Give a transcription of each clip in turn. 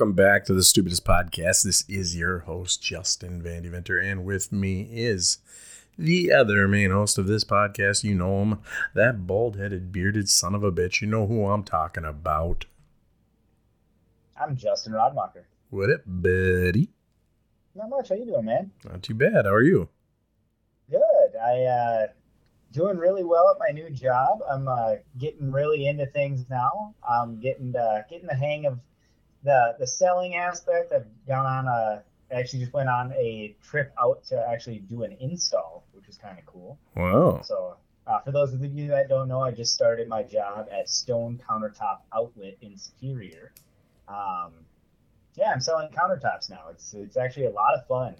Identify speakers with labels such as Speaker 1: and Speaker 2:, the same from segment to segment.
Speaker 1: welcome back to the Stupidest Podcast. This is your host, Justin Vandeventer, and with me is the other main host of this podcast. You know him, that bald headed, bearded son of a bitch. You know who I'm talking about.
Speaker 2: I'm Justin Rodmacher.
Speaker 1: What up, buddy?
Speaker 2: Not much. How you doing, man?
Speaker 1: Not too bad. How are you?
Speaker 2: Good. I uh doing really well at my new job. I'm uh, getting really into things now. I'm getting uh, getting the hang of the the selling aspect. I've gone on a actually just went on a trip out to actually do an install, which is kind of cool.
Speaker 1: Wow.
Speaker 2: So uh, for those of you that don't know, I just started my job at Stone Countertop Outlet in Superior. Um, yeah, I'm selling countertops now. It's it's actually a lot of fun,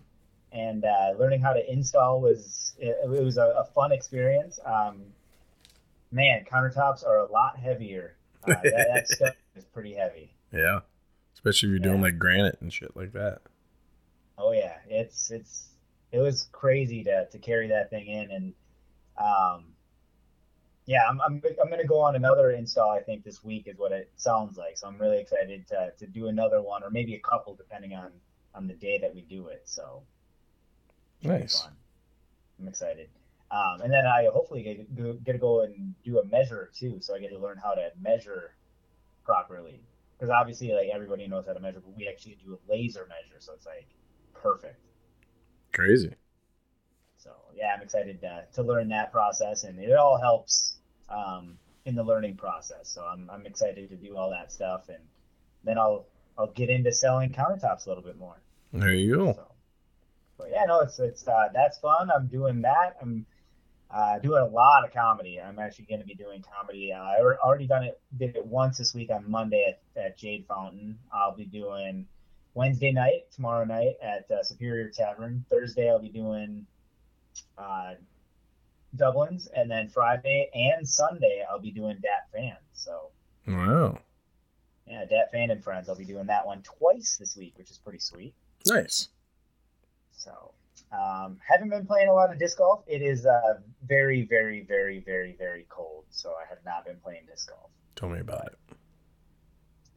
Speaker 2: and uh, learning how to install was it, it was a, a, fun experience. Um, man, countertops are a lot heavier. Uh, that, that stuff is pretty heavy.
Speaker 1: Yeah, especially if you're doing like granite and shit like that.
Speaker 2: Oh yeah, it's it's it was crazy to to carry that thing in, and um, yeah, I'm, I'm, I'm going to go on another install, I think, this week is what it sounds like. So I'm really excited to, to do another one or maybe a couple depending on, on the day that we do it. So
Speaker 1: nice.
Speaker 2: I'm excited. Um, and then I hopefully get, get to go and do a measure too. So I get to learn how to measure properly. Because obviously, like everybody knows how to measure, but we actually do a laser measure. So it's like perfect.
Speaker 1: Crazy.
Speaker 2: So yeah, I'm excited to, to learn that process, and it all helps um, in the learning process. So I'm, I'm excited to do all that stuff, and then I'll I'll get into selling countertops a little bit more.
Speaker 1: There you go.
Speaker 2: So, but yeah, no, it's it's uh, that's fun. I'm doing that. I'm uh, doing a lot of comedy. I'm actually going to be doing comedy. Uh, I already done it did it once this week on Monday at, at Jade Fountain. I'll be doing Wednesday night tomorrow night at uh, Superior Tavern. Thursday I'll be doing uh, Dublin's, and then Friday and Sunday I'll be doing Dat Fan. So
Speaker 1: wow,
Speaker 2: yeah, Dat Fan and friends. I'll be doing that one twice this week, which is pretty sweet.
Speaker 1: Nice.
Speaker 2: So um, haven't been playing a lot of disc golf. It is uh, very, very, very, very, very cold, so I have not been playing disc golf.
Speaker 1: Tell me about it.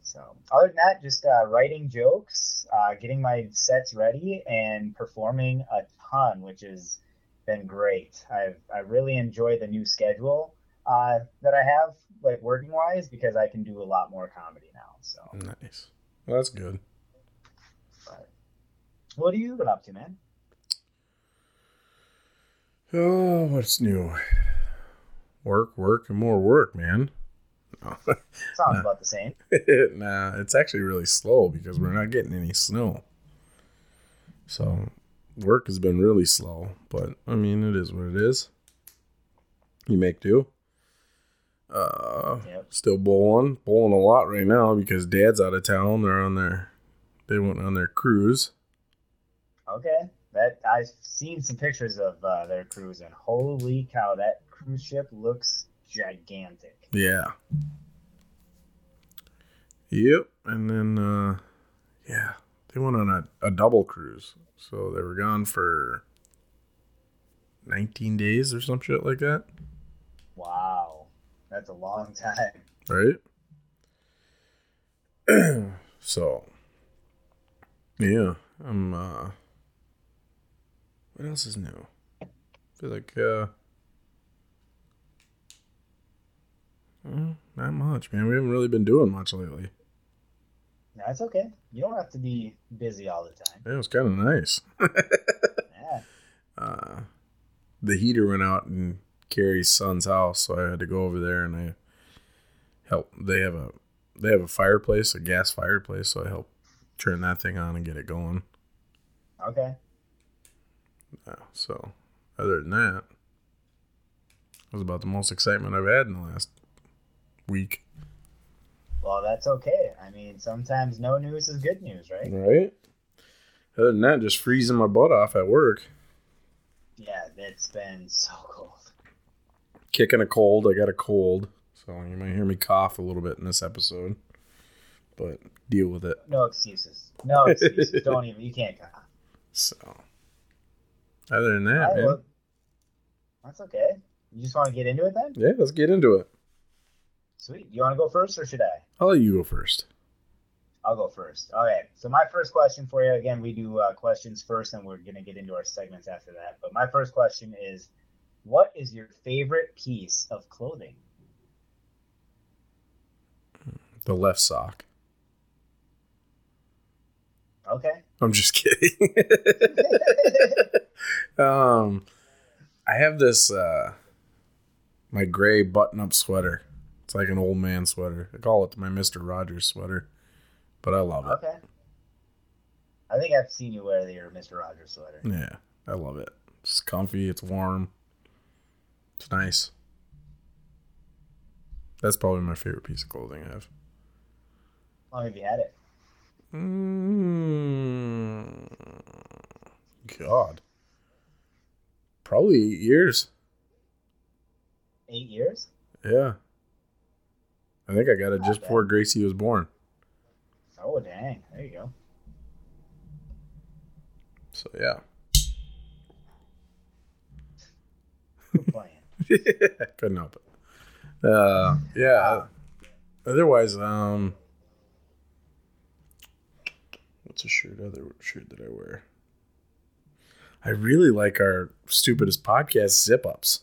Speaker 2: So other than that, just uh, writing jokes, uh, getting my sets ready, and performing a ton, which has been great. I've I really enjoy the new schedule uh, that I have, like working wise, because I can do a lot more comedy now. So
Speaker 1: nice. Well, that's good.
Speaker 2: But what are you been up to, man?
Speaker 1: Oh, what's new? Work, work, and more work, man.
Speaker 2: No. Sounds about the same.
Speaker 1: nah, it's actually really slow because we're not getting any snow. So work has been really slow, but I mean, it is what it is. You make do. Uh, yep. still bowling, bowling a lot right now because Dad's out of town. They're on their, they went on their cruise.
Speaker 2: Okay, that I've seen some pictures of uh, their cruise, and holy cow, that cruise ship looks gigantic.
Speaker 1: Yeah. Yep, and then uh, yeah, they went on a, a double cruise. So they were gone for 19 days or some shit like that.
Speaker 2: Wow. That's a long time.
Speaker 1: Right? so, yeah, I'm, uh, what else is new? I feel like, uh, well, not much, man. We haven't really been doing much lately.
Speaker 2: That's okay. You don't have to be busy all the time.
Speaker 1: It was kind of nice. yeah. Uh, the heater went out in Carrie's son's house, so I had to go over there and I help. They have a they have a fireplace, a gas fireplace, so I help turn that thing on and get it going.
Speaker 2: Okay.
Speaker 1: Uh, so, other than that, it was about the most excitement I've had in the last week.
Speaker 2: Well, that's okay. I mean, sometimes no news is good news, right?
Speaker 1: Right. Other than that, just freezing my butt off at work.
Speaker 2: Yeah, it's been so cold.
Speaker 1: Kicking a cold. I got a cold, so you might hear me cough a little bit in this episode, but deal with it.
Speaker 2: No excuses. No excuses. Don't even. You can't cough.
Speaker 1: So, other than that, man,
Speaker 2: that's okay. You just want to get into it then?
Speaker 1: Yeah, let's get into it.
Speaker 2: Sweet. You want to go first, or should I?
Speaker 1: I'll let you go first.
Speaker 2: I'll go first. All right. so my first question for you again, we do uh, questions first, and we're gonna get into our segments after that. But my first question is, what is your favorite piece of clothing?
Speaker 1: The left sock.
Speaker 2: Okay.
Speaker 1: I'm just kidding. um, I have this uh, my gray button-up sweater. It's like an old man sweater. I call it my Mister Rogers sweater, but I love it.
Speaker 2: Okay. I think I've seen you wear your Mister Rogers sweater.
Speaker 1: Yeah, I love it. It's comfy. It's warm. It's nice. That's probably my favorite piece of clothing I have.
Speaker 2: How long have you had it?
Speaker 1: Mm, God. Probably eight years.
Speaker 2: Eight years.
Speaker 1: Yeah. I think I got it
Speaker 2: Not
Speaker 1: just
Speaker 2: bad.
Speaker 1: before Gracie was born.
Speaker 2: Oh dang! There you go.
Speaker 1: So yeah.
Speaker 2: Plan.
Speaker 1: Couldn't help it. Uh yeah. Otherwise, um what's a shirt other shirt that I wear? I really like our stupidest podcast zip ups.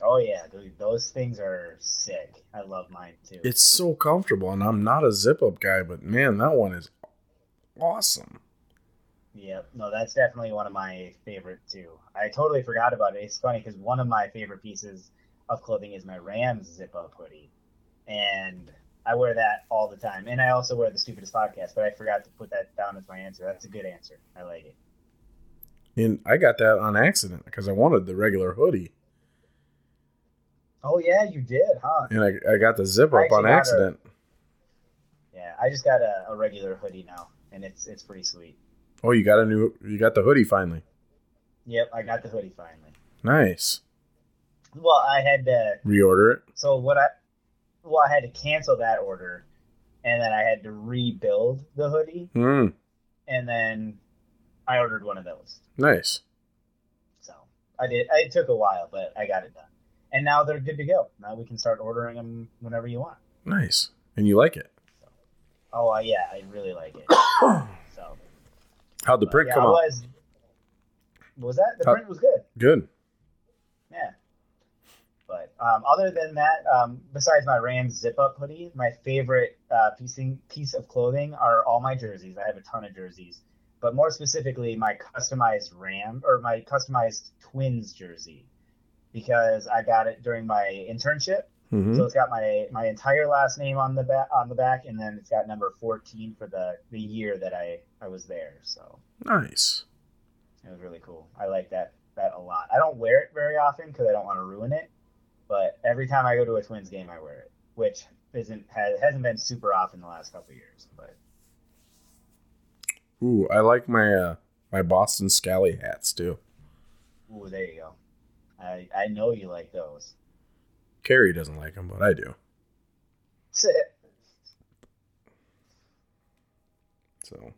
Speaker 2: oh yeah, dude, those things are sick. I love mine too.
Speaker 1: It's so comfortable and I'm not a zip up guy, but man, that one is awesome.
Speaker 2: Yep. No, that's definitely one of my favorite too. I totally forgot about it. It's funny because one of my favorite pieces of clothing is my Rams zip up hoodie, and I wear that all the time. And I also wear the stupidest podcast, but I forgot to put that down as my answer. That's a good answer. I like it.
Speaker 1: And I got that on accident because I wanted the regular hoodie.
Speaker 2: Oh yeah, you did, huh?
Speaker 1: And I, I got the zip
Speaker 2: I
Speaker 1: up on
Speaker 2: got a-
Speaker 1: accident.
Speaker 2: Yeah, I just got a, a regular hoodie now, and it's it's pretty sweet.
Speaker 1: Oh, you got a new you got the hoodie finally.
Speaker 2: Yep, I got the hoodie finally.
Speaker 1: Nice.
Speaker 2: Well, I had to
Speaker 1: Reorder it.
Speaker 2: So what I well, I had to cancel that order, and then I had to rebuild the hoodie,
Speaker 1: Mm,
Speaker 2: and then I ordered one of those.
Speaker 1: nice.
Speaker 2: So I did. It took a while, but I got it done, and now they're good to go. Now we can start ordering them whenever you want.
Speaker 1: Nice. And you like it.
Speaker 2: Oh uh, yeah, I really like it. So
Speaker 1: How'd the print
Speaker 2: yeah,
Speaker 1: come out?
Speaker 2: was. Was that the
Speaker 1: How-
Speaker 2: print was good?
Speaker 1: Good.
Speaker 2: But um, other than that, um, besides my Rams zip up hoodie, my favorite uh, piecing, piece of clothing are all my jerseys. I have a ton of jerseys, but more specifically, my customized Ram or my customized Twins jersey because I got it during my internship.
Speaker 1: hmm
Speaker 2: So it's got my my entire last name on the back on the back, and then it's got number 14 for the the year that I I was there. So
Speaker 1: Nice.
Speaker 2: it was really cool. I like that that a lot. I don't wear it very often because I don't want to ruin it. But every time I go to a Twins game, I wear it, which isn't has, hasn't been super often the last couple years. But
Speaker 1: Ooh, I like my uh my Boston Scally hats too.
Speaker 2: ooh, there you go. I I know you like those.
Speaker 1: Carrie doesn't like them, but I do. So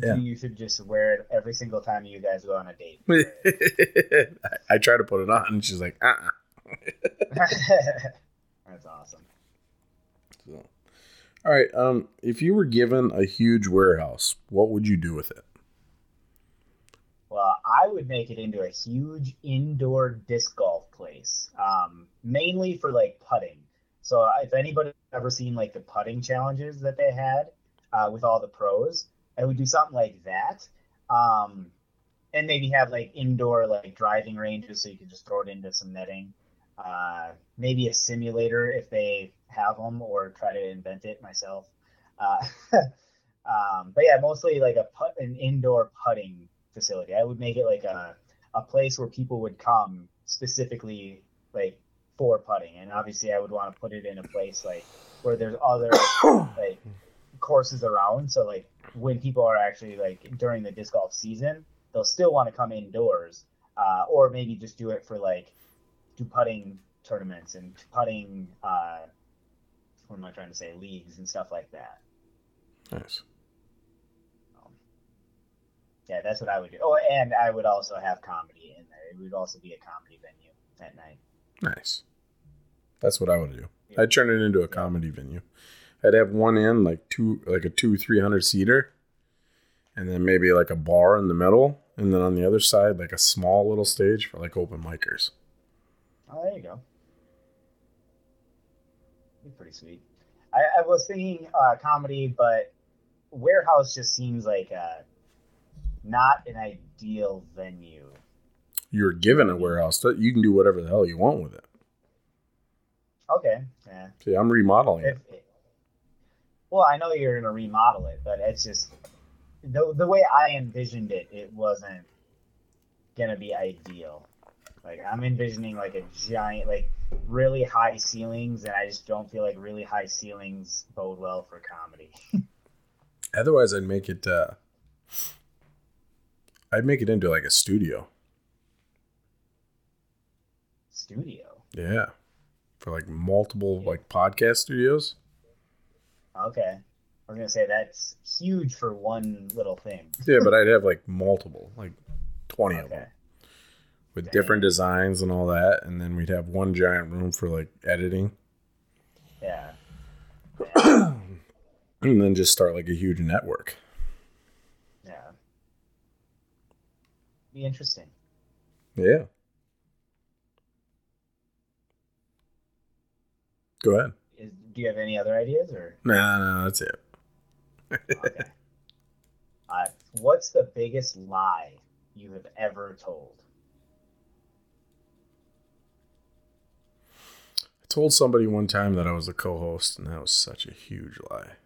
Speaker 1: Yeah.
Speaker 2: You should just wear it every single time you guys go on a date.
Speaker 1: I, I try to put it on, and she's like, uh uh
Speaker 2: That's awesome.
Speaker 1: So, all right. Um, if you were given a huge warehouse, what would you do with it?
Speaker 2: Well, I would make it into a huge indoor disc golf place, um, mainly for like putting. So if anybody ever seen like the putting challenges that they had uh, with all the pros, I would do something like that, um, and maybe have like indoor like driving ranges so you can just throw it into some netting. Uh, maybe a simulator if they have them, or try to invent it myself. Uh, um, but yeah, mostly like a put an indoor putting facility. I would make it like a a place where people would come specifically like for putting, and obviously I would want to put it in a place like where there's other like courses around. So like when people are actually like during the disc golf season, they'll still want to come indoors, uh, or maybe just do it for like do putting tournaments and putting. Uh, what am I trying to say? Leagues and stuff like that.
Speaker 1: Nice.
Speaker 2: Yeah, that's what I would do. Oh, and I would also have comedy in there. It would also be a comedy venue at night.
Speaker 1: Nice. That's what I would do. I'd turn it into a comedy venue. I'd have one end like two, like a two, three hundred seater, and then maybe like a bar in the middle, and then on the other side like a small little stage for like open micers.
Speaker 2: Oh, there you go. Be pretty sweet. I, I was thinking uh, comedy, but warehouse just seems like uh, not an ideal venue.
Speaker 1: You're given a warehouse that you can do whatever the hell you want with it.
Speaker 2: Okay. Yeah.
Speaker 1: See, I'm remodeling
Speaker 2: If,
Speaker 1: it.
Speaker 2: Well, I know you're gonna remodel it, but it's just the the way I envisioned it. It wasn't gonna be ideal. Like I'm envisioning like a giant, like really high ceilings, and I just don't feel like really high ceilings bode well for comedy.
Speaker 1: Otherwise, I'd make it. uh I'd make it into like a studio.
Speaker 2: Studio.
Speaker 1: Yeah, for like multiple like podcast studios.
Speaker 2: Okay. I was gonna say that's huge for one little thing.
Speaker 1: Yeah, but I'd have like multiple, like twenty of them, with different designs and all that, and then we'd have one giant room for like editing,
Speaker 2: Yeah.
Speaker 1: and then just start like a huge network.
Speaker 2: Yeah. Be interesting.
Speaker 1: Yeah. Go ahead.
Speaker 2: Do you have any other ideas or?
Speaker 1: Nah, no, that's it.
Speaker 2: Okay. uh, what's the biggest lie you have ever told?
Speaker 1: I told somebody one time that I was a co-host, and that was such a huge lie.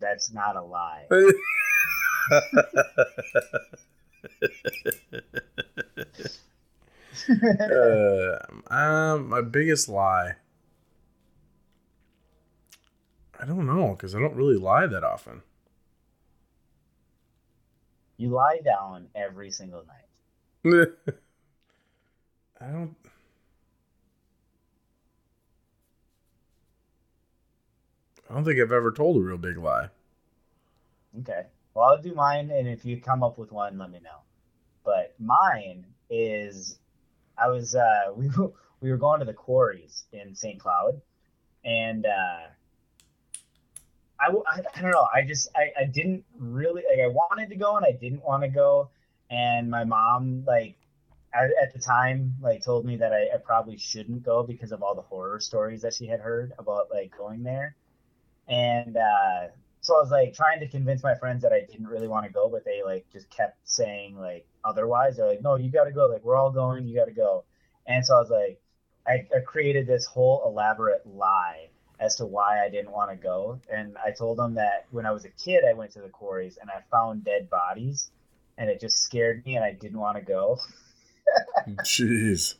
Speaker 2: That's not a lie.
Speaker 1: uh, um, my biggest lie. I don't know because I don't really lie that often.
Speaker 2: you lie down every single night.
Speaker 1: I don't. I don't think I've ever told a real big lie.
Speaker 2: Okay. Well, I'll do mine, and if you come up with one, let me know. But mine is, I was uh, we we were going to the quarries in St. Cloud, and uh, I, I I don't know. I just I, I didn't really like. I wanted to go, and I didn't want to go. And my mom like at, at the time like told me that I, I probably shouldn't go because of all the horror stories that she had heard about like going there. And uh, so I was like trying to convince my friends that I didn't really want to go, but they like just kept saying like otherwise. They're like, no, you got to go. Like we're all going. You got to go. And so I was like, I, I created this whole elaborate lie as to why I didn't want to go. And I told them that when I was a kid, I went to the quarries and I found dead bodies, and it just scared me, and I didn't want to go.
Speaker 1: Jeez.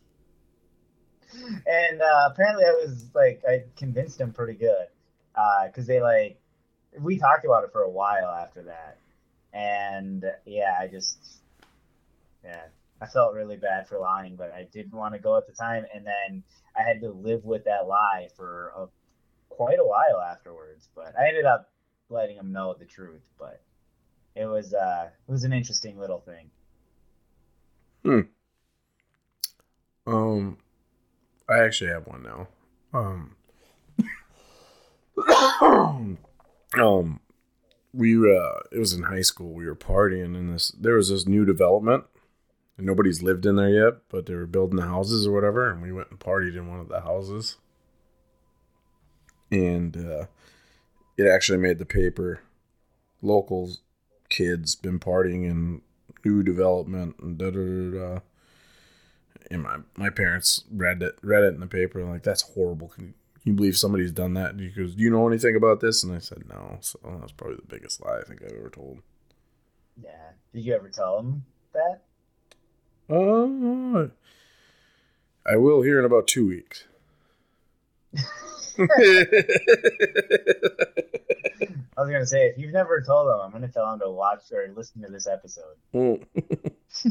Speaker 2: and uh, apparently I was like I convinced them pretty good because they like we talked about it for a while after that, and yeah, I just yeah I felt really bad for lying, but I didn't want to go at the time, and then I had to live with that lie for a, quite a while afterwards. But I ended up letting him know the truth, but it was uh it was an interesting little thing. Hmm.
Speaker 1: Um, I actually have one now. Um, um, we uh, it was in high school. We were partying and this. There was this new development, nobody's lived in there yet, but they were building the houses or whatever. And we went and partied in one of the houses, and uh, it actually made the paper. Locals, kids, been partying in new development and da da da da and my my parents read it read it in the paper and like that's horrible. Can, can you believe somebody's done that? He goes, Do you know anything about this? And I said no. So that's probably the biggest lie I think I've ever told.
Speaker 2: Yeah, did you ever tell them that?
Speaker 1: Uh, I will hear in about two weeks.
Speaker 2: I was gonna say if you've never told them, I'm gonna tell them to watch or listen to this episode.
Speaker 1: Mm.
Speaker 2: no,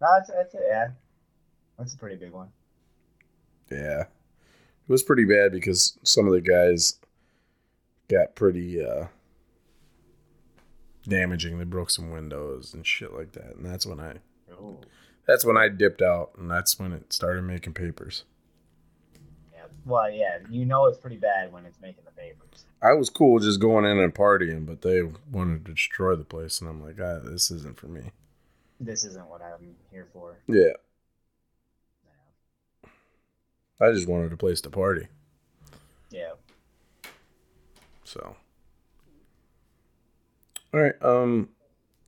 Speaker 2: that's, that's it. Yeah, that's a pretty big one.
Speaker 1: yeah, it was pretty bad because some of the guys got pretty uh, damaging. They broke some windows and shit like that, and that's when I
Speaker 2: Ooh.
Speaker 1: That's when I dipped out, and that's when it started making papers.
Speaker 2: Yeah. Well, yeah, you know it's pretty bad when it's making the papers.
Speaker 1: I was cool just going in and partying, but they wanted to destroy the place, and I'm like, ah, this isn't for me.
Speaker 2: This isn't what I'm here for.
Speaker 1: Yeah,
Speaker 2: Yeah.
Speaker 1: I just wanted a place to party.
Speaker 2: Yeah.
Speaker 1: So, all right. Um,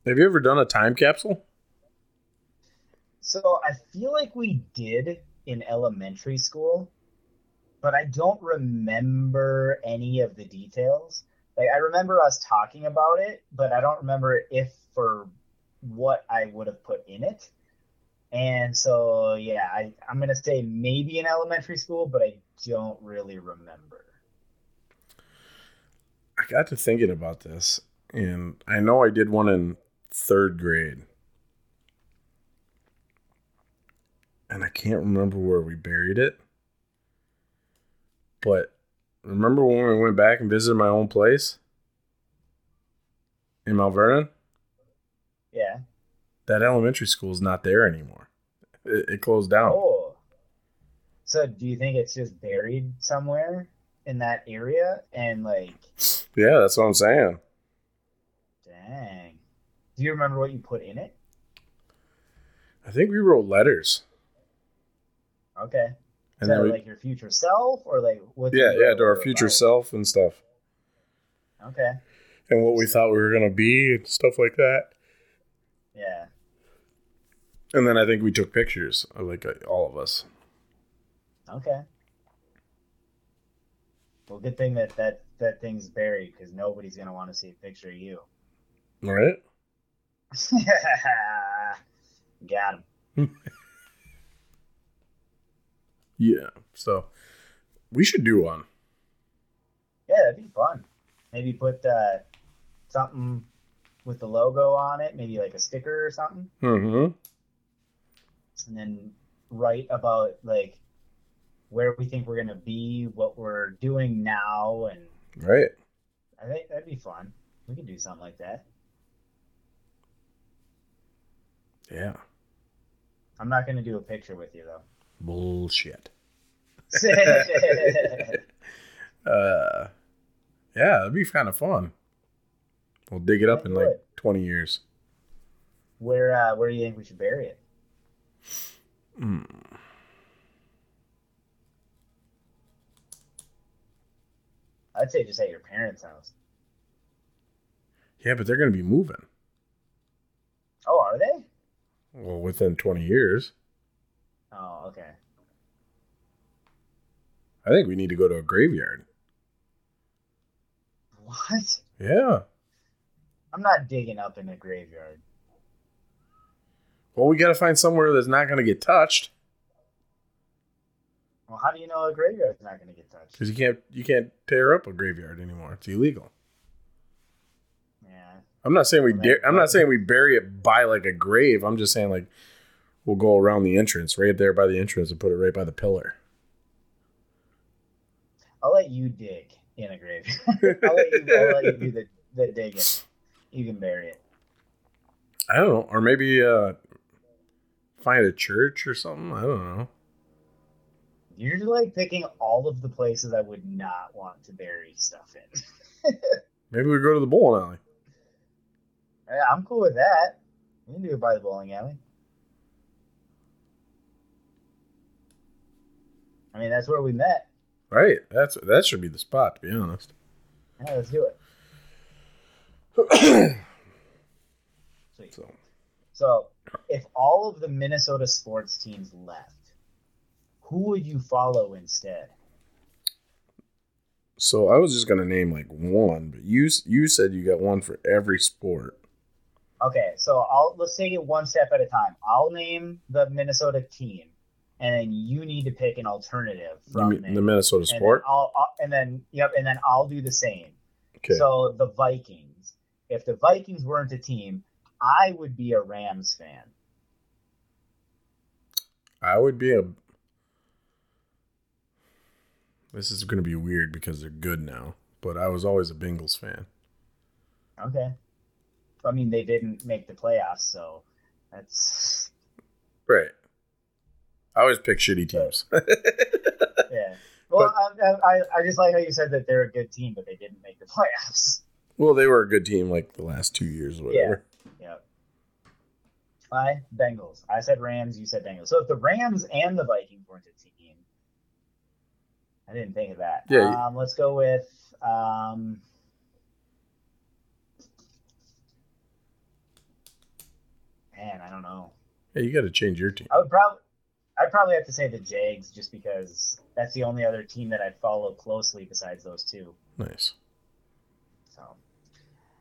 Speaker 1: have you ever done a time capsule?
Speaker 2: So I feel like we did in elementary school, but I don't remember any of the details. Like I remember us talking about it, but I don't remember if for what I would have put in it. And so yeah, I, I'm gonna say maybe in elementary school, but I don't really remember.
Speaker 1: I got to thinking about this, and I know I did one in third grade. And I can't remember where we buried it. But remember when we went back and visited my own place in Mount Vernon?
Speaker 2: Yeah.
Speaker 1: That elementary school is not there anymore. It, it closed down.
Speaker 2: Oh. So do you think it's just buried somewhere in that area? And like,
Speaker 1: Yeah, that's what I'm saying.
Speaker 2: Dang. Do you remember what you put in it?
Speaker 1: I think we wrote letters.
Speaker 2: Okay.
Speaker 1: And then we,
Speaker 2: like your future self or like what?
Speaker 1: yeah, yeah, to our future self and stuff.
Speaker 2: Okay.
Speaker 1: And what we thought we were going to be and stuff like that.
Speaker 2: Yeah.
Speaker 1: And then I think we took pictures, of like uh, all of us.
Speaker 2: Okay. Well, good thing that that that thing's buried because nobody's gonna want to see a picture of you.
Speaker 1: All right.
Speaker 2: Got him.
Speaker 1: Yeah. So we should do one.
Speaker 2: Yeah, that'd be fun. Maybe put uh, something with the logo on it, maybe like a sticker or something,
Speaker 1: Mm-hmm.
Speaker 2: and then write about like where we think we're gonna be, what we're doing now, and
Speaker 1: Right.
Speaker 2: I think that'd be fun. We could do something like that.
Speaker 1: Yeah.
Speaker 2: I'm not gonna do a picture with you though.
Speaker 1: Bullshit.
Speaker 2: yeah,
Speaker 1: Uh, yeah, that'd be kind of fun. We'll dig it up in like 20 years.
Speaker 2: where uh, where do you think we should bury it?
Speaker 1: Hmm.
Speaker 2: I'd say just at your parents' house.
Speaker 1: Yeah, but they're going to be moving.
Speaker 2: Oh, are they?
Speaker 1: Well, within 20 years.
Speaker 2: Oh, okay.
Speaker 1: I think we need to go to a graveyard.
Speaker 2: What?
Speaker 1: Yeah.
Speaker 2: I'm not digging up in a graveyard.
Speaker 1: Well, we got to find somewhere that's not going to get touched
Speaker 2: Well, how do you know a graveyard's not going to get touched?
Speaker 1: because you can't you can't tear up a graveyard anymore. It's illegal.
Speaker 2: Yeah.
Speaker 1: I'm not saying we dare, I'm not saying we bury it by like a grave. I'm just saying like we'll go around the entrance, right there by the entrance, and put it right by the pillar.
Speaker 2: I'll let you dig in a graveyard. I'll, let you, I'll let you do the, the digging. You can bury it.
Speaker 1: I don't know, or maybe uh find a church or something. I don't know.
Speaker 2: You're like picking all of the places I would not want to bury stuff in.
Speaker 1: Maybe we go to the bowling alley.
Speaker 2: Yeah, I'm cool with that. We can do it by the bowling alley. I mean, that's where we met.
Speaker 1: Right. That's that should be the spot, to be honest.
Speaker 2: Yeah, let's do it. Sweet.
Speaker 1: So
Speaker 2: So, if all of the Minnesota sports teams left, who would you follow instead?
Speaker 1: so I was just gonna name like one, but you you said you got one for every sport.
Speaker 2: Okay, so I'll let's take it one step at a time. I'll name the Minnesota team, and then you need to pick an alternative from there.
Speaker 1: the Minnesota
Speaker 2: And then
Speaker 1: sport.
Speaker 2: I'll, I'll and then yep, and then I'll do the same.
Speaker 1: Okay.
Speaker 2: So the Vikings. If the Vikings weren't a team, I would be a Rams fan.
Speaker 1: I would be a. This is gonna be weird because they're good now, but I was always a Bengals fan.
Speaker 2: Okay. I mean, they didn't make the playoffs, so that's
Speaker 1: Right. I always pick shitty teams.
Speaker 2: Yeah. Well, I, I, I just like how you said that they're a good team, but they didn't make the playoffs.
Speaker 1: well, they were a good team like the last two years or whatever.
Speaker 2: Yep. I Bengals. I said Rams. You said Bengals. So if the Rams and the Vikings weren't a team, I didn't think of that.
Speaker 1: Yeah.
Speaker 2: Um, let's go with. Um, man, I don't know.
Speaker 1: Hey, you got to change your team.
Speaker 2: I would probably. I'd probably have to say the Jags just because that's the only other team that I'd follow closely besides those two.
Speaker 1: Nice.
Speaker 2: So,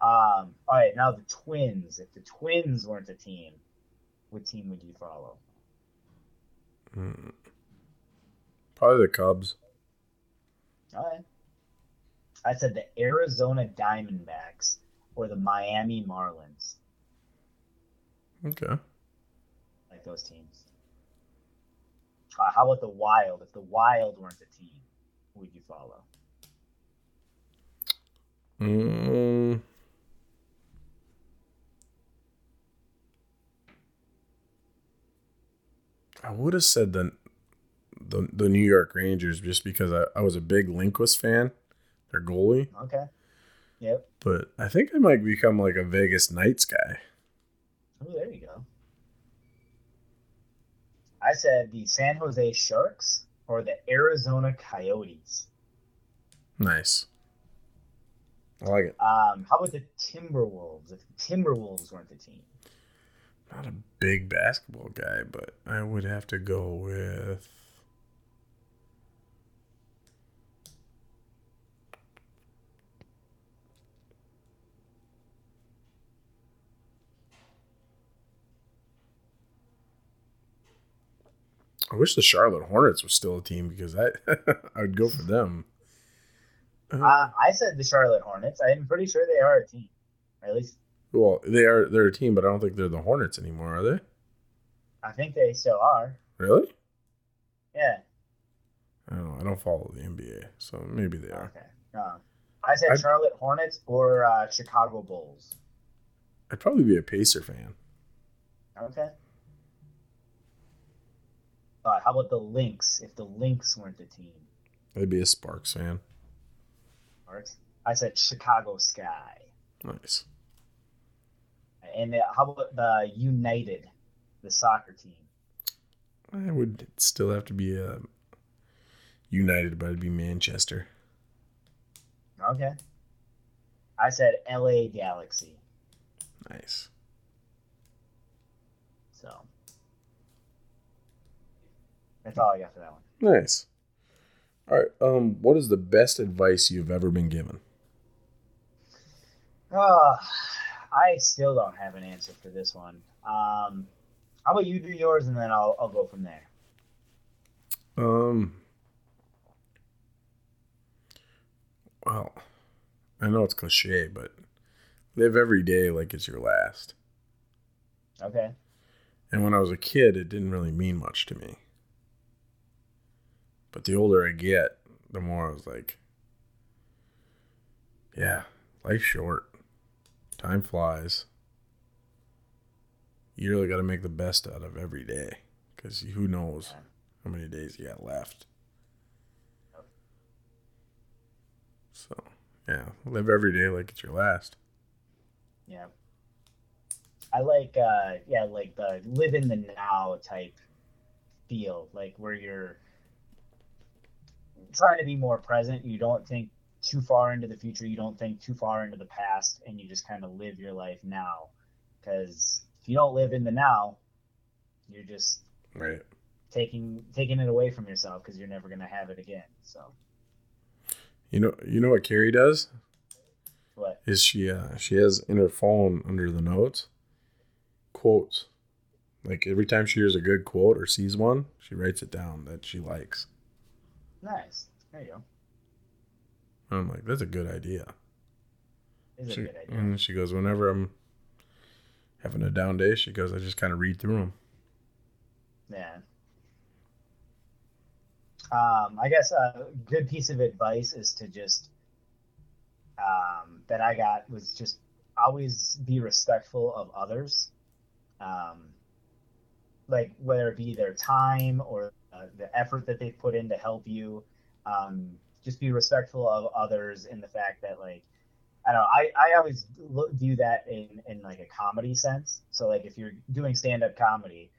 Speaker 2: um, all right, now the Twins. If the Twins weren't a team, what team would you follow?
Speaker 1: Hmm. Probably the Cubs.
Speaker 2: All right. I said the Arizona Diamondbacks or the Miami Marlins.
Speaker 1: Okay.
Speaker 2: Like those teams. Uh, how about the Wild? If the Wild weren't a team, who would you follow?
Speaker 1: Mm. I would have said the, the the New York Rangers just because I, I was a big Lundqvist fan, their goalie.
Speaker 2: Okay. Yep.
Speaker 1: But I think I might become like a Vegas Knights guy.
Speaker 2: Oh, there you go. I said the San Jose Sharks or the Arizona Coyotes.
Speaker 1: Nice. I like it.
Speaker 2: Um, how about the Timberwolves? If the Timberwolves weren't the team,
Speaker 1: Not a big basketball guy, but I would have to go with. I wish the Charlotte Hornets was still a team because I I would go for them.
Speaker 2: uh, I said the Charlotte Hornets. I'm pretty sure they are a team, or at least
Speaker 1: well, they are they're a team, but I don't think they're the Hornets anymore, are they?
Speaker 2: I think they still are.
Speaker 1: Really?
Speaker 2: Yeah.
Speaker 1: I don't know. I don't follow the NBA, so maybe they are.
Speaker 2: Okay. Uh, I said
Speaker 1: I-
Speaker 2: Charlotte Hornets or uh, Chicago Bulls.
Speaker 1: I'd probably be a Pacer fan.
Speaker 2: Okay. Uh, how about the Lynx? If the Lynx weren't a team,
Speaker 1: I'd be a Sparks fan.
Speaker 2: Art? I said Chicago Sky.
Speaker 1: Nice.
Speaker 2: And uh, how about the United, the soccer team?
Speaker 1: I would still have to be uh, United, but I'd be Manchester.
Speaker 2: Okay. I said LA Galaxy.
Speaker 1: Nice.
Speaker 2: So that's all I got for that one.
Speaker 1: Nice. All right. Um, what is the best advice you've ever been given?
Speaker 2: Uh, I still don't have an answer for this one. Um, how about you do yours and then I'll, I'll go from there.
Speaker 1: Um. Well, I know it's cliche, but live every day like it's your last.
Speaker 2: Okay.
Speaker 1: And when I was a kid, it didn't really mean much to me. But the older I get, the more I was like, yeah, life's short. Time flies. You really got to make the best out of every day because who knows how many days you got left. So, yeah, live every day like it's your last.
Speaker 2: Yeah. I like uh yeah, like the live in the now type feel, like where you're trying to be more present, you don't think too far into the future, you don't think too far into the past and you just kind of live your life now cuz if you don't live in the now, you're just
Speaker 1: Right.
Speaker 2: taking taking it away from yourself cuz you're never going to have it again. So,
Speaker 1: You know, you know what Carrie does?
Speaker 2: what?
Speaker 1: is she uh she has in her phone under the notes quotes like every time she hears a good quote or sees one she writes it down that she likes
Speaker 2: Nice. There you go.
Speaker 1: i'm like that's a good idea
Speaker 2: Is a good idea.
Speaker 1: and she goes whenever i'm having a down day she goes i just kind of read through them
Speaker 2: Yeah. Um, I guess a good piece of advice is to just um, that I got was just always be respectful of others. Um, like whether it be their time or uh, the effort that they've put in to help you. Um, just be respectful of others in the fact that like I don't know. I, I always look, view that in, in like a comedy sense. So like if you're doing stand up comedy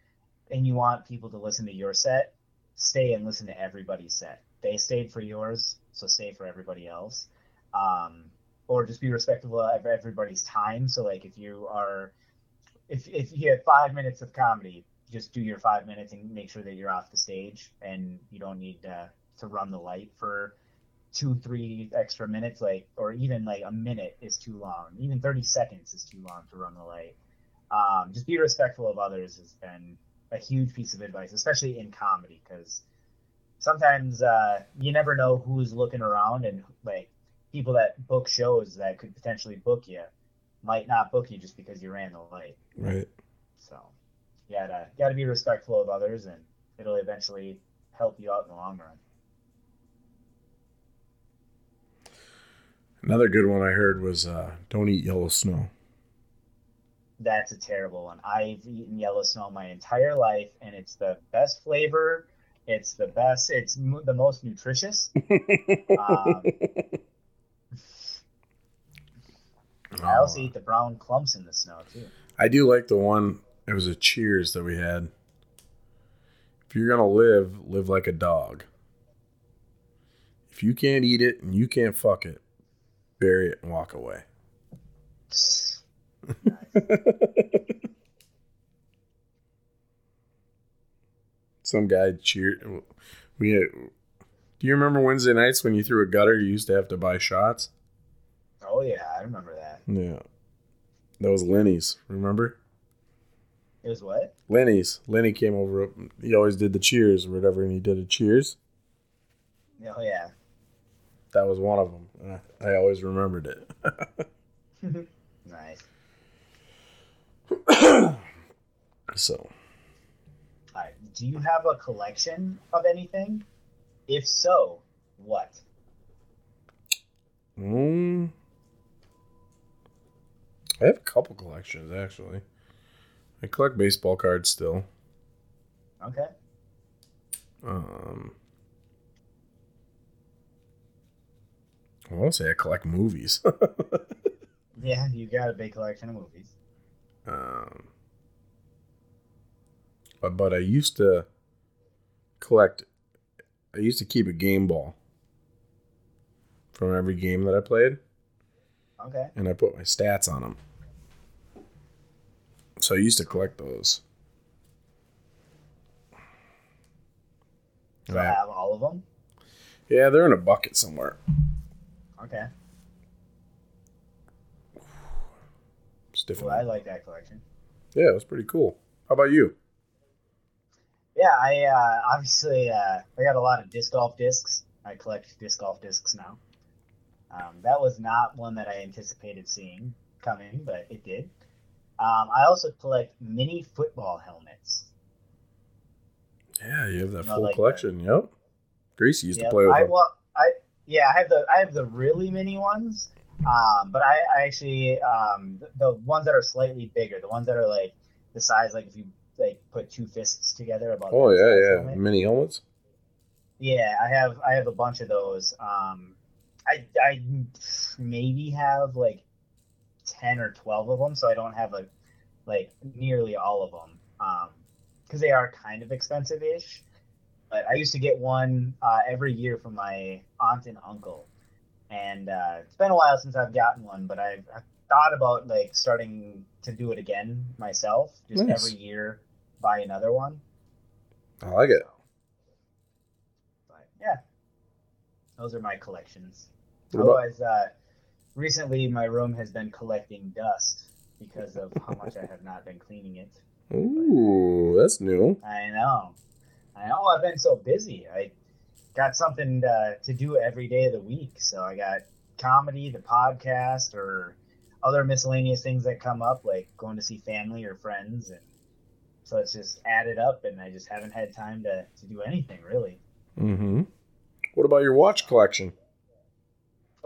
Speaker 2: and you want people to listen to your set, stay and listen to everybody's set. They stayed for yours, so stay for everybody else. Um, or just be respectful of everybody's time. So like if you are if if you have five minutes of comedy, just do your five minutes and make sure that you're off the stage and you don't need to, to run the light for two, three extra minutes, like, or even like a minute is too long. Even 30 seconds is too long to run the light. Um, just be respectful of others has been a huge piece of advice, especially in comedy, because sometimes uh, you never know who's looking around and like people that book shows that could potentially book you might not book you just because you ran the light.
Speaker 1: Right.
Speaker 2: So you gotta gotta be respectful of others, and it'll eventually help you out in the long run.
Speaker 1: Another good one I heard was uh, don't eat yellow snow.
Speaker 2: That's a terrible one. I've eaten yellow snow my entire life, and it's the best flavor. It's the best. It's m- the most nutritious. um, I also eat the brown clumps in the snow too.
Speaker 1: I do like the one. It was a Cheers that we had. If you're gonna live, live like a dog. If you can't eat it and you can't fuck it, bury it and walk away. Some guy cheered. We had, do you remember Wednesday nights when you threw a gutter? You used to have to buy shots.
Speaker 2: Oh yeah, I remember that.
Speaker 1: Yeah, that was Lenny's. Remember?
Speaker 2: It was what?
Speaker 1: Lenny's. Lenny came over. He always did the cheers or whatever, and he did a cheers.
Speaker 2: Oh yeah.
Speaker 1: That was one of them. I always remembered it.
Speaker 2: nice.
Speaker 1: so.
Speaker 2: All right. Do you have a collection of anything? If so, what?
Speaker 1: Mm, I have a couple collections actually. I collect baseball cards still.
Speaker 2: Okay.
Speaker 1: Um, I want to say I collect movies.
Speaker 2: yeah, you got a big collection of movies.
Speaker 1: Um, but, but I used to collect. I used to keep a game ball from every game that I played.
Speaker 2: Okay.
Speaker 1: And I put my stats on them. So I used to collect those.
Speaker 2: Do I have all of them?
Speaker 1: Yeah, they're in a bucket somewhere.
Speaker 2: Okay.
Speaker 1: It's different.
Speaker 2: Well, I like that collection.
Speaker 1: Yeah, it was pretty cool. How about you?
Speaker 2: Yeah, I uh, obviously uh, I got a lot of disc golf discs. I collect disc golf discs now. Um, that was not one that I anticipated seeing coming, but it did. Um, I also collect mini football helmets.
Speaker 1: Yeah, you have that
Speaker 2: You know,
Speaker 1: full
Speaker 2: like
Speaker 1: collection. Yep. Gracie used
Speaker 2: Yep,
Speaker 1: to play with
Speaker 2: I,
Speaker 1: them.
Speaker 2: well, I yeah, I have the I have the really mini ones, um, but I, I actually um, the, the ones that are slightly bigger, the ones that are like the size like if you like put two fists together. About
Speaker 1: Oh yeah, yeah.
Speaker 2: helmet.
Speaker 1: Mini helmets.
Speaker 2: Yeah, I have I have a bunch of those. Um, I I maybe have like ten or twelve of them, so I don't have a like nearly all of them. Um, because they are kind of expensive ish. But I used to get one uh, every year from my aunt and uncle, and uh, it's been a while since I've gotten one. But I've, I've thought about like starting to do it again myself, just
Speaker 1: Nice.
Speaker 2: every year buy another one.
Speaker 1: I like it.
Speaker 2: But yeah, those are my collections. Otherwise, uh, recently my room has been collecting dust because of how much I have not been cleaning it.
Speaker 1: Ooh, that's new.
Speaker 2: I know. I know. I've been so busy. I got something uh, to do every day of the week. So I got comedy, the podcast, or other miscellaneous things that come up, like going to see family or friends. And so it's just added up, and I just haven't had time to, to do anything really.
Speaker 1: Mm-hmm. What about your watch collection?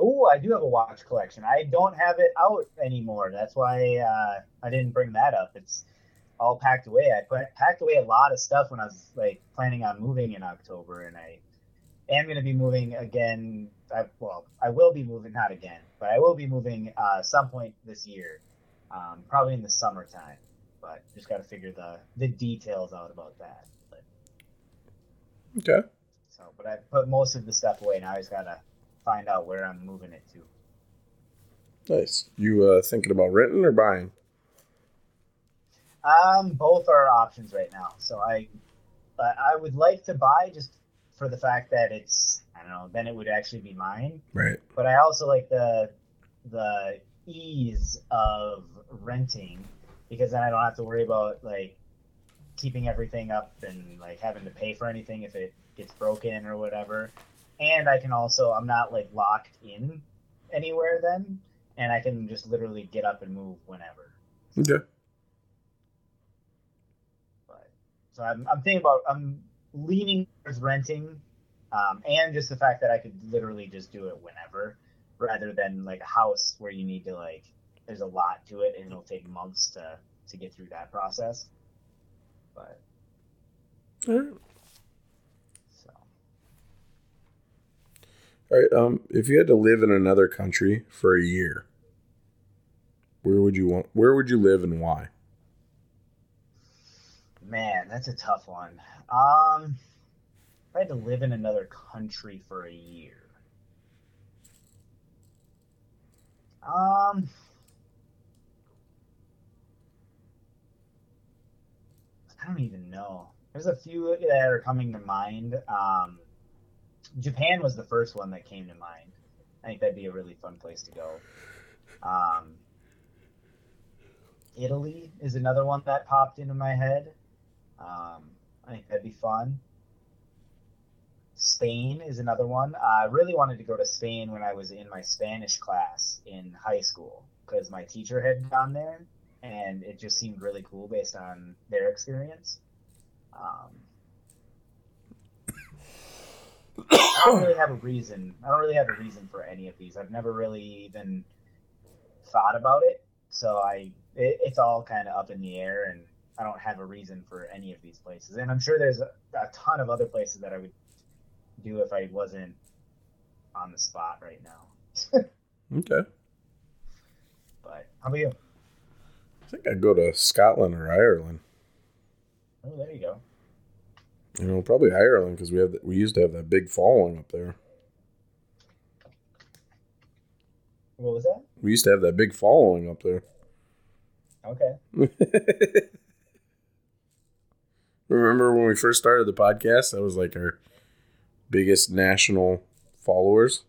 Speaker 2: Oh, I do have a watch collection. I don't have it out anymore. That's why uh, I didn't bring that up. It's all packed away. I put, packed away a lot of stuff when I was like planning on moving in October, and I am going to be moving again. I, well, I will be moving, not again, but I will be moving uh, some point this year, um, probably in the summertime. But just got to figure the the details out about that. But,
Speaker 1: Okay.
Speaker 2: so, but I put most of the stuff away. Now I just got to find out where I'm moving it to.
Speaker 1: Nice. You uh, thinking about renting or buying?
Speaker 2: Um, both are options right now. So I, I I would like to buy just for the fact that it's I don't know. Then it would actually be mine.
Speaker 1: Right.
Speaker 2: But I also like the the ease of renting because then I don't have to worry about like keeping everything up and like having to pay for anything if it gets broken or whatever. And I can also I'm not like locked in anywhere then, and I can just literally get up and move whenever.
Speaker 1: Okay.
Speaker 2: But so I'm, I'm thinking about I'm leaning towards renting, um, and just the fact that I could literally just do it whenever, rather than like a house where you need to like there's a lot to it and it'll take months to to get through that process. But
Speaker 1: All right. All right. Um, if you had to live in another country for a year, where would you want? Where would you live and why?
Speaker 2: man, that's a tough one. Um, if I had to live in another country for a year. Um, I don't even know. There's a few that are coming to mind. Um, Japan was the first one that came to mind. I think that'd be a really fun place to go. Um, Italy is another one that popped into my head. Um, I think that'd be fun. Spain is another one. I really wanted to go to Spain when I was in my Spanish class in high school because my teacher had gone there and it just seemed really cool based on their experience. Um, I don't really have a reason. I don't really have a reason for any of these. I've never really even thought about it, so I it, it's all kind of up in the air, and I don't have a reason for any of these places. And I'm sure there's a, a ton of other places that I would do if I wasn't on the spot right now.
Speaker 1: Okay.
Speaker 2: But how about you?
Speaker 1: I think I'd go to Scotland or Ireland.
Speaker 2: Oh, there you go.
Speaker 1: You know, probably Ireland because we have we used to have that big following up there.
Speaker 2: What was that?
Speaker 1: We used to have that big following up there.
Speaker 2: Okay.
Speaker 1: Remember when we first started the podcast? That was like our biggest national followers.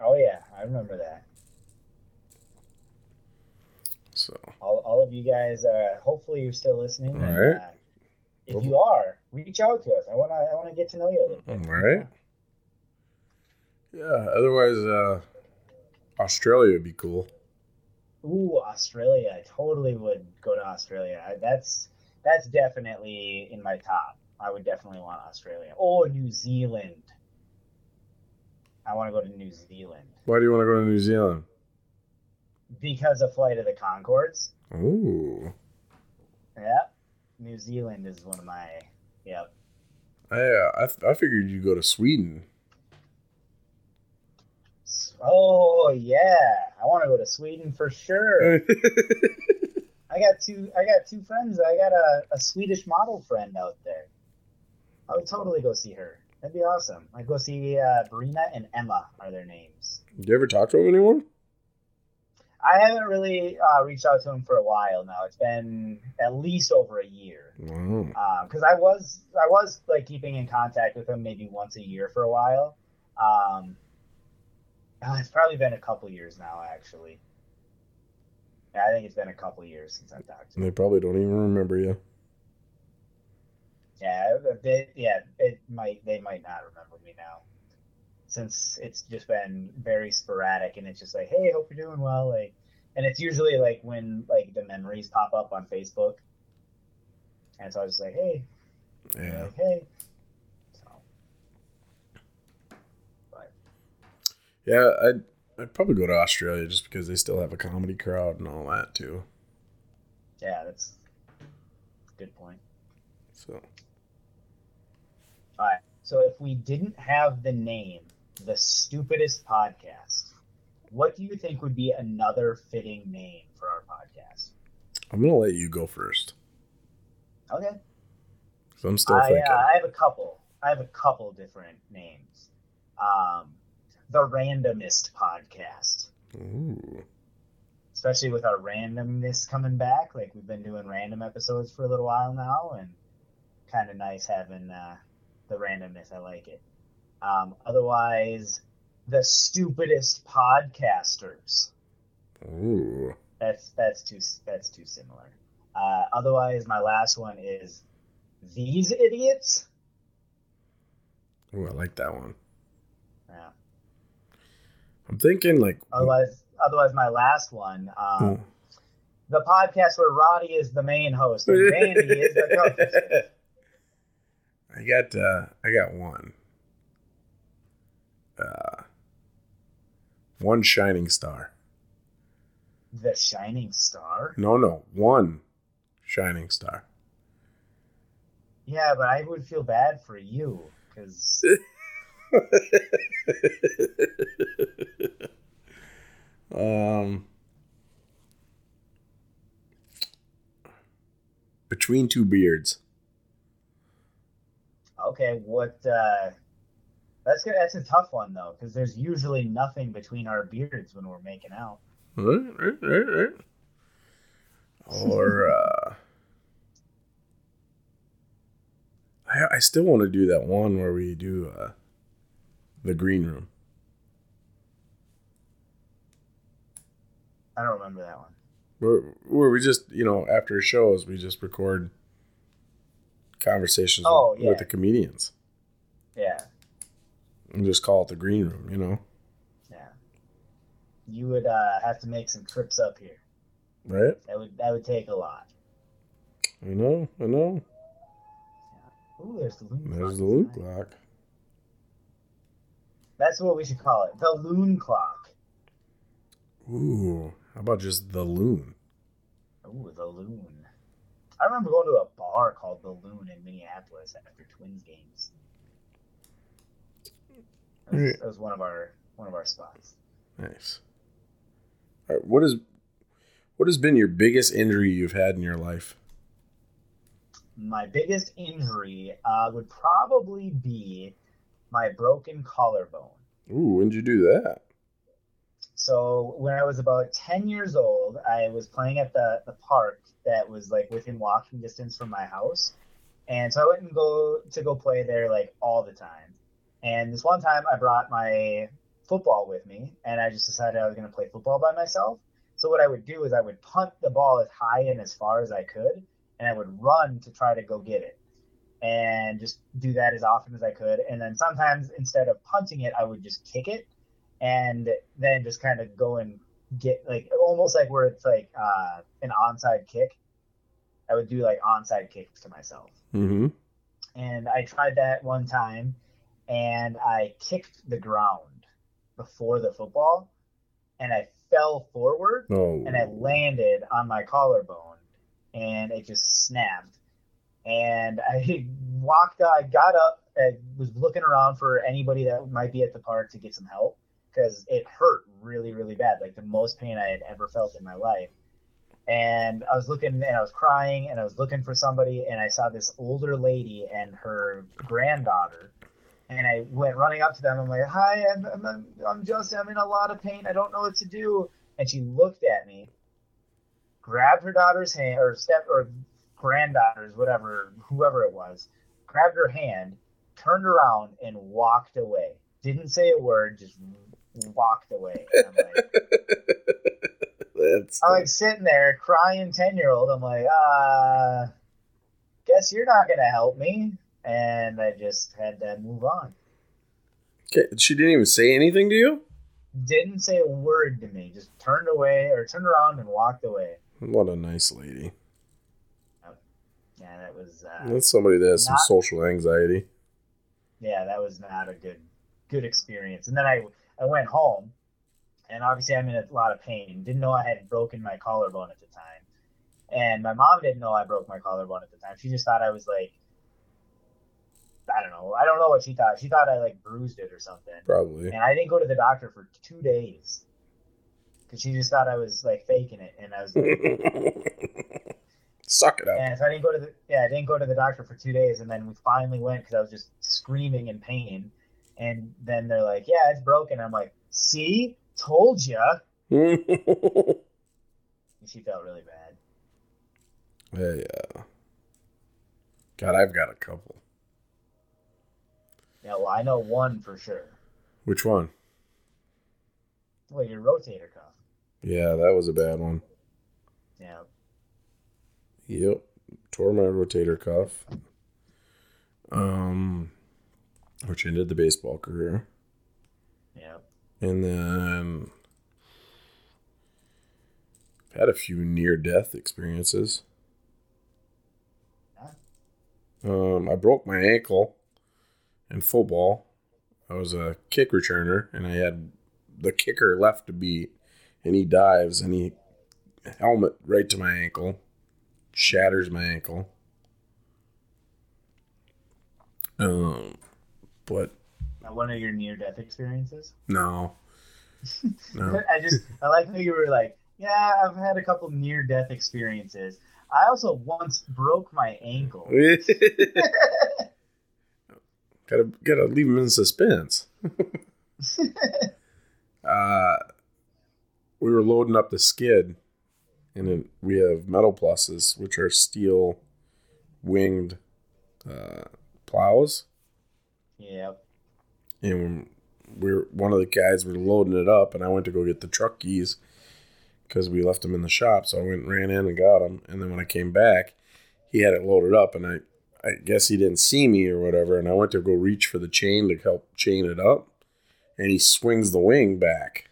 Speaker 2: Oh yeah, I remember that.
Speaker 1: So
Speaker 2: All, all of you guys, uh, hopefully you're still listening. and,
Speaker 1: All right.
Speaker 2: uh, if you are, reach out to us. I wanna I wanna get to know you a little bit.
Speaker 1: right. Yeah. Otherwise, uh, Australia would be cool.
Speaker 2: Ooh, Australia. I totally would go to Australia. I, that's that's definitely in my top. I would definitely want Australia. Or New Zealand. I want to go to New Zealand
Speaker 1: Why do you want to go to New Zealand?
Speaker 2: because of Flight of the Conchords.
Speaker 1: Ooh.
Speaker 2: Yeah. New Zealand is one of my. Yep.
Speaker 1: I, uh, I I figured you'd go to Sweden.
Speaker 2: Oh yeah, I want to go to Sweden for sure. I got two. I got two friends. I got a, a Swedish model friend out there. I would totally go see her. That'd be awesome. I'd go see uh, Brina and Emma are their names.
Speaker 1: You ever talk to anyone?
Speaker 2: I haven't really uh, reached out to him for a while now. It's been at least over a year. Because I was I was like keeping in contact with him maybe once a year for a while. Um, uh, it's probably been a couple years now, actually. Yeah, I think it's been a couple years since I've talked to them.
Speaker 1: they probably don't even remember you.
Speaker 2: Yeah, bit, yeah, it might they might not remember me now, since it's just been very sporadic, and it's just like, hey, hope you're doing well, like, and it's usually like when like the memories pop up on Facebook, and so I was just like, hey,
Speaker 1: Yeah.
Speaker 2: like, hey, so, but
Speaker 1: Yeah, I'd I'd probably go to Australia just because they still have a comedy crowd and all that too.
Speaker 2: yeah, that's good point.
Speaker 1: So
Speaker 2: All right. So if we didn't have the name, the stupidest podcast, what do you think would be another fitting name for our podcast?
Speaker 1: I'm gonna let you go first.
Speaker 2: Okay.
Speaker 1: 'cause I'm still
Speaker 2: I,
Speaker 1: thinking.
Speaker 2: uh, I have a couple. I have a couple different names. Um, the Randomist podcast,
Speaker 1: Ooh.
Speaker 2: especially with our randomness coming back. Like we've been doing random episodes for a little while now, and kind of nice having uh, the randomness. I like it. Um, otherwise, the stupidest podcasters.
Speaker 1: Ooh.
Speaker 2: That's that's too that's too similar. Uh, otherwise, my last one is these idiots.
Speaker 1: Ooh, I like that one.
Speaker 2: Yeah.
Speaker 1: I'm thinking like
Speaker 2: Otherwise, otherwise, my last one, um,
Speaker 1: Hmm.
Speaker 2: the podcast where Roddy is the main host and Randy is the co-host.
Speaker 1: I got uh I got one. Uh one shining star.
Speaker 2: The Shining Star.
Speaker 1: No, no, one shining star.
Speaker 2: Yeah, but I would feel bad for you because
Speaker 1: um between two beards.
Speaker 2: okay, what? Uh, that's good. That's a tough one though because there's usually nothing between our beards when we're making out.
Speaker 1: Or uh I I still want to do that one where we do uh the green room.
Speaker 2: I don't remember that one.
Speaker 1: Where where we just, you know, after shows we just record conversations
Speaker 2: Oh,
Speaker 1: with,
Speaker 2: yeah.
Speaker 1: with the comedians
Speaker 2: Yeah,
Speaker 1: and just call it the green room, you know?
Speaker 2: yeah. You would uh, have to make some trips up here.
Speaker 1: Right?
Speaker 2: That would that would take a lot.
Speaker 1: I know, I know.
Speaker 2: Ooh, there's the loon. clock.
Speaker 1: There's the loon clock.
Speaker 2: That's what we should call it. The loon clock.
Speaker 1: Ooh, how about just the loon?
Speaker 2: Ooh, the loon. I remember going to a bar called the Loon in Minneapolis after Twins games. That was, one of our one of our spots.
Speaker 1: Nice. All right, what is what has been your biggest injury you've had in your life?
Speaker 2: My biggest injury uh, would probably be my broken collarbone.
Speaker 1: Ooh, when'd you do that?
Speaker 2: So when I was about 10 years old, I was playing at the, the park that was like within walking distance from my house. And so I went and go to go play there like all the time. And this one time I brought my football with me and I just decided I was going to play football by myself. So what I would do is I would punt the ball as high and as far as I could and I would run to try to go get it. And just do that as often as I could. And then sometimes instead of punting it, I would just kick it and then just kind of go and get like almost like where it's like uh, an onside kick. I would do like onside kicks to myself.
Speaker 1: Mm-hmm.
Speaker 2: And I tried that one time and I kicked the ground before the football and I fell forward
Speaker 1: Oh.
Speaker 2: and I landed on my collarbone and it just snapped. And I walked, I got up, I was looking around for anybody that might be at the park to get some help because it hurt really, really bad, like the most pain I had ever felt in my life. And I was looking and I was crying and I was looking for somebody and I saw this older lady and her granddaughter. And I went running up to them. I'm like, "Hi, I'm I'm, I'm just I'm in a lot of pain. I don't know what to do." And she looked at me, grabbed her daughter's hand or step or granddaughter's whatever whoever it was, grabbed her hand, turned around and walked away. Didn't say a word, just walked away. And I'm like,
Speaker 1: That's
Speaker 2: I'm like sitting there crying, ten year old. I'm like, uh, guess you're not gonna help me. And I just had to move on.
Speaker 1: okay. She didn't even say anything to you.
Speaker 2: Didn't say a word to me. Just turned away or turned around and walked away.
Speaker 1: What a nice lady.
Speaker 2: Yeah, that was uh,
Speaker 1: That's somebody that has some social anxiety.
Speaker 2: yeah, that was not a good good experience. And then I I went home, and obviously I'm in a lot of pain. Didn't know I had broken my collarbone at the time, And my mom didn't know I broke my collarbone at the time. She just thought I was like, I don't know. I don't know what she thought. She thought I like bruised it or something.
Speaker 1: Probably.
Speaker 2: And I didn't go to the doctor for two days because she just thought I was like faking it. And I was Like,
Speaker 1: Suck it up.
Speaker 2: and so I didn't go to the yeah I didn't go to the doctor for two days. And then we finally went because I was just screaming in pain. And then they're like, yeah, it's broken. I'm like, see, told ya. And she felt really bad.
Speaker 1: yeah, uh, yeah. God, I've got a couple.
Speaker 2: Yeah, well, I know one for sure.
Speaker 1: Which one?
Speaker 2: Well, your rotator cuff.
Speaker 1: Yeah, that was a bad one.
Speaker 2: Yeah.
Speaker 1: Yep. Tore my rotator cuff. Um, which ended the baseball career.
Speaker 2: Yeah.
Speaker 1: And then had a few near death experiences. Um, I broke my ankle in football. I was a kick returner, and I had the kicker left to beat, and he dives and he helmet right to my ankle, shatters my ankle. Um, but
Speaker 2: Now, one of your near death experiences.
Speaker 1: no, no.
Speaker 2: I just I like how you were like, yeah, I've had a couple near death experiences. I also once broke my ankle.
Speaker 1: gotta gotta leave him in suspense. uh, we were loading up the skid, and we have metal pluses, which are steel winged uh, plows.
Speaker 2: yeah.
Speaker 1: And we're one of the guys were loading it up, and I went to go get the truck keys because we left them in the shop. So I went and ran in and got them, and then when I came back, he had it loaded up, and I I guess he didn't see me or whatever, and I went to go reach for the chain to help chain it up, and he swings the wing back,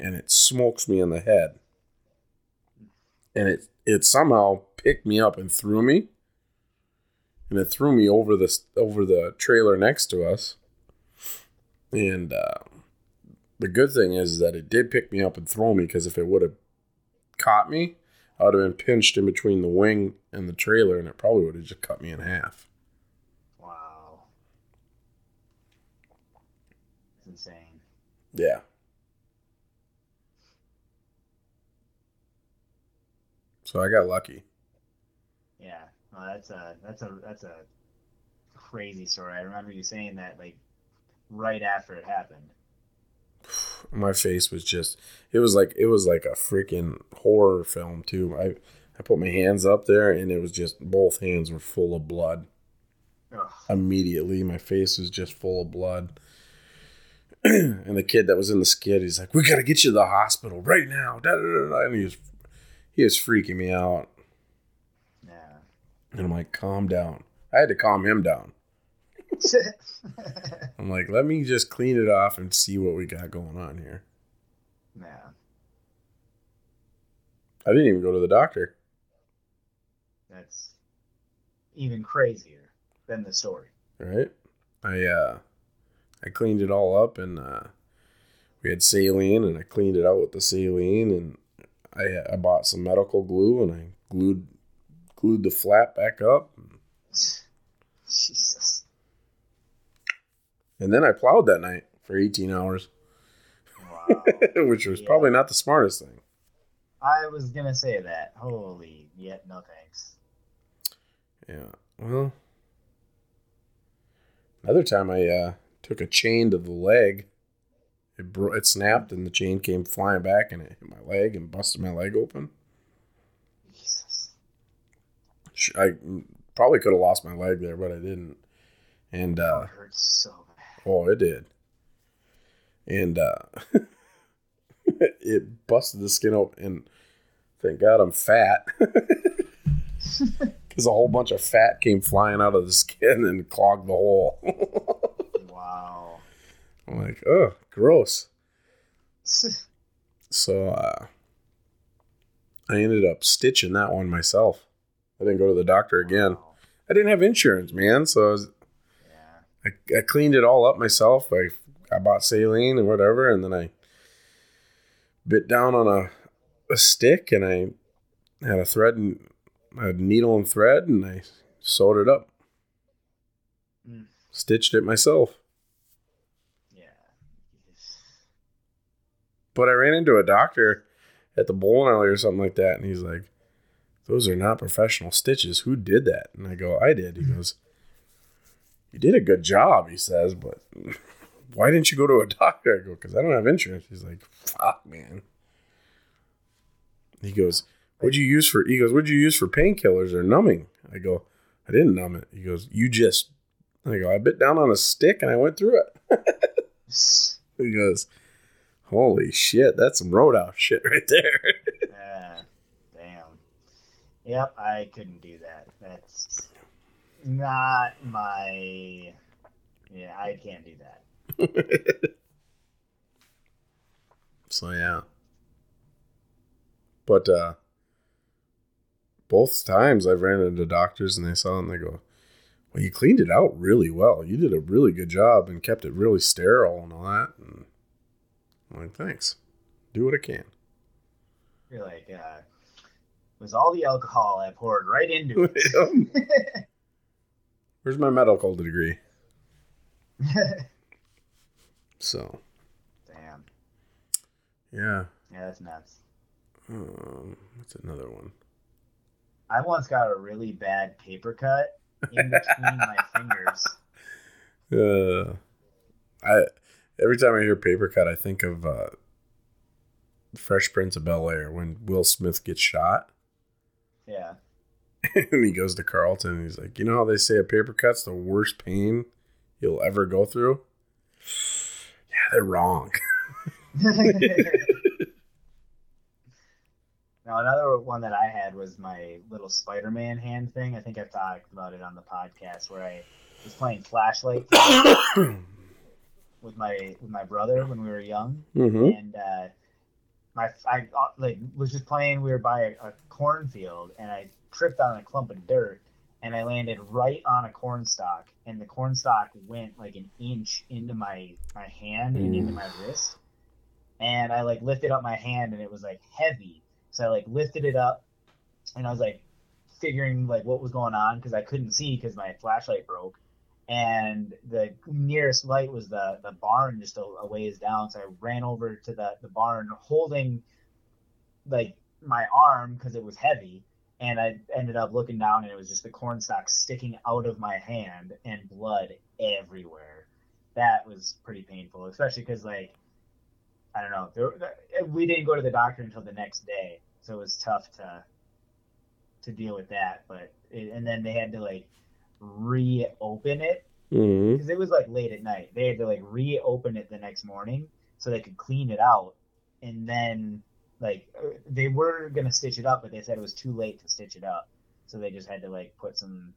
Speaker 1: and it smokes me in the head, and it it somehow picked me up and threw me, and it threw me over the over the trailer next to us, and uh, the good thing is that it did pick me up and throw me because if it would have caught me, I would have been pinched in between the wing and the trailer, and it probably would have just cut me in half.
Speaker 2: Wow. It's insane.
Speaker 1: Yeah. So I got lucky.
Speaker 2: Yeah. Well, that's a that's a that's a crazy story. I remember you saying that like right after it happened.
Speaker 1: My face was just it was like it was like a freaking horror film too. I I put my hands up there and it was just both hands were full of blood.
Speaker 2: Ugh.
Speaker 1: Immediately my face was just full of blood. and the kid that was in the skid, he's like, "We gotta get you to the hospital right now!" Da, da, da, da. And he was, he was freaking me out.
Speaker 2: Yeah.
Speaker 1: And I'm like, "Calm down." I had to calm him down. I'm like, "Let me just clean it off and see what we got going on here."
Speaker 2: yeah.
Speaker 1: I didn't even go to the doctor.
Speaker 2: That's even crazier than the story.
Speaker 1: right? I uh I cleaned it all up and uh we had saline and I cleaned it out with the saline and I I bought some medical glue and I glued glued the flap back up
Speaker 2: Jesus.
Speaker 1: And then I plowed that night for 18 hours,
Speaker 2: Wow.
Speaker 1: which was
Speaker 2: Yeah.
Speaker 1: probably not the smartest thing.
Speaker 2: I was gonna say that. Holy, yeah, no thanks.
Speaker 1: Yeah. Well, another time I uh took a chain to the leg. It bro- it snapped and the chain came flying back and it hit my leg and busted my leg open.
Speaker 2: Jesus.
Speaker 1: I probably could have lost my leg there, but I didn't. And uh,
Speaker 2: it hurts so.
Speaker 1: Oh, it did. And uh, it busted the skin open. And thank God I'm fat, because a whole bunch of fat came flying out of the skin and clogged the hole.
Speaker 2: Wow.
Speaker 1: I'm like, oh, gross. So uh, I ended up stitching that one myself. I didn't go to the doctor again.
Speaker 2: Wow.
Speaker 1: I didn't have insurance, man. So I was. I, I cleaned it all up myself. I I bought saline and whatever, and then I bit down on a, a stick and I had a thread and had needle and thread, and I sewed it up.
Speaker 2: Mm.
Speaker 1: Stitched it myself.
Speaker 2: Yeah.
Speaker 1: But I ran into a doctor at the bowling alley or something like that, and he's like, "Those are not professional stitches. Who did that?" And I go, "I did." He goes, "You did a good job," he says, "but why didn't you go to a doctor?" I go, "Because I don't have insurance." He's like, "Fuck, man." He goes, "What'd you use for?" He goes, "What'd you use for painkillers or numbing?" I go, "I didn't numb it." He goes, "You just." I go, "I bit down on a stick and I went through it." He goes, "Holy shit, that's some roadhouse shit right there."
Speaker 2: Uh, damn. Yep, I couldn't do that. That's not my. Yeah, I can't do that.
Speaker 1: so yeah. But uh both times I've ran into doctors and they saw it and they go, Well, you cleaned it out really well. You did a really good job and kept it really sterile and all that. And I'm like, thanks. Do what I can.
Speaker 2: You're like, uh, was all the alcohol I poured right into it.
Speaker 1: Where's my medical degree? So
Speaker 2: Damn.
Speaker 1: yeah.
Speaker 2: Yeah, that's nuts.
Speaker 1: Um, what's another one?
Speaker 2: I once got a really bad paper cut in between my fingers.
Speaker 1: Uh, I every time I hear paper cut, I think of uh, Fresh Prince of Bel Air when Will Smith gets shot
Speaker 2: Yeah.
Speaker 1: and he goes to Carlton and he's like, you know how they say a paper cut's the worst pain you'll ever go through? Yeah, they're wrong.
Speaker 2: now another one that I had was my little Spider-Man hand thing. I think I've talked about it on the podcast where I was playing flashlight with my with my brother when we were young,
Speaker 1: mm-hmm.
Speaker 2: and uh, my I uh, like was just playing. We were by a, a cornfield, and I tripped on a clump of dirt, and I landed right on a corn stalk, and the corn stalk went like an inch into my my hand and into mm. my wrist, and I like lifted up my hand, and it was like heavy, so I like lifted it up, and I was like figuring like what was going on because I couldn't see because my flashlight broke. And the nearest light was the the barn just a, a ways down. So I ran over to the the barn holding like my arm because it was heavy, and I ended up looking down and it was just the corn stalk sticking out of my hand and blood everywhere. That was pretty painful, especially because like I don't know, there, we didn't go to the doctor until the next day, so it was tough to to deal with that. But it, and then they had to like reopen it
Speaker 1: Mm-hmm.
Speaker 2: it was like late at night. They had to like reopen it the next morning so they could clean it out, and then like uh, they were gonna stitch it up, but they said it was too late to stitch it up, so they just had to like put some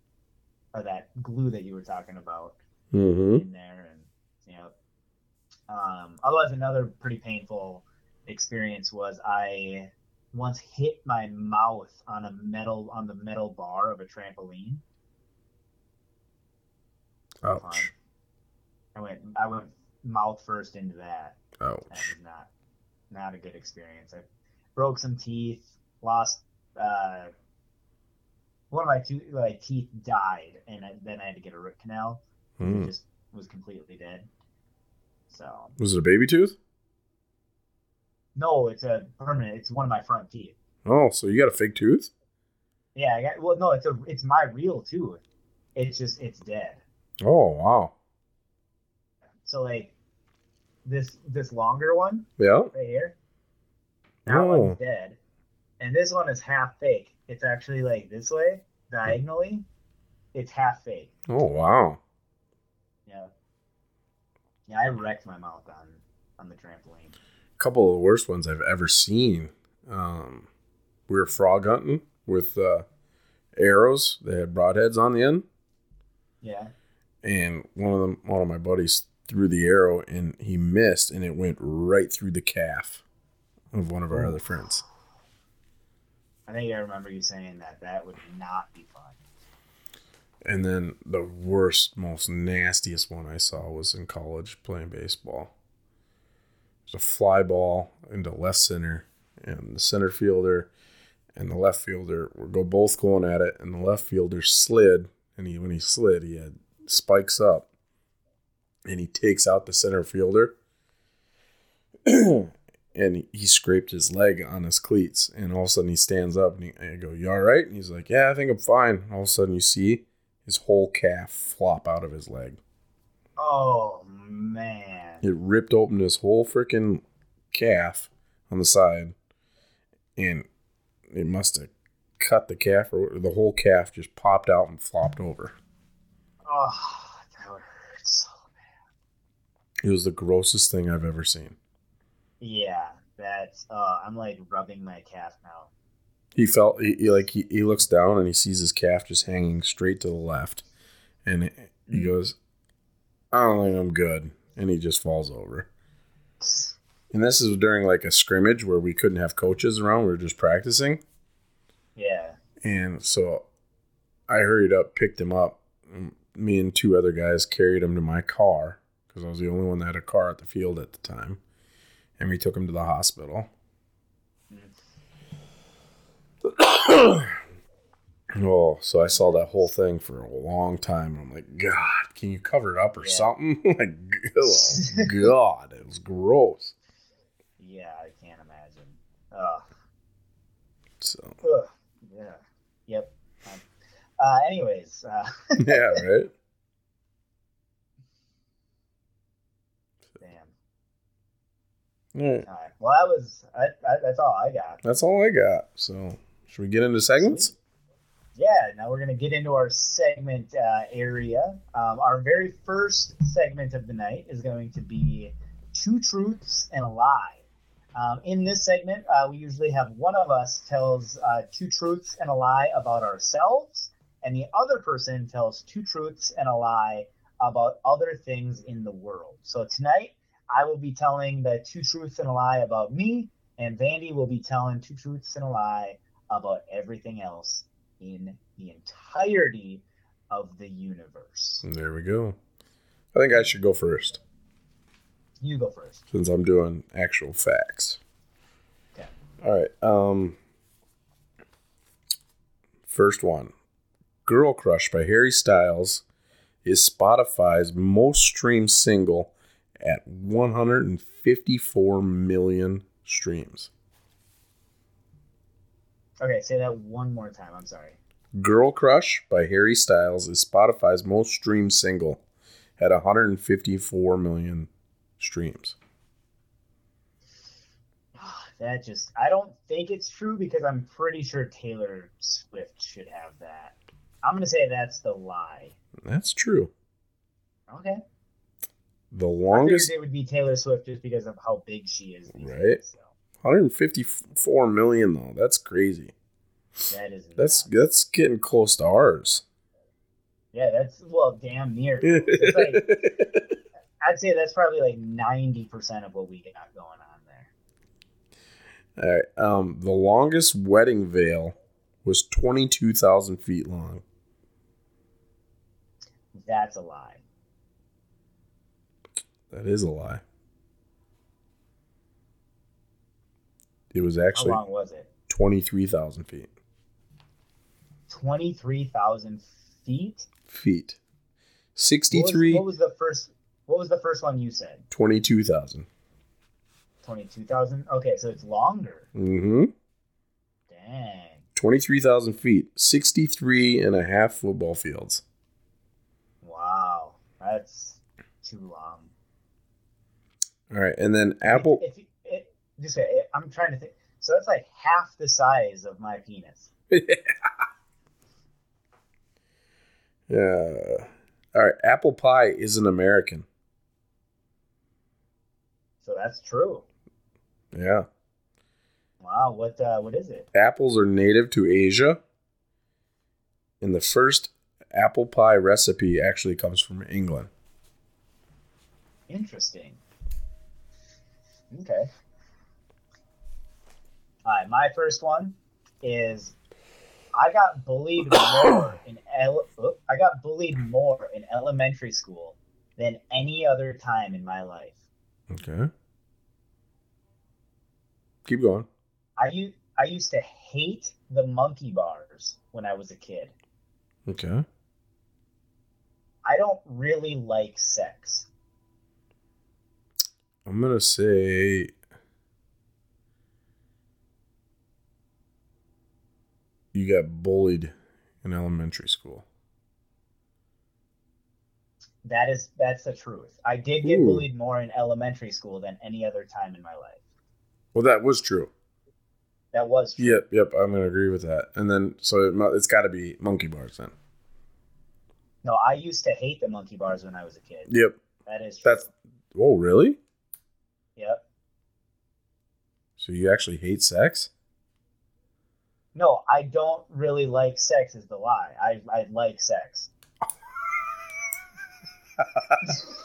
Speaker 2: of that glue that you were talking about
Speaker 1: Mm-hmm.
Speaker 2: in there, and you know. Um, otherwise, another pretty painful experience was I once hit my mouth on a metal on the metal bar of a trampoline.
Speaker 1: Ouch.
Speaker 2: I went I went mouth first into that. Oh
Speaker 1: that
Speaker 2: was not not a good experience. I broke some teeth, lost uh, one of my two like teeth died, and I, then I had to get a root canal. It
Speaker 1: Mm.
Speaker 2: just was completely dead. So
Speaker 1: Was it a baby tooth?
Speaker 2: no, it's a permanent. It's one of my front teeth.
Speaker 1: Oh, so you got a fake tooth?
Speaker 2: Yeah, I got, well, no, it's a it's my real tooth. It's just it's dead.
Speaker 1: Oh, wow.
Speaker 2: So like this this longer one
Speaker 1: Yeah.
Speaker 2: right here. That
Speaker 1: Oh.
Speaker 2: one's dead. And this one is half fake. It's actually like this way, diagonally. It's half fake.
Speaker 1: Oh, wow.
Speaker 2: Yeah. Yeah, I wrecked my mouth on on the trampoline.
Speaker 1: A couple of the worst ones I've ever seen. Um, we were frog hunting with uh, arrows. They had broadheads on the end,
Speaker 2: Yeah.
Speaker 1: and one of them, one of my buddies, threw the arrow and he missed, and it went right through the calf of one of our other friends.
Speaker 2: I think I remember you saying that. That would not be fun.
Speaker 1: And then the worst, most nastiest one I saw was in college playing baseball. It was a fly ball into left center, and the center fielder and the left fielder were go both going at it, and the left fielder slid, and he when he slid, he had spikes up, and he takes out the center fielder, and he scraped his leg on his cleats, and all of a sudden he stands up, and, he, and I go, "You all right?" And he's like, "Yeah, I think I'm fine." all of a sudden you see his whole calf flop out of his leg.
Speaker 2: Oh man!
Speaker 1: It ripped open his whole freaking calf on the side, and it must have cut the calf or the whole calf just popped out and flopped over.
Speaker 2: Oh, that would hurt so bad.
Speaker 1: It was the grossest thing I've ever seen.
Speaker 2: Yeah, that's. Uh, I'm like rubbing my calf now.
Speaker 1: He felt he, he like he, he looks down and he sees his calf just hanging straight to the left, and it, he goes, "I don't think I'm good," and he just falls over. And this is during like a scrimmage where we couldn't have coaches around; we were just practicing.
Speaker 2: Yeah.
Speaker 1: And so I hurried up, picked him up. Me and two other guys carried him to my car because I was the only one that had a car at the field at the time. And we took him to the hospital. oh, so I saw that whole thing for a long time. I'm like, God, can you cover it up or
Speaker 2: Yeah.
Speaker 1: something? like, oh, God, it was gross.
Speaker 2: Yeah, I can't imagine. Ugh.
Speaker 1: So,
Speaker 2: Ugh. Yeah. Yep. Um, Uh, anyways, uh,
Speaker 1: yeah, right?
Speaker 2: damn.
Speaker 1: All right.
Speaker 2: All right. Well, that was I, I, that's all I got.
Speaker 1: That's all I got. So, should we get into segments?
Speaker 2: Yeah. Now we're gonna get into our segment uh, area. Um, our very first segment of the night is going to be two truths and a lie. Um, in this segment, uh, we usually have one of us tells uh, two truths and a lie about ourselves, and the other person tells two truths and a lie about other things in the world. So tonight, I will be telling the two truths and a lie about me, and Vandy will be telling two truths and a lie about everything else in the entirety of the universe.
Speaker 1: There we go. I think I should go first
Speaker 2: You go first.
Speaker 1: since I'm doing actual facts.
Speaker 2: Okay.
Speaker 1: All right. Um first one. Girl Crush by Harry Styles is Spotify's most streamed single at 154 million streams.
Speaker 2: Okay, say that one more time. I'm sorry.
Speaker 1: Girl Crush by Harry Styles is Spotify's most streamed single at 154 million streams.
Speaker 2: Ah, that just, I don't think it's true because I'm pretty sure Taylor Swift should have that. I'm going to say that's the lie.
Speaker 1: That's true.
Speaker 2: Okay.
Speaker 1: The longest
Speaker 2: it would be Taylor Swift just because of how big she is.
Speaker 1: Right.
Speaker 2: Days, so
Speaker 1: 154 million though. That's crazy.
Speaker 2: that is.
Speaker 1: That's
Speaker 2: nuts.
Speaker 1: that's getting close to ours.
Speaker 2: Yeah, that's, well, damn near. Like, I'd say that's probably like 90% of what we got going on there.
Speaker 1: All right. Um, the longest wedding veil was 22,000 feet long.
Speaker 2: That's a lie.
Speaker 1: That is a lie. It was actually How
Speaker 2: long was it?
Speaker 1: 23,000 feet.
Speaker 2: 23,000 feet?
Speaker 1: Feet.
Speaker 2: What
Speaker 1: 63,
Speaker 2: what was the first? What was the first one you said?
Speaker 1: 22,000.
Speaker 2: Twenty-two thousand. Okay, so it's longer.
Speaker 1: Mm-hmm.
Speaker 2: Dang.
Speaker 1: 23,000 feet. 63 and a half football fields.
Speaker 2: Wow, that's too long.
Speaker 1: All right. And then Apple.
Speaker 2: If, if, it, just say, I'm trying to think. So that's like half the size of my penis.
Speaker 1: Yeah. All right. Apple pie is an American.
Speaker 2: So that's true.
Speaker 1: Yeah.
Speaker 2: Wow. What? Uh, what is it?
Speaker 1: Apples are native to Asia. And the first apple pie recipe actually comes from England.
Speaker 2: Interesting. Okay. All right, my first one is I got bullied more in ele- I got bullied more in elementary school than any other time in my life.
Speaker 1: Okay. Keep going.
Speaker 2: I used I used to hate the monkey bars when I was a kid.
Speaker 1: Okay.
Speaker 2: I don't really like sex.
Speaker 1: I'm gonna say you got bullied in elementary school.
Speaker 2: That is that's the truth. I did get
Speaker 1: Ooh.
Speaker 2: bullied more in elementary school than any other time in my life.
Speaker 1: Well, that was true.
Speaker 2: That was true.
Speaker 1: Yep, yep. I'm gonna agree with that. And then so it, it's got to be monkey bars then.
Speaker 2: No, I used to hate the monkey bars when I was a kid.
Speaker 1: Yep.
Speaker 2: That is true.
Speaker 1: That's. Oh, really?
Speaker 2: Yep.
Speaker 1: So you actually hate sex?
Speaker 2: No, I don't really like sex. Is the lie. I I like sex.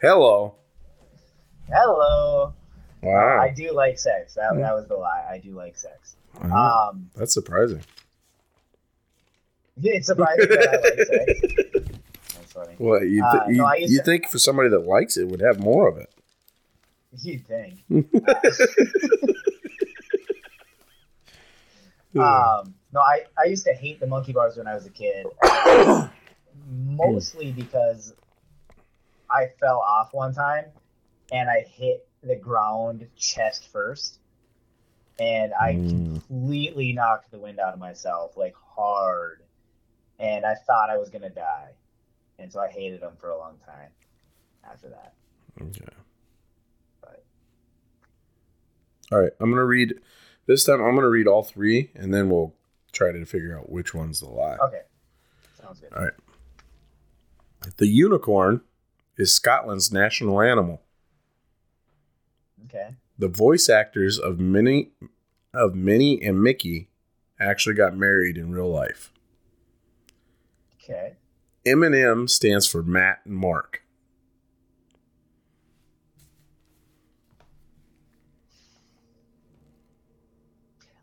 Speaker 1: Hello.
Speaker 2: Hello.
Speaker 1: Wow.
Speaker 2: I do like sex. That, that was the lie. I do like sex.
Speaker 1: Wow.
Speaker 2: Um,
Speaker 1: That's surprising.
Speaker 2: it's surprising that I like sex. Funny.
Speaker 1: Well, you, th-
Speaker 2: Uh,
Speaker 1: you,
Speaker 2: no,
Speaker 1: you
Speaker 2: to-
Speaker 1: think for somebody that likes it would have more of it.
Speaker 2: You think? Um, no, I, I used to hate the monkey bars when I was a kid, mostly because I fell off one time and I hit the ground chest first, and I
Speaker 1: Mm.
Speaker 2: completely knocked the wind out of myself, like hard, and I thought I was gonna die, and so I hated them for a long time after that.
Speaker 1: Okay.
Speaker 2: But
Speaker 1: All right. I'm gonna read. This time I'm gonna read all three, and then we'll try to figure out which one's the lie.
Speaker 2: okay, sounds good.
Speaker 1: All right. The unicorn is Scotland's national animal.
Speaker 2: Okay,
Speaker 1: The voice actors of Minnie, of Minnie and Mickey actually got married in real life.
Speaker 2: okay.
Speaker 1: M&M stands for Matt and Mark.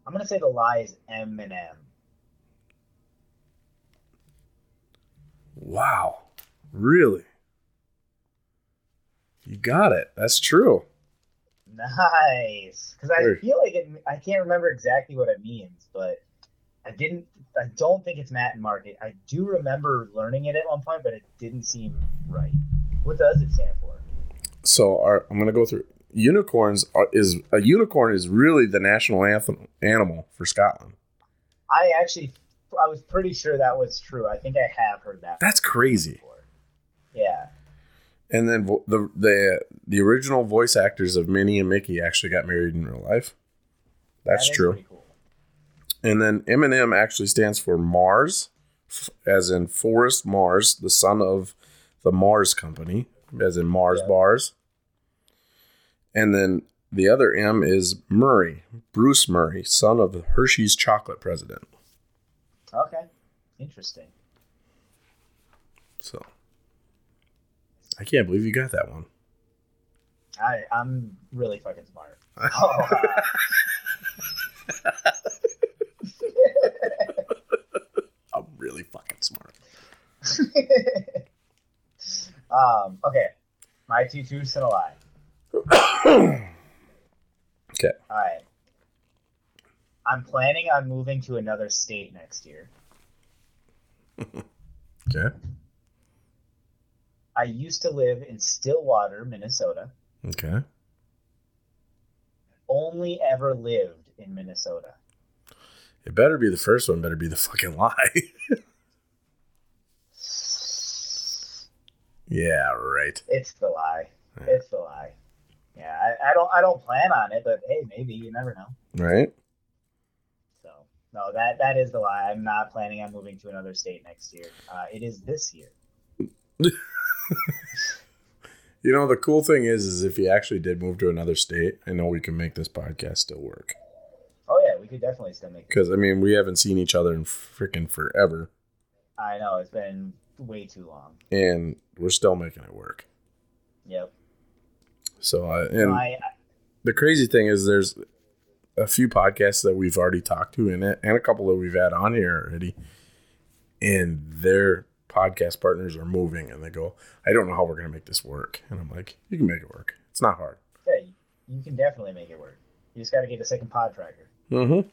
Speaker 2: I'm gonna say the lie is Eminem.
Speaker 1: Wow. Really? You got it. That's true.
Speaker 2: Nice, because I feel like it, I can't remember exactly what it means, but I didn't. I don't think it's Matt and Mark. I do remember learning it at one point, but it didn't seem right. What does it stand for?
Speaker 1: So our, I'm going to go through unicorns are, is a unicorn is really the national anthem animal for Scotland.
Speaker 2: I actually, I was pretty sure that was true. I think I have heard that.
Speaker 1: That's crazy.
Speaker 2: before. Yeah.
Speaker 1: And then vo- the the the original voice actors of Minnie and Mickey actually got married in real life. That's
Speaker 2: that
Speaker 1: true. And then M&M actually stands for Mars, f- as in Forrest Mars, the son of the Mars Company, as in Mars
Speaker 2: Yeah.
Speaker 1: bars. And then the other M is Murrie, Bruce Murrie, son of Hershey's chocolate president.
Speaker 2: Okay. Interesting.
Speaker 1: So I can't believe you got that one.
Speaker 2: I I'm really fucking smart. Oh,
Speaker 1: really fucking smart.
Speaker 2: um. Okay. My T two truths and a lie.
Speaker 1: Okay.
Speaker 2: All right. I'm planning on moving to another state next year.
Speaker 1: Okay.
Speaker 2: I used to live in Stillwater, Minnesota.
Speaker 1: Okay.
Speaker 2: Only ever lived in Minnesota.
Speaker 1: It better be the first one, better be the fucking lie. yeah, right.
Speaker 2: It's the lie.
Speaker 1: Yeah.
Speaker 2: It's the lie. Yeah, I, I don't I don't plan on it, but hey, maybe you never know.
Speaker 1: Right?
Speaker 2: So no, that that is the lie. I'm not planning on moving to another state next year. Uh, it is this year.
Speaker 1: You know, the cool thing is, is if you actually did move to another state, I know we can make this podcast still work.
Speaker 2: Oh yeah, we could definitely still make. It.
Speaker 1: Because I mean, we haven't seen each other in freaking forever,
Speaker 2: I know it's been way too long.
Speaker 1: and we're still making it work.
Speaker 2: Yep.
Speaker 1: So, I and
Speaker 2: I,
Speaker 1: the crazy thing is, there's a few podcasts that we've already talked to in it, and a couple that we've had on here already, and their podcast partners are moving, and they go, "I don't know how we're gonna make this work," and I'm like, "You can make it work. It's not hard."
Speaker 2: yeah, you can definitely make it work. You just got to get a second pod tracker.
Speaker 1: Mm-hmm.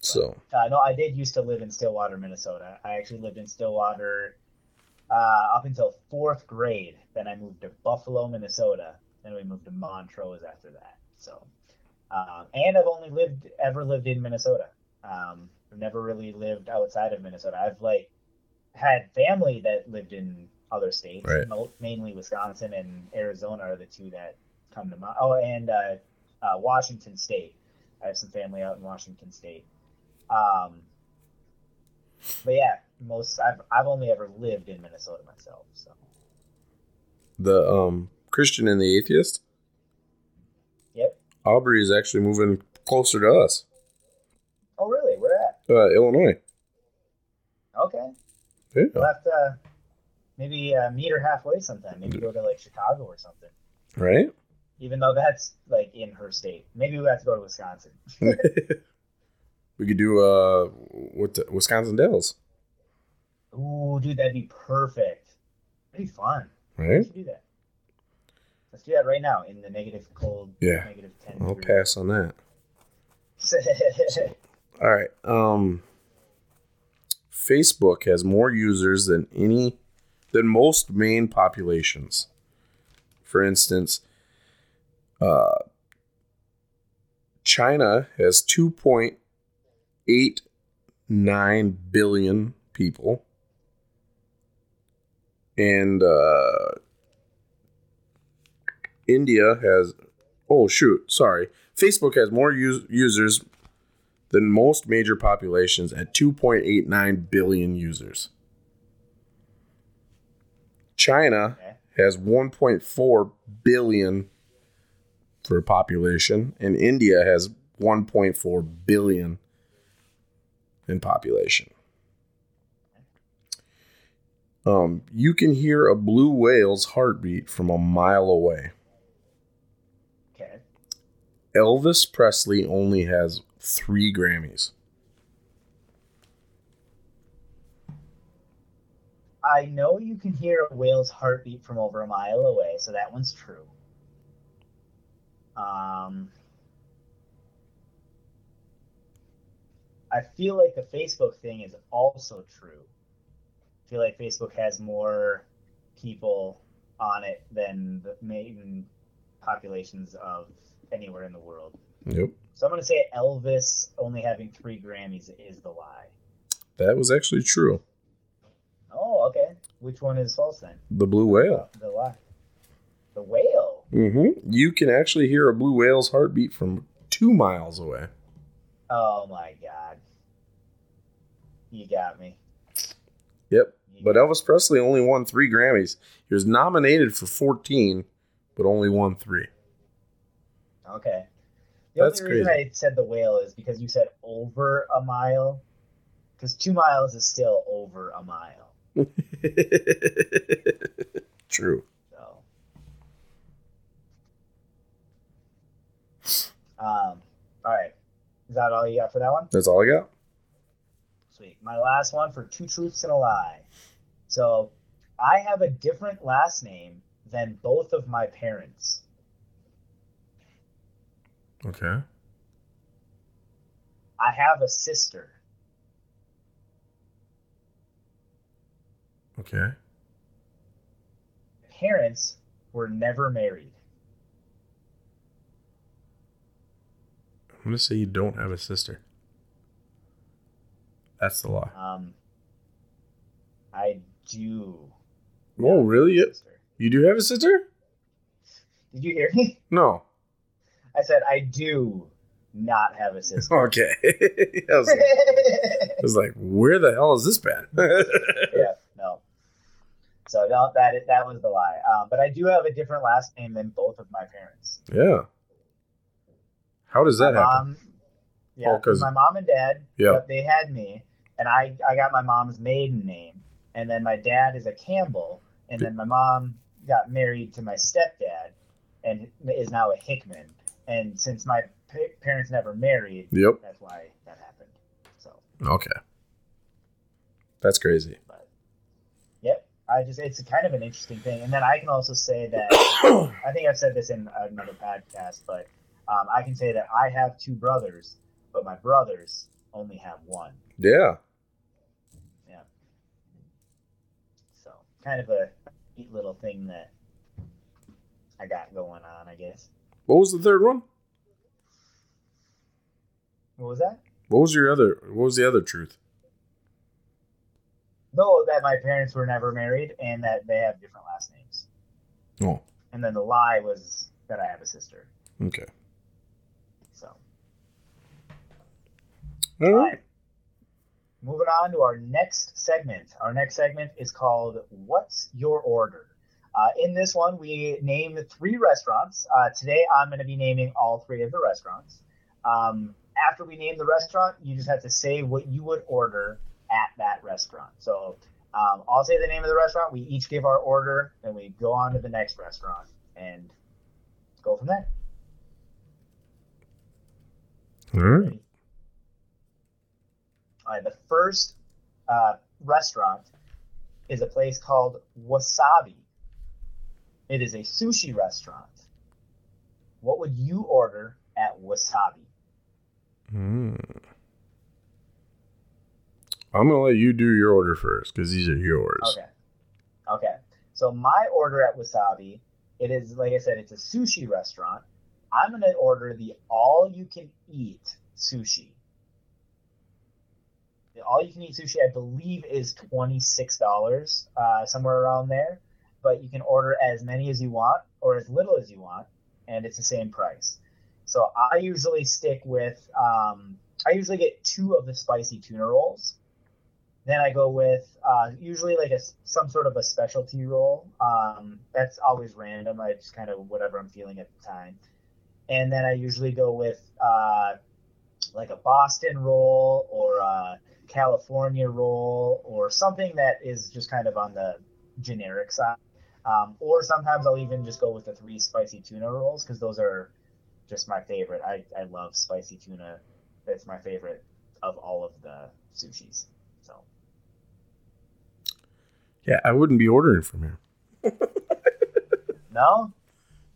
Speaker 1: So
Speaker 2: Uh, no, I did used to live in Stillwater, Minnesota. I actually lived in Stillwater uh, up until fourth grade. Then I moved to Buffalo, Minnesota. Then we moved to Montrose after that. So, um, and I've only lived ever lived in Minnesota. Um, I've never really lived outside of Minnesota. I've like had family that lived in other states,
Speaker 1: Right.
Speaker 2: mainly Wisconsin and Arizona are the two that come to mind. Oh, and uh, uh, Washington State. I have some family out in Washington State. Um, but yeah, most I've I've only ever lived in Minnesota myself. So
Speaker 1: the um Christian and the atheist,
Speaker 2: yep.
Speaker 1: Aubrey is actually moving closer to us.
Speaker 2: Oh really? Where at?
Speaker 1: Uh, Illinois.
Speaker 2: Okay.
Speaker 1: Yeah.
Speaker 2: We'll have to uh, maybe uh, meet her halfway sometime. Maybe go to like Chicago or something.
Speaker 1: Right?
Speaker 2: Even though that's like in her state. Maybe we have to go to Wisconsin.
Speaker 1: we could do uh what the, Wisconsin Dells,
Speaker 2: Ooh, dude, that'd be perfect. That'd be fun.
Speaker 1: Right?
Speaker 2: should do that. Let's do that right now in the negative cold.
Speaker 1: Yeah.
Speaker 2: Negative ten.
Speaker 1: I'll
Speaker 2: degree.
Speaker 1: pass on that. All right. Um Facebook has more users than any than most main populations. For instance, uh China has 2.89 billion people. And uh India has oh shoot, sorry. Facebook has more us- users than most major populations at 2.89 billion users. China has 1.4 billion for population, and India has 1.4 billion in population. Um, you can hear a blue whale's heartbeat from a mile away.
Speaker 2: Okay.
Speaker 1: Elvis Presley only has three Grammys.
Speaker 2: I know you can hear a whale's heartbeat from over a mile away, so that one's true. Um, I feel like the Facebook thing is also true. I feel like Facebook has more people on it than the main populations of anywhere in the world.
Speaker 1: Yep.
Speaker 2: So I'm going to say Elvis only having three Grammys is the lie.
Speaker 1: That was actually true.
Speaker 2: Oh, okay. Which one is false then?
Speaker 1: The blue whale.
Speaker 2: The lie. The whale.
Speaker 1: Mm-hmm. You can actually hear a blue whale's heartbeat from two miles away.
Speaker 2: Oh my god. You got me.
Speaker 1: Yep. But Elvis Presley only won three Grammys. He was nominated for 14, but only won three.
Speaker 2: Okay. The
Speaker 1: That's
Speaker 2: only reason
Speaker 1: crazy.
Speaker 2: I said the whale is because you said over a mile. Because two miles is still over a mile.
Speaker 1: True.
Speaker 2: So. Um. All right. Is that all you got for that one?
Speaker 1: That's all I got.
Speaker 2: Sweet. My last one for two truths and a lie. So, I have a different last name than both of my parents.
Speaker 1: Okay.
Speaker 2: I have a sister.
Speaker 1: Okay.
Speaker 2: Parents were never married.
Speaker 1: I'm to say you don't have a sister. That's the lie.
Speaker 2: Um, I do.
Speaker 1: Oh, really? You- You do have a sister?
Speaker 2: Did you hear me?
Speaker 1: No.
Speaker 2: I said I do not have a sister.
Speaker 1: Okay. I, was like, I was like, where the hell has this been?
Speaker 2: yeah, no. So no, that that was the lie. Um, but I do have a different last name than both of my parents.
Speaker 1: yeah. How does that
Speaker 2: my
Speaker 1: happen?
Speaker 2: mom, yeah,
Speaker 1: Oh, 'cause-
Speaker 2: my mom and dad,
Speaker 1: Yeah.
Speaker 2: they had me, and I I got my mom's maiden name, and then my dad is a Campbell, and then my mom got married to my stepdad, and is now a Hickman. And since my pa- parents never married,
Speaker 1: Yep.
Speaker 2: that's why that happened. So,
Speaker 1: Okay. That's crazy.
Speaker 2: but yep, I just it's kind of an interesting thing. And then I can also say that I think I've said this in another podcast, but Um, I can say that I have two brothers, but my brothers only have one.
Speaker 1: Yeah. Yeah.
Speaker 2: So kind of a neat little thing that I got going on, I guess.
Speaker 1: What was the third one?
Speaker 2: What was that?
Speaker 1: What was your other? What was the other truth?
Speaker 2: No, that my parents were never married and that they have different last names.
Speaker 1: Oh,
Speaker 2: And then the lie was that I have a sister.
Speaker 1: okay.
Speaker 2: So,
Speaker 1: All right.
Speaker 2: Moving on to our next segment. Our next segment is called What's Your Order? Uh, in this one, we name three restaurants. Uh, today, I'm going to be naming all three of the restaurants. Um, after we name the restaurant, you just have to say what you would order at that restaurant. So um, I'll say the name of the restaurant. We each give our order, and we go on to the next restaurant and go from there.
Speaker 1: All right.
Speaker 2: All right, the first uh, restaurant is a place called Wasabi. It is a sushi restaurant. What would you order at Wasabi?
Speaker 1: Hmm. I'm gonna let you do your order first because these are yours.
Speaker 2: Okay. Okay. So my order at Wasabi, it is like I said, it's a sushi restaurant. I'm gonna order the all you can eat sushi. All you can eat sushi, I believe, is twenty six dollars, uh, somewhere around there. But you can order as many as you want or as little as you want, and it's the same price. So I usually stick with, um, I usually get two of the spicy tuna rolls. Then I go with uh, usually like a some sort of a specialty roll. Um, that's always random. I just kind of whatever I'm feeling at the time. And then I usually go with uh, like a Boston roll or a California roll or something that is just kind of on the generic side. Um, or sometimes I'll even just go with the three spicy tuna rolls because those are just my favorite. I, I love spicy tuna. It's my favorite of all of the sushis. So
Speaker 1: Yeah, I wouldn't be ordering from here.
Speaker 2: no,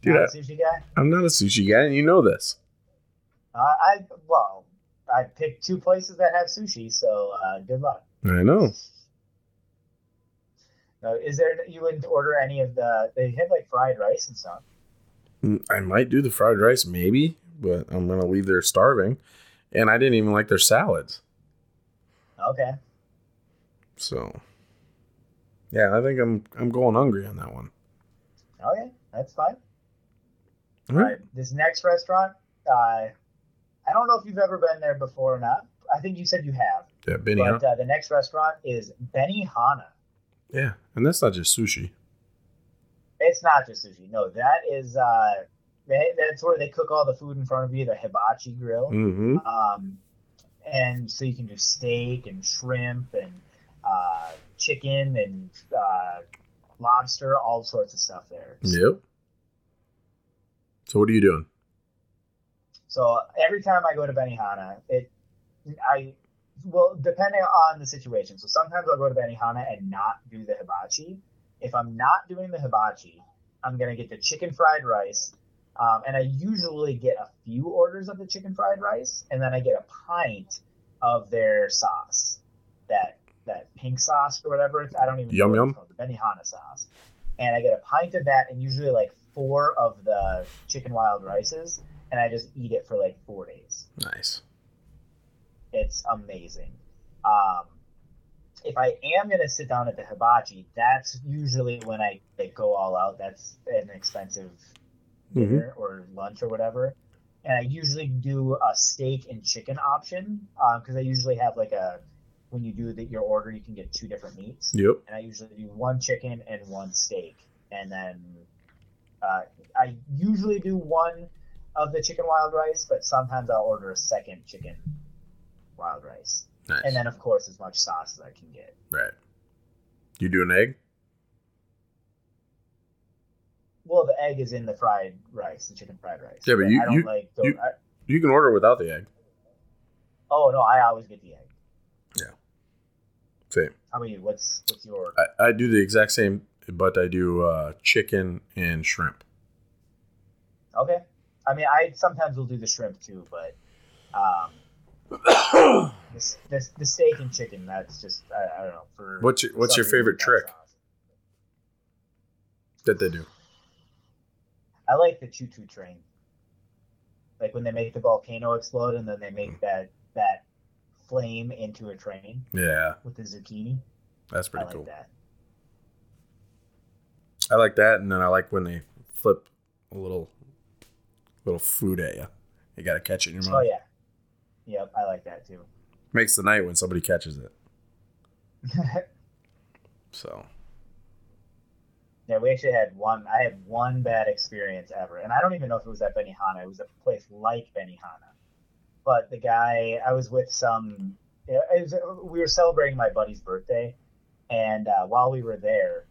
Speaker 1: Dude,
Speaker 2: not
Speaker 1: I,
Speaker 2: a sushi guy.
Speaker 1: I'm not a sushi guy, and you know this.
Speaker 2: Uh, I well, I picked two places that have sushi, so uh, good luck.
Speaker 1: I know.
Speaker 2: No, is there you wouldn't order any of the? They have like fried rice and stuff.
Speaker 1: Mm, I might do the fried rice, maybe, but I'm gonna leave there starving. And I didn't even like their salads.
Speaker 2: Okay,
Speaker 1: So, yeah, I think I'm I'm going hungry on that one.
Speaker 2: okay, that's fine.
Speaker 1: All
Speaker 2: All
Speaker 1: right.
Speaker 2: right, this next restaurant, uh, I don't know if you've ever been there before or not. I think you said you have.
Speaker 1: Yeah, Benny.
Speaker 2: but uh, the next restaurant is Benihana.
Speaker 1: yeah, and that's not just sushi.
Speaker 2: It's not just sushi. No, that is uh, they, that's where they cook all the food in front of you. The hibachi grill.
Speaker 1: Mm-hmm.
Speaker 2: Um, and so you can do steak and shrimp and uh, chicken and uh, lobster, all sorts of stuff there.
Speaker 1: Yep. So what are you doing?
Speaker 2: So every time I go to Benihana, it I well depending on the situation. So sometimes I'll go to Benihana and not do the hibachi. If I'm not doing the hibachi, I'm gonna get the chicken fried rice, um, and I usually get a few orders of the chicken fried rice, and then I get a pint of their sauce, that that pink sauce or whatever. It's, I don't even
Speaker 1: Yum
Speaker 2: know what
Speaker 1: yum.
Speaker 2: it's called, the Benihana sauce, and I get a pint of that, and usually like four of the chicken wild rices, and I just eat it for like four days.
Speaker 1: Nice.
Speaker 2: It's amazing. Um, if I am gonna sit down at the hibachi, that's usually when I like, go all out. That's an expensive dinner or lunch or whatever. And I usually do a steak and chicken option because I usually have like a when you do the, your order, you can get two different meats,
Speaker 1: Yep.
Speaker 2: and I usually do one chicken and one steak, and then uh, I usually do one of the chicken wild rice, but sometimes I'll order a second chicken wild rice,
Speaker 1: Nice.
Speaker 2: and then of course as much sauce as I can get.
Speaker 1: right. You do an egg?
Speaker 2: Well, the egg is in the fried rice, the chicken fried rice.
Speaker 1: Yeah, but you-
Speaker 2: I don't
Speaker 1: you-
Speaker 2: like.
Speaker 1: you-
Speaker 2: I,
Speaker 1: You can order without the egg.
Speaker 2: oh no, I always get the egg. Yeah.
Speaker 1: Same.
Speaker 2: How about you? What's what's your?
Speaker 1: I, I do the exact same, but I do uh, chicken and shrimp.
Speaker 2: Okay. I mean, I sometimes will do the shrimp too, but um, the, the, the steak and chicken. That's just I, I don't know. For
Speaker 1: What's your What's your favorite trick
Speaker 2: awesome.
Speaker 1: that they do?
Speaker 2: I like the choo choo train. Like when they make the volcano explode and then they
Speaker 1: Mm.
Speaker 2: make that that flame into a train
Speaker 1: Yeah,
Speaker 2: with the zucchini.
Speaker 1: that's
Speaker 2: I
Speaker 1: pretty
Speaker 2: like
Speaker 1: cool.
Speaker 2: that.
Speaker 1: I like that, and then I like when they flip a little little food at you. You got to catch it in your mouth.
Speaker 2: Oh yeah. Yep, I like that too.
Speaker 1: Makes the night when somebody catches it. So
Speaker 2: Yeah, we actually had one. I had one bad experience ever, and I don't even know if it was at Benihana. It was a place like Benihana, but the guy I was with some. It was, we were celebrating my buddy's birthday, and uh, while we were there,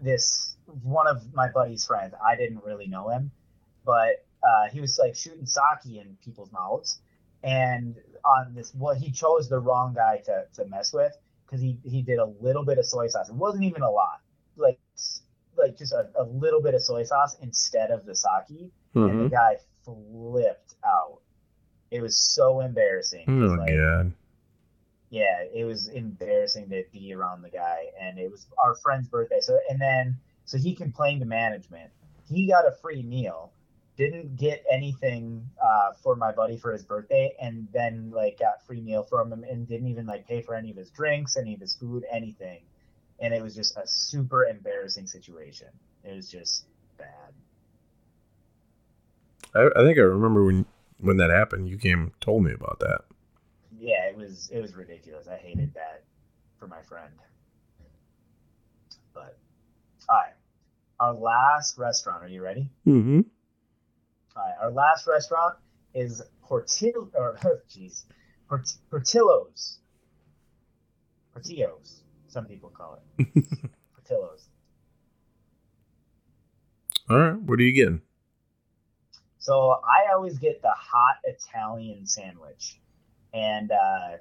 Speaker 2: this one of my buddy's friends. I didn't really know him, but uh, he was like shooting sake in people's mouths, and on this, well, he chose the wrong guy to, to mess with because he he did a little bit of soy sauce. It wasn't even a lot like like just a, a little bit of soy sauce instead of the sake, and
Speaker 1: Mhm.
Speaker 2: the guy flipped out. It was so embarrassing.
Speaker 1: oh
Speaker 2: like,
Speaker 1: god,
Speaker 2: yeah, it was embarrassing to be around the guy, and it was our friend's birthday. So and then so he complained to management. He got a free meal, didn't get anything uh, for my buddy for his birthday, and then like got free meal from him, and didn't even like pay for any of his drinks, any of his food, anything. And it was just a super embarrassing situation. It was just bad.
Speaker 1: I, I think I remember when when that happened. You came told me about that.
Speaker 2: Yeah, it was it was ridiculous. I hated that for my friend. But all right, our last restaurant. Are you ready?
Speaker 1: Mm-hmm.
Speaker 2: Our last restaurant is Portillo. Or jeez, Port- Portillo's. Portillo's. Some people call it Portillo's.
Speaker 1: All right, what are you getting?
Speaker 2: So I always get the hot Italian sandwich, and uh,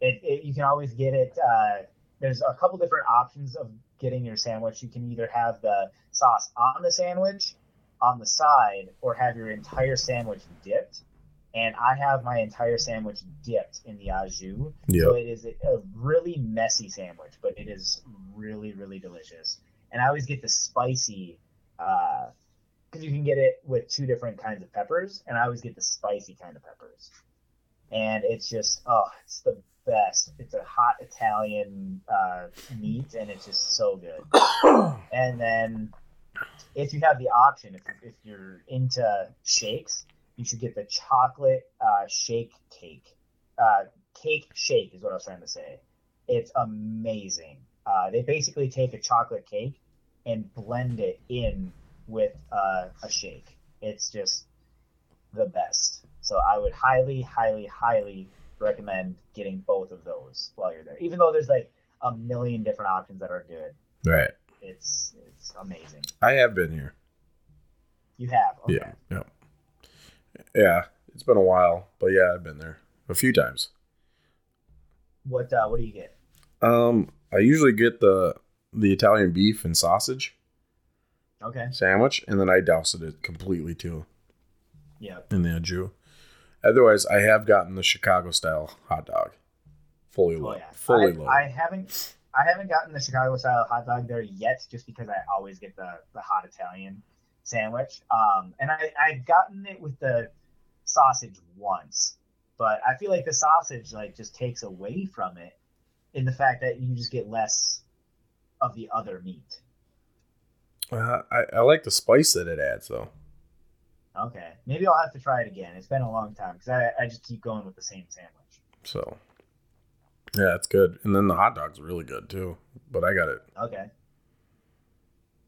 Speaker 2: it, it you can always get it. Uh, there's a couple different options of getting your sandwich. You can either have the sauce on the sandwich, on the side, or have your entire sandwich dipped. And I have my entire sandwich dipped in the au jus. So it is a really messy sandwich, but it is really, really delicious. And I always get the spicy, because you can get it with two different kinds of peppers, and I always get the spicy kind of peppers. And it's just, oh, it's the best. It's a hot Italian uh, meat, and it's just so good. And then if you have the option, if, if you're into shakes, you should get the chocolate uh, shake cake. Uh, cake shake is what I was trying to say. It's amazing. Uh, they basically take a chocolate cake and blend it in with uh, a shake. It's just the best. So I would highly, highly, highly recommend getting both of those while you're there. Even though there's like a million different options that are good,
Speaker 1: Right.
Speaker 2: It's it's amazing.
Speaker 1: I have been here.
Speaker 2: You have okay.
Speaker 1: Yeah. Yeah. Yeah. It's been a while, but yeah, I've been there a few times.
Speaker 2: What uh, what do you get?
Speaker 1: Um, I usually get the the Italian beef and sausage
Speaker 2: Okay.
Speaker 1: sandwich, and then I doused it completely too
Speaker 2: Yeah.
Speaker 1: in the jus. Otherwise, I have gotten the Chicago style hot dog, fully
Speaker 2: Oh
Speaker 1: loaded.
Speaker 2: yeah.
Speaker 1: Fully
Speaker 2: I,
Speaker 1: loaded.
Speaker 2: I haven't I haven't gotten the Chicago style hot dog there yet, just because I always get the the hot Italian sandwich. Um, and I I've gotten it with the sausage once, but I feel like the sausage like just takes away from it in the fact that you just get less of the other meat.
Speaker 1: Uh, I, I like the spice that it adds, though.
Speaker 2: Okay, maybe I'll have to try it again. It's been a long time because I I just keep going with the same sandwich.
Speaker 1: So, yeah, it's good. And then the hot dog's really good too. But I got it.
Speaker 2: Okay.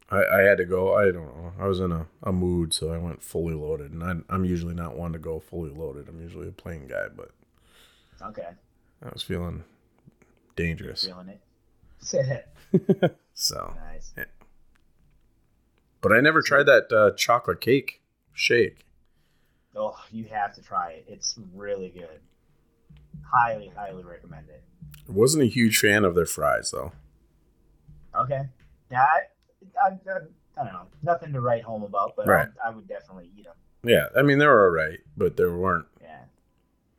Speaker 1: I, I had to go. I don't know. I was in a, a mood, so I went fully loaded. And I, I'm usually not one to go fully loaded. I'm usually a plain guy, but
Speaker 2: Okay.
Speaker 1: I was feeling dangerous.
Speaker 2: Feeling it.
Speaker 1: so,
Speaker 2: nice.
Speaker 1: but I never tried that uh, chocolate cake shake.
Speaker 2: Oh, you have to try it. It's really good. Highly, highly recommend it.
Speaker 1: Wasn't a huge fan of their fries though.
Speaker 2: Okay. Yeah, I, I, I, I don't know, nothing to write home about, but
Speaker 1: Right.
Speaker 2: I, I would definitely eat them.
Speaker 1: Yeah, I mean they were alright, but they weren't.
Speaker 2: Yeah,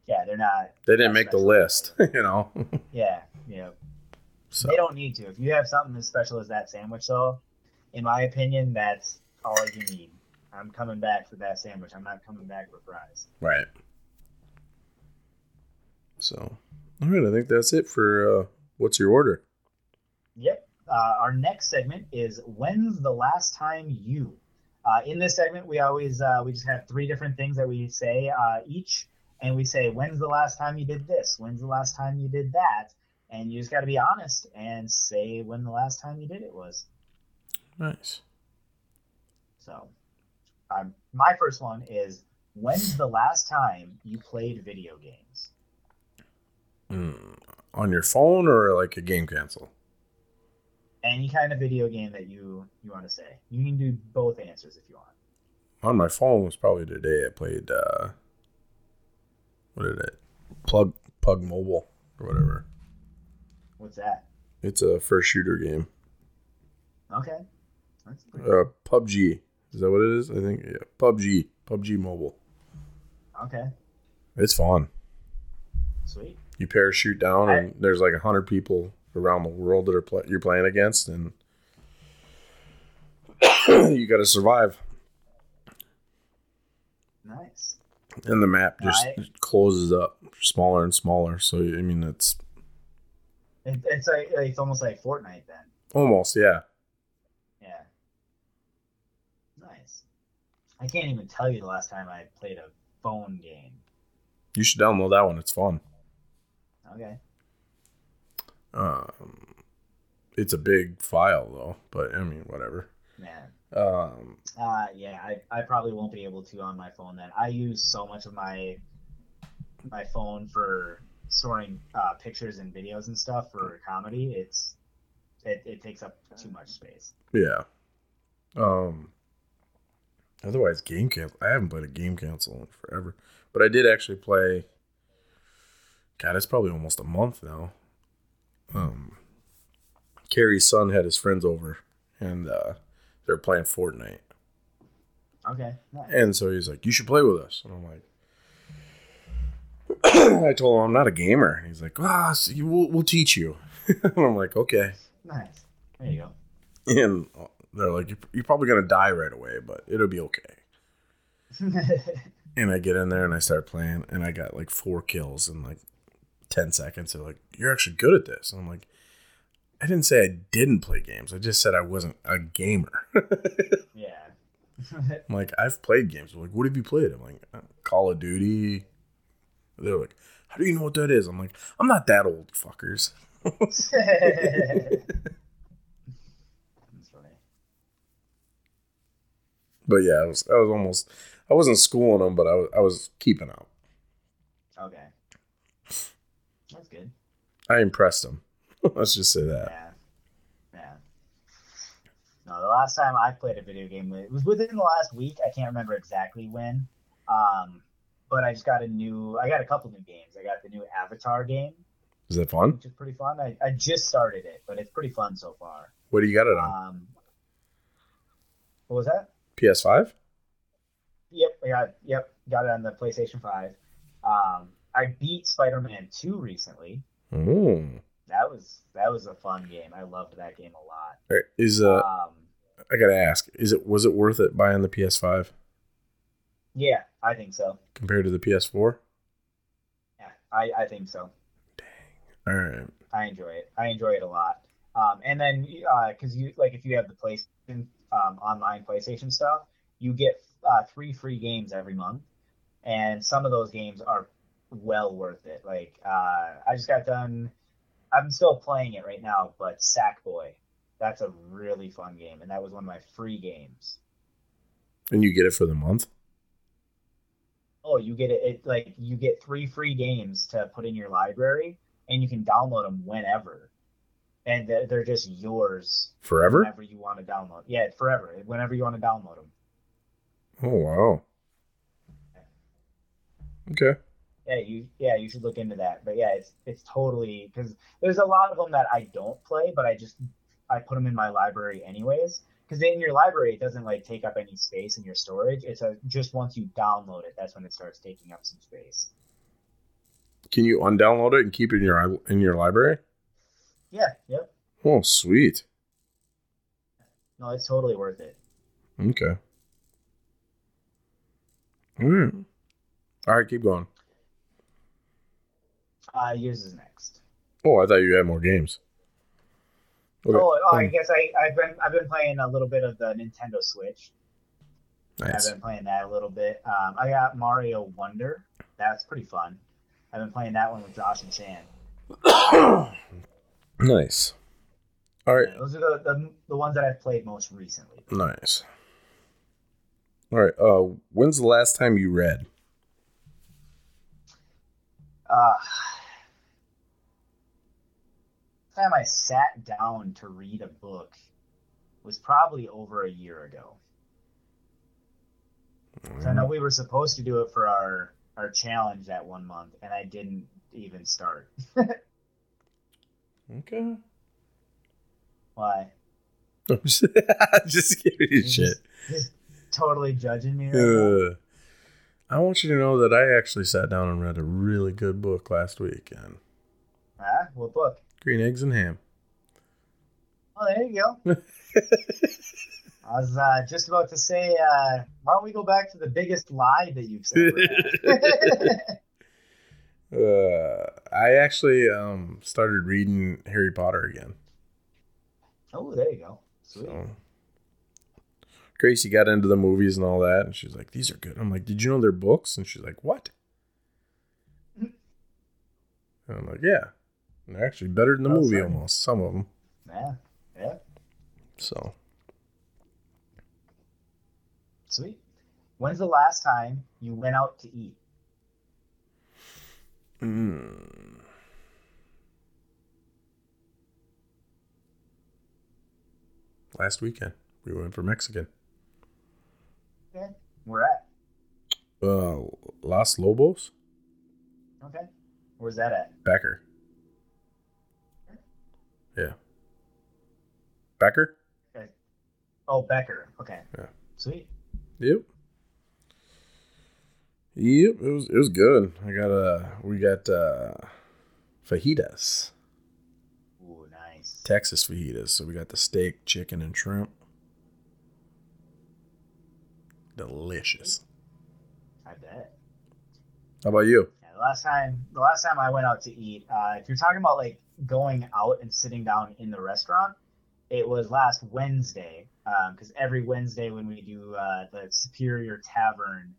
Speaker 2: yeah, they're not.
Speaker 1: They didn't make the list, you know.
Speaker 2: Yeah, yeah.
Speaker 1: So
Speaker 2: They don't need to. If you have something as special as that sandwich, though, in my opinion, that's all you need. I'm coming back for that sandwich. I'm not coming back for fries.
Speaker 1: right. So, all right, I think that's it for uh, what's your order.
Speaker 2: Yep. Uh, our next segment is when's the last time you? Uh, in this segment, we always uh, we just have three different things that we say uh, each, and we say when's the last time you did this? When's the last time you did that? And you just got to be honest and say when the last time you did it was.
Speaker 1: Nice.
Speaker 2: So, um, my first one is when's the last time you played video games?
Speaker 1: Mm, on your phone or like a game cancel?
Speaker 2: Any kind of video game that you you want to say. You can do both answers if you want.
Speaker 1: On my phone was probably today. I played uh, what did it? Plug Pug Mobile or whatever.
Speaker 2: What's that?
Speaker 1: It's a first shooter game.
Speaker 2: Okay. That's pretty
Speaker 1: Uh, PUBG. Is that what it is? I think yeah. PUBG. PUBG Mobile.
Speaker 2: Okay.
Speaker 1: It's fun.
Speaker 2: Sweet.
Speaker 1: You parachute down, and there's like a hundred people around the world that are play- you're playing against, and you got to survive.
Speaker 2: Nice.
Speaker 1: And the map just
Speaker 2: I-
Speaker 1: closes up, smaller and smaller. So I mean, it's
Speaker 2: It, it's like it's almost like Fortnite then.
Speaker 1: almost yeah.
Speaker 2: Yeah. Nice. I can't even tell you the last time I played a phone game.
Speaker 1: You should download that one. It's fun.
Speaker 2: Okay.
Speaker 1: Um, it's a big file though, but I mean, whatever.
Speaker 2: Man.
Speaker 1: Um,
Speaker 2: Uh yeah, I, I probably won't be able to on my phone then. I use so much of my my phone for storing uh, pictures and videos and stuff for comedy. It's it, it takes up too much space.
Speaker 1: yeah. Um. Otherwise, game cancel. I haven't played a game cancel in forever, but I did actually play. God, it's probably almost a month now. Um, Carrie's son had his friends over, and uh, they're playing Fortnite.
Speaker 2: Okay. Nice.
Speaker 1: And so he's like, "You should play with us." And I'm like, I told him I'm not a gamer. And he's like, "Ah, see, we'll, we'll teach you." and I'm like, "Okay."
Speaker 2: Nice. There you go.
Speaker 1: And they're like, "You're- "You're probably gonna die right away, but it'll be okay." And I get in there and I start playing, and I got like four kills in like ten seconds. They're like, "You're actually good at this." And I'm like, "I didn't say I didn't play games. I just said I wasn't a gamer."
Speaker 2: yeah.
Speaker 1: I'm like, I've played games. They're like, what have you played? I'm like, "Uh, Call of Duty. They're like, how do you know what that is? I'm like, I'm not that old, fuckers. But yeah, I was, I was almost, I wasn't schooling them, but I was, I was keeping up.
Speaker 2: Okay. That's good.
Speaker 1: I impressed them. Let's just say that.
Speaker 2: Yeah. Yeah. No, the last time I played a video game, it was within the last week. I can't remember exactly when. Um, but I just got a new, I got a couple new games. I got the new Avatar game,
Speaker 1: Is that fun?
Speaker 2: which is pretty fun. I, I just started it, but it's pretty fun so far.
Speaker 1: What do you got it on?
Speaker 2: Um, what was that?
Speaker 1: PS5?
Speaker 2: Yep, I got yep, got it on the PlayStation Five. Um, I beat Spider-Man Two recently.
Speaker 1: Oh.
Speaker 2: That was that was a fun game. I loved that game a lot.
Speaker 1: Is uh,
Speaker 2: um,
Speaker 1: I gotta ask, is it was it worth it buying the PS5
Speaker 2: yeah, I think so.
Speaker 1: compared to the PS4?
Speaker 2: Yeah, I, I think so. Dang.
Speaker 1: All right.
Speaker 2: I enjoy it. I enjoy it a lot. Um, and then because you like if you have the PlayStation um, online PlayStation stuff, you get uh, three free games every month, and some of those games are well worth it. Like uh, I just got done. I'm still playing it right now, but Sackboy, that's a really fun game, and that was one of my free games.
Speaker 1: And you get it for the month?
Speaker 2: Oh, you get it, it like you get three free games to put in your library, and you can download them whenever, and they're, they're just yours
Speaker 1: Forever?
Speaker 2: whenever you want to download. Yeah, forever. Whenever you want to download them.
Speaker 1: Oh wow. Okay.
Speaker 2: Yeah, you yeah you should look into that. But yeah, it's it's totally because there's a lot of them that I don't play, but I just I put them in my library anyways because in your library it doesn't like take up any space in your storage. It's a just once you download it, that's when it starts taking up some space.
Speaker 1: Can you undownload it and keep it in your in your library?
Speaker 2: Yeah. Yep.
Speaker 1: Oh, sweet.
Speaker 2: No, it's totally worth it.
Speaker 1: Okay. All right. All right, keep going.
Speaker 2: Uh, yours is next.
Speaker 1: Oh, I thought you had more games. Okay.
Speaker 2: Oh, oh, I
Speaker 1: Um,
Speaker 2: guess I, I've been I've been playing a little bit of the Nintendo Switch.
Speaker 1: nice.
Speaker 2: I've been playing that a little bit. Um, I got Mario Wonder. That's pretty fun. I've been playing that one with Josh and Shan.
Speaker 1: nice. All right.
Speaker 2: Yeah, those are the, the the ones that I've played most recently.
Speaker 1: Nice. All right. Uh, when's the last time you read?
Speaker 2: Uh, time I sat down to read a book was probably over a year ago. So I know we were supposed to do it for our our challenge that one month, and I didn't even start.
Speaker 1: Okay.
Speaker 2: Why?
Speaker 1: I'm just, just giving you
Speaker 2: You're
Speaker 1: shit.
Speaker 2: Just, just totally judging me. Right?
Speaker 1: I want you to know that I actually sat down and read a really good book last weekend.
Speaker 2: ah, What book?
Speaker 1: Green Eggs and Ham.
Speaker 2: Oh, there you go. I was uh, just about to say, uh, why don't we go back to the biggest lie that you've said?
Speaker 1: Uh, I actually um started reading Harry Potter again.
Speaker 2: oh, there you go. Sweet.
Speaker 1: So Gracie got into the movies and all that, and she's like, "These are good." I'm like, "Did you know they're books?" And she's like, "What?" And I'm like, "Yeah, they're actually better than the
Speaker 2: Oh,
Speaker 1: movie
Speaker 2: sorry.
Speaker 1: almost. Some of them."
Speaker 2: Yeah, yeah,
Speaker 1: So
Speaker 2: sweet. When's the last time you went out to eat?
Speaker 1: mm. last weekend we went for Mexican.
Speaker 2: Okay. Where at?
Speaker 1: Uh, Los Lobos,
Speaker 2: Okay. Where's that at?
Speaker 1: Becker. Yeah. Becker.
Speaker 2: Oh, Becker. Okay.
Speaker 1: Yeah.
Speaker 2: Sweet.
Speaker 1: Yep. Yep, it was it was good. I got uh we got uh fajitas.
Speaker 2: Ooh, nice.
Speaker 1: Texas fajitas. So we got the steak, chicken, and shrimp. Delicious.
Speaker 2: I bet.
Speaker 1: How about you?
Speaker 2: Yeah, the last time, the last time I went out to eat, uh, if you're talking about like going out and sitting down in the restaurant, it was last Wednesday. Because every Wednesday when we do uh, the Superior Tavern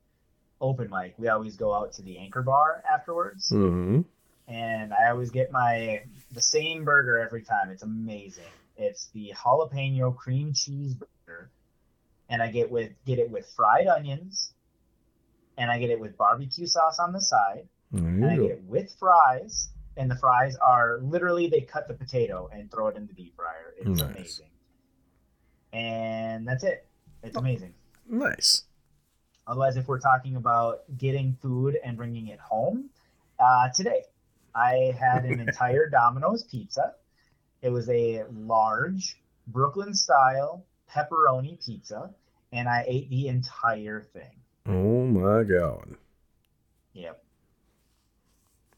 Speaker 2: open mic, we always go out to the Anchor Bar afterwards,
Speaker 1: Mm-hmm.
Speaker 2: and I always get my the same burger every time. It's amazing. It's the jalapeno cream cheese burger, and I get with get it with fried onions, and I get it with barbecue sauce on the side and I get it with fries, and the fries are literally they cut the potato and throw it in the deep fryer. It's
Speaker 1: Nice.
Speaker 2: amazing. And that's it. It's amazing.
Speaker 1: Nice.
Speaker 2: Otherwise, if we're talking about getting food and bringing it home, uh, today I had an entire Domino's pizza. It was a large Brooklyn style pepperoni pizza, and I ate the entire thing.
Speaker 1: Oh my god.
Speaker 2: Yep.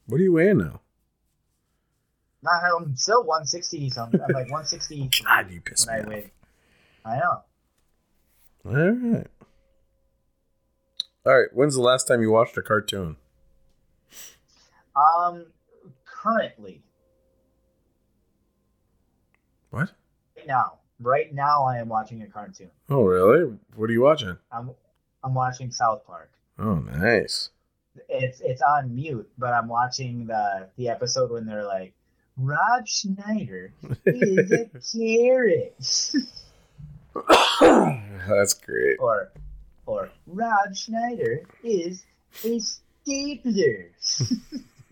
Speaker 1: What are you wearing now?
Speaker 2: Not, I'm still 160 something. I'm like 160
Speaker 1: God, you piss
Speaker 2: when
Speaker 1: me
Speaker 2: I
Speaker 1: off.
Speaker 2: I know.
Speaker 1: All right. All right. When's the last time you watched a cartoon?
Speaker 2: Um, currently,
Speaker 1: What?
Speaker 2: right now, right now, I am watching a cartoon.
Speaker 1: Oh, really? What are you watching?
Speaker 2: I'm, I'm watching South Park.
Speaker 1: Oh, nice.
Speaker 2: It's it's on mute, but I'm watching the the episode when they're like, Rob Schneider is a carrot,
Speaker 1: That's great.
Speaker 2: or or Rob Schneider is a stapler.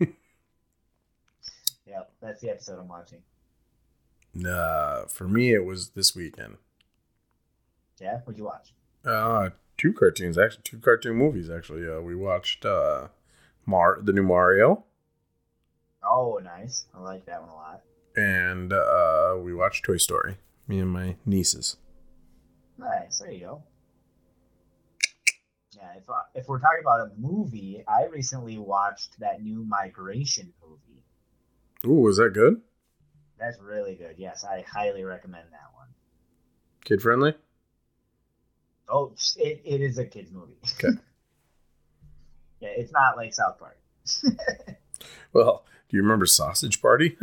Speaker 2: yep, that's the episode I'm watching.
Speaker 1: Nah, for me, it was this weekend.
Speaker 2: Yeah, what'd you watch?
Speaker 1: Uh, two cartoons actually, two cartoon movies actually. Uh, we watched uh, Mar the new Mario,
Speaker 2: Oh, nice. I like that one a lot.
Speaker 1: and uh, we watched Toy Story. Me and my nieces.
Speaker 2: Nice. There you go. Yeah, if, uh, if we're talking about a movie, I recently watched that new Migration movie.
Speaker 1: Ooh, was that good?
Speaker 2: That's really good. Yes, I highly recommend that one.
Speaker 1: Kid friendly?
Speaker 2: Oh, it, it is a kids movie.
Speaker 1: Okay.
Speaker 2: yeah, it's not like South Park.
Speaker 1: Well, do you remember Sausage Party?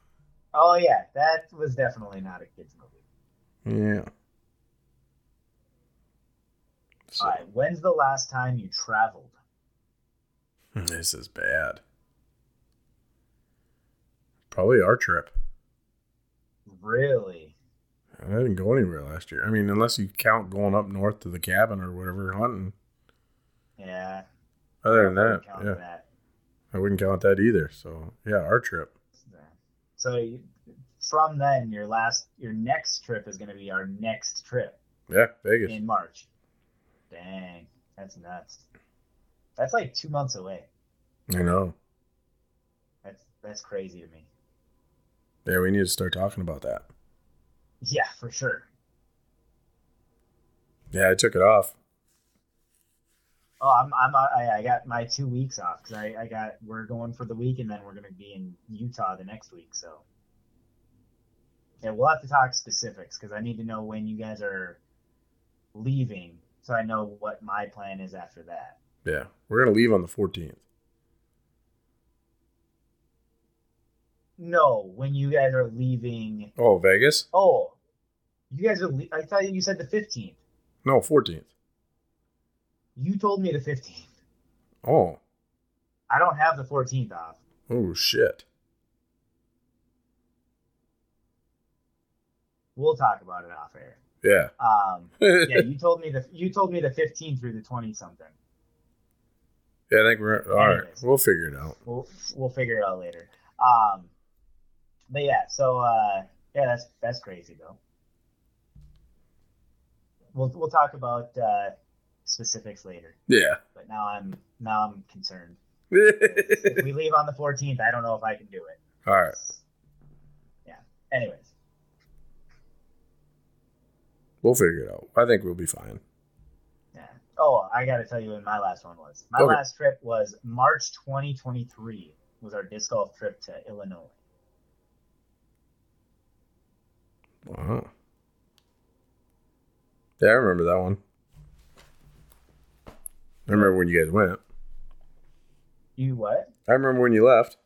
Speaker 2: oh yeah, that was definitely not a kids movie.
Speaker 1: yeah. So,
Speaker 2: All right, when's the last time you traveled?
Speaker 1: this is bad. Probably our trip.
Speaker 2: Really?
Speaker 1: I didn't go anywhere last year. I mean, unless you count going up north to the cabin or whatever hunting.
Speaker 2: Yeah.
Speaker 1: Other than that, yeah,
Speaker 2: that.
Speaker 1: I wouldn't count that either. So yeah, our trip.
Speaker 2: So you, from then, your last, your next trip is going to be our next trip
Speaker 1: Yeah, Vegas.
Speaker 2: in March. Dang, that's nuts. That's like two months away.
Speaker 1: I know.
Speaker 2: That's that's crazy to me.
Speaker 1: Yeah, we need to start talking about that.
Speaker 2: Yeah, for sure.
Speaker 1: Yeah, I took it off.
Speaker 2: Oh, I'm I'm I, I got my two weeks off because I I got we're going for the week and then we're gonna be in Utah the next week. So yeah, we'll have to talk specifics because I need to know when you guys are leaving so I know what my plan is after that.
Speaker 1: Yeah, we're gonna leave on the 14th.
Speaker 2: No, when you guys are leaving.
Speaker 1: Oh, Vegas?
Speaker 2: Oh, you guys are. Le- I thought you said the fifteenth.
Speaker 1: No, 14th.
Speaker 2: You told me the fifteenth.
Speaker 1: Oh,
Speaker 2: I don't have the fourteenth off.
Speaker 1: oh shit.
Speaker 2: We'll talk about it off air.
Speaker 1: Yeah.
Speaker 2: Um, yeah, you told me the you told me the fifteenth through the twenty something.
Speaker 1: Yeah, I think we're all right.
Speaker 2: Anyways.
Speaker 1: We'll figure it out.
Speaker 2: We'll we'll figure it out later. Um, but yeah, so uh, yeah, that's that's crazy though. We'll we'll talk about uh, specifics later.
Speaker 1: Yeah.
Speaker 2: But now I'm now I'm concerned. if we leave on the 14th, I don't know if I can do it.
Speaker 1: all right.
Speaker 2: Yeah. Anyways,
Speaker 1: We'll figure it out. I think we'll be fine.
Speaker 2: yeah. Oh, I got to tell you when my last one was. My
Speaker 1: Okay.
Speaker 2: last trip was March 2023. Was our disc golf trip to Illinois.
Speaker 1: Wow. Yeah, I remember that one. I remember when you guys went.
Speaker 2: You what?
Speaker 1: I remember when you left.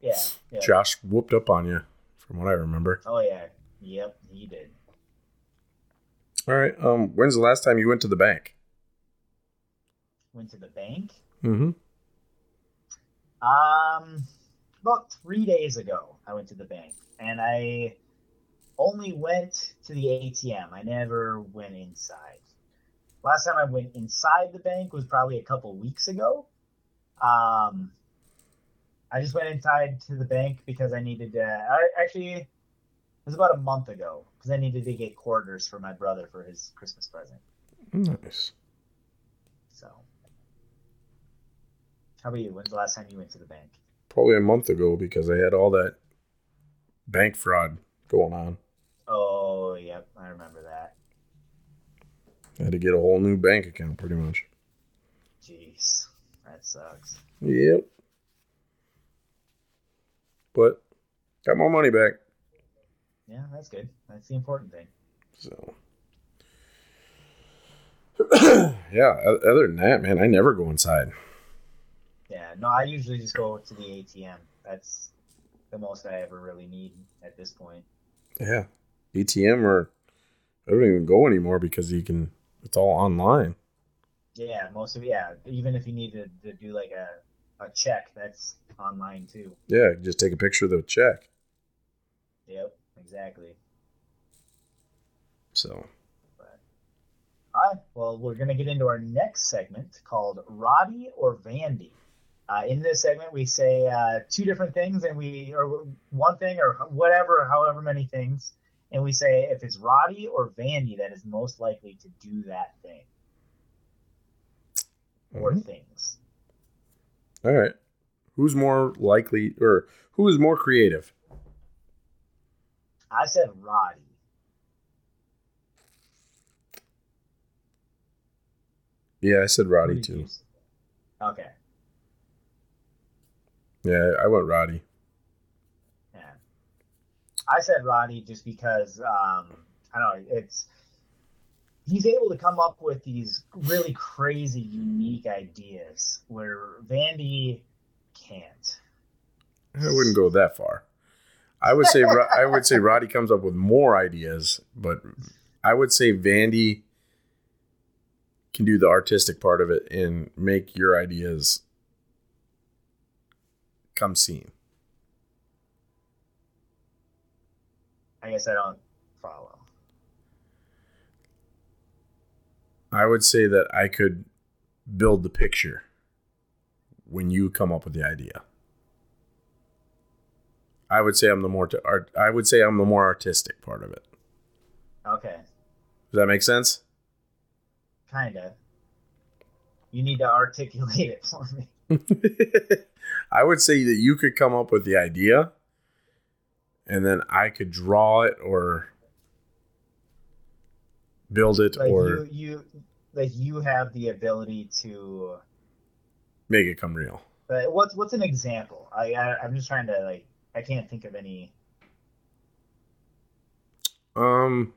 Speaker 2: Yeah. yeah.
Speaker 1: Josh whooped up on you, from what I remember.
Speaker 2: Oh yeah. Yep, he did.
Speaker 1: All right. Um, when's the last time you went to the bank?
Speaker 2: Went to the bank.
Speaker 1: Mm-hmm.
Speaker 2: Um, about three days ago, I went to the bank, and I only went to the ATM. I never went inside. Last time I went inside the bank was probably a couple weeks ago. Um, I just went inside to the bank because I needed to. I actually it was about a month ago because I needed to get quarters for my brother for his Christmas present.
Speaker 1: Nice.
Speaker 2: So, how about you? When's the last time you went to the bank?
Speaker 1: Probably a month ago because I had all that bank fraud going on.
Speaker 2: Oh, yep, I remember that.
Speaker 1: I had to get a whole new bank account, pretty much.
Speaker 2: Jeez, that sucks.
Speaker 1: Yep. But got my money back.
Speaker 2: Yeah, that's good. That's the important thing.
Speaker 1: So. yeah. Other than that, man, I never go inside.
Speaker 2: Yeah, no, I usually just go to the ATM. That's the most I ever really need at this point.
Speaker 1: Yeah. ATM or I don't even go anymore because you can. It's all online.
Speaker 2: Yeah, most of yeah. Even if you need to, to do like a, a check, that's online too.
Speaker 1: Yeah. Just take a picture of the check.
Speaker 2: Yep, exactly.
Speaker 1: So.
Speaker 2: All right. Well, we're going to get into our next segment called Roddy or Vandy. Uh, in this segment, we say uh, two different things, and we or one thing or whatever, however many things, and we say if it's Roddy or Vandy that is most likely to do that thing or
Speaker 1: mm-hmm.
Speaker 2: things.
Speaker 1: All right. Who's more likely or who is more creative?
Speaker 2: I said Roddy.
Speaker 1: Yeah, I said Roddy too.
Speaker 2: Okay.
Speaker 1: Yeah, I went Roddy.
Speaker 2: I said Roddy just because um, I don't know. It's he's able to come up with these really crazy, unique ideas where Vandy can't.
Speaker 1: I wouldn't go that far. I would say I would say Roddy comes up with more ideas, but I would say Vandy can do the artistic part of it and make your ideas come seen.
Speaker 2: I guess I don't follow.
Speaker 1: I would say that I could build the picture when you come up with the idea. I would say I'm the more to art. I would say I'm the more artistic part of it.
Speaker 2: Okay,
Speaker 1: Does that make sense?
Speaker 2: kind of. You need to articulate it for me.
Speaker 1: I would say that you could come up with the idea and then I could draw it or build it
Speaker 2: Like
Speaker 1: or
Speaker 2: you, you, like you have the ability to.
Speaker 1: make it come real.
Speaker 2: But what's what's an example? I, I I'm just trying to like I can't think of any.
Speaker 1: Um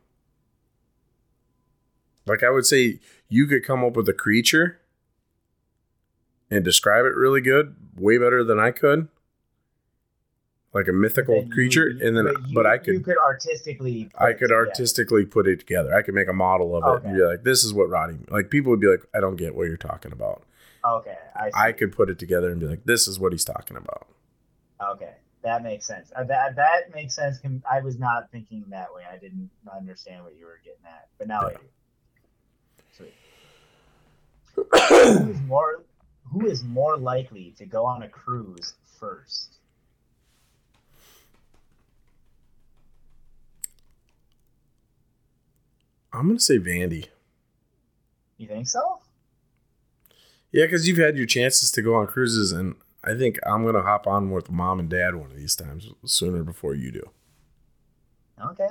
Speaker 1: like I would say you could come up with a creature and describe it really good, way better than I could. Like a mythical creature and then
Speaker 2: you-
Speaker 1: but I could
Speaker 2: you
Speaker 1: could
Speaker 2: artistically. put
Speaker 1: I could artistically put it together. I could make a model of it and be like, this is what Roddy like people would be like, I don't get what you're talking about.
Speaker 2: Okay, I.
Speaker 1: I could put it together and be like, this is what he's talking about.
Speaker 2: Okay, that makes sense. Uh, that that makes sense. I was not thinking that way. I didn't understand what you were getting at, but now I do. Sweet. who is more Who is more likely to go on a cruise first?
Speaker 1: I'm gonna say Vandy.
Speaker 2: You think so?
Speaker 1: Yeah, because you've had your chances to go on cruises, and I think I'm gonna hop on with mom and dad one of these times sooner before you do.
Speaker 2: Okay.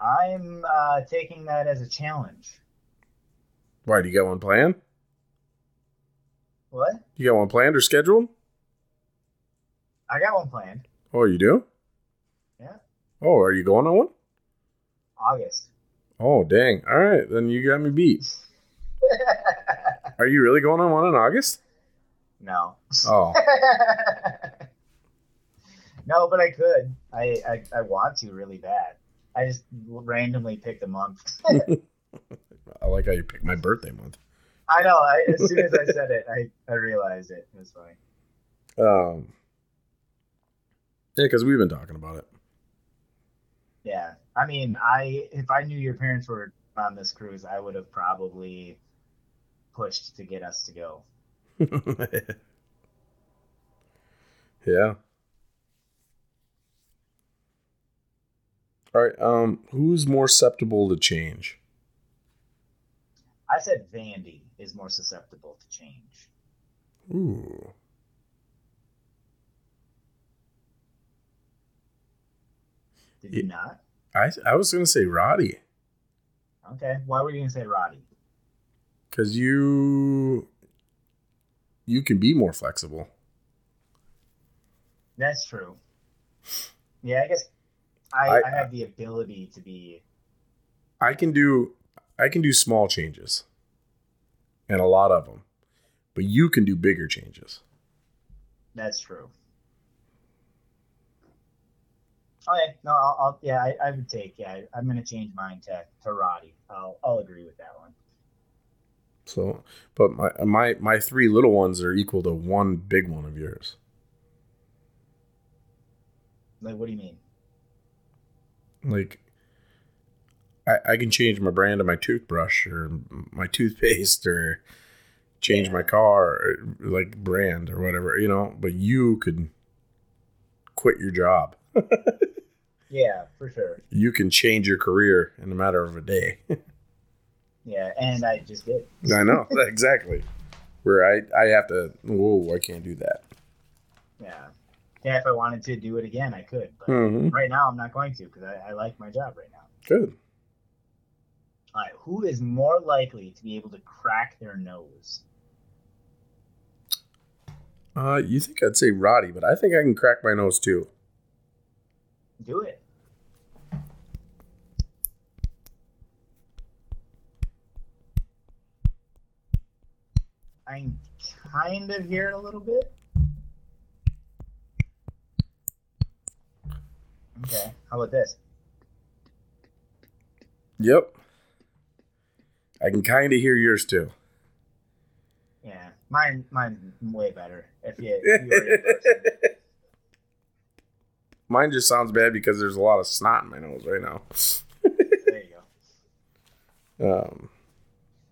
Speaker 2: I'm uh, taking that as a challenge.
Speaker 1: Why? Do you got one planned?
Speaker 2: What?
Speaker 1: You got one planned or scheduled?
Speaker 2: I got one planned.
Speaker 1: Oh, you do?
Speaker 2: Yeah.
Speaker 1: Oh, are you going on one?
Speaker 2: August.
Speaker 1: Oh, dang. All right, then you got me beat. Are you really going on one in August?
Speaker 2: no.
Speaker 1: Oh,
Speaker 2: no, but I could. I, I I want to really bad. I just randomly picked a month.
Speaker 1: I like how you picked my birthday month.
Speaker 2: I know. I, as soon as I said it, I, I realized it. It was funny.
Speaker 1: Um, yeah, because we've been talking about
Speaker 2: Yeah. I mean, I if I knew your parents were on this cruise, I would have probably pushed to get us to go.
Speaker 1: yeah. All right. Um, who's more susceptible to change?
Speaker 2: I said Vandy is more susceptible to change.
Speaker 1: Ooh.
Speaker 2: Did you not?
Speaker 1: I I was gonna say Roddy
Speaker 2: Okay. Why were you gonna say Roddy?
Speaker 1: because you you can be more flexible.
Speaker 2: That's true. Yeah, I guess I,
Speaker 1: I-
Speaker 2: I, have the ability to be.
Speaker 1: I can do I can do small changes, and a lot of them, but you can do bigger changes.
Speaker 2: That's true. Oh, okay, no, I'll, I'll yeah, I, I would take yeah. I'm gonna change mine to to Roddy. I'll I'll agree with that one.
Speaker 1: So, but my my my three little ones are equal to one big one of yours.
Speaker 2: Like, what do you mean?
Speaker 1: Like, I I can change my brand of my toothbrush or my toothpaste or change my car or like brand or whatever you know. But you could quit your job.
Speaker 2: Yeah, for sure.
Speaker 1: You can change your career in a matter of a day.
Speaker 2: Yeah, and I just did.
Speaker 1: I know exactly. Where I I have to. Whoa, I can't do that.
Speaker 2: Yeah, yeah. If I wanted to do it again, I could. But
Speaker 1: hmm
Speaker 2: right now, I'm not going to because I, I like my job right now.
Speaker 1: Good.
Speaker 2: All right, who is more likely to be able to crack their nose?
Speaker 1: Uh, you think I'd say Roddy, but I think I can crack my nose too.
Speaker 2: Do it. I can kind of hear it a little bit. Okay, how about this?
Speaker 1: Yep. I can kind of hear yours too.
Speaker 2: Yeah, mine, mine way better. If you, if you were in person.
Speaker 1: Mine just sounds bad because there's a lot of snot in my nose right now.
Speaker 2: there you go.
Speaker 1: Um,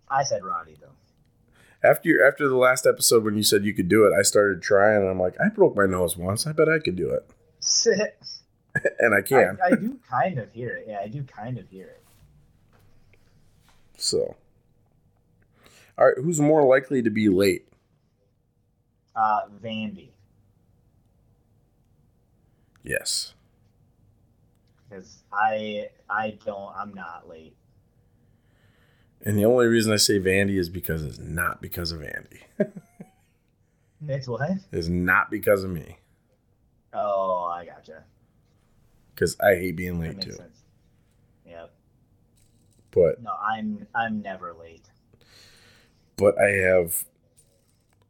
Speaker 2: I said Roddy though.
Speaker 1: after you, after the last episode when you said you could do it, I started trying and I'm like, I broke my nose once. I bet I could do it, and I
Speaker 2: I,
Speaker 1: can.
Speaker 2: I do kind of hear it. Yeah, I do kind of hear it.
Speaker 1: So, all right, who's more likely to be late?
Speaker 2: Uh, Vandy,
Speaker 1: Yes.
Speaker 2: because I I don't I'm not late.
Speaker 1: And the only reason I say Vandy is because it's not because of Andy. Hmm.
Speaker 2: It's what?
Speaker 1: It's not because of me.
Speaker 2: Oh, I gotcha.
Speaker 1: Because I hate being late too.
Speaker 2: sense. Yep.
Speaker 1: But
Speaker 2: No, I'm I'm never late.
Speaker 1: but I have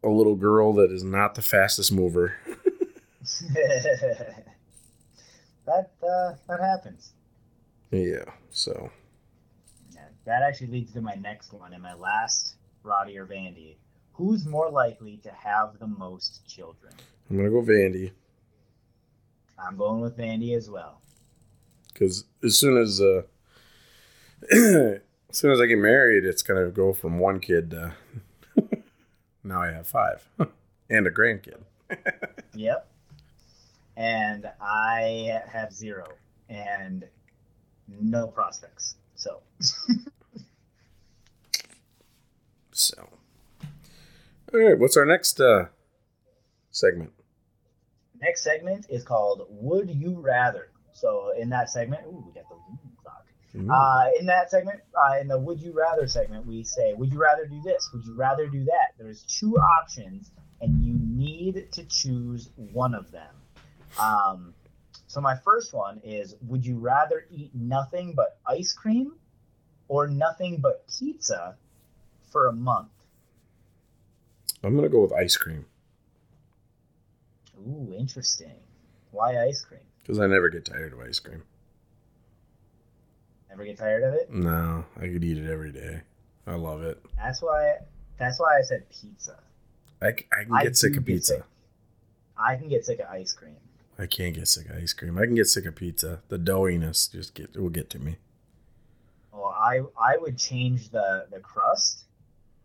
Speaker 1: a little girl that is not the fastest mover.
Speaker 2: that uh, that happens.
Speaker 1: Yeah. So
Speaker 2: Yeah, that actually leads to my next one and my last Roddy or Vandy. Who's more likely to have the most children?
Speaker 1: I'm gonna go Vandy
Speaker 2: I'm going with Vandy as well.
Speaker 1: because as soon as uh, as soon as I get married, it's gonna go from one kid to now I have five and a grandkid.
Speaker 2: Yep. And I have zero and no prospects. So
Speaker 1: So, all right, what's our next uh, segment?
Speaker 2: next segment is called Would You Rather. So in that segment, ooh, we got the clock.
Speaker 1: Ooh.
Speaker 2: Uh, in that segment, uh, in the Would You Rather segment, we say, Would you rather do this? Would you rather do that? There's two options, and you need to choose one of them. Um, so my first one is Would you rather eat nothing but ice cream or nothing but pizza for a month?
Speaker 1: I'm gonna go with ice cream
Speaker 2: Ooh, interesting. Why ice cream?
Speaker 1: because I never get tired of ice cream.
Speaker 2: Never get tired of it?
Speaker 1: No, I could eat it every day. I love it.
Speaker 2: That's why. That's why I said pizza.
Speaker 1: I can
Speaker 2: I
Speaker 1: get sick of pizza.
Speaker 2: sick. I can get sick of ice cream.
Speaker 1: I can't get sick of ice cream. I can get sick of pizza. The doughiness just get will get to me.
Speaker 2: Well, I I would change the the crust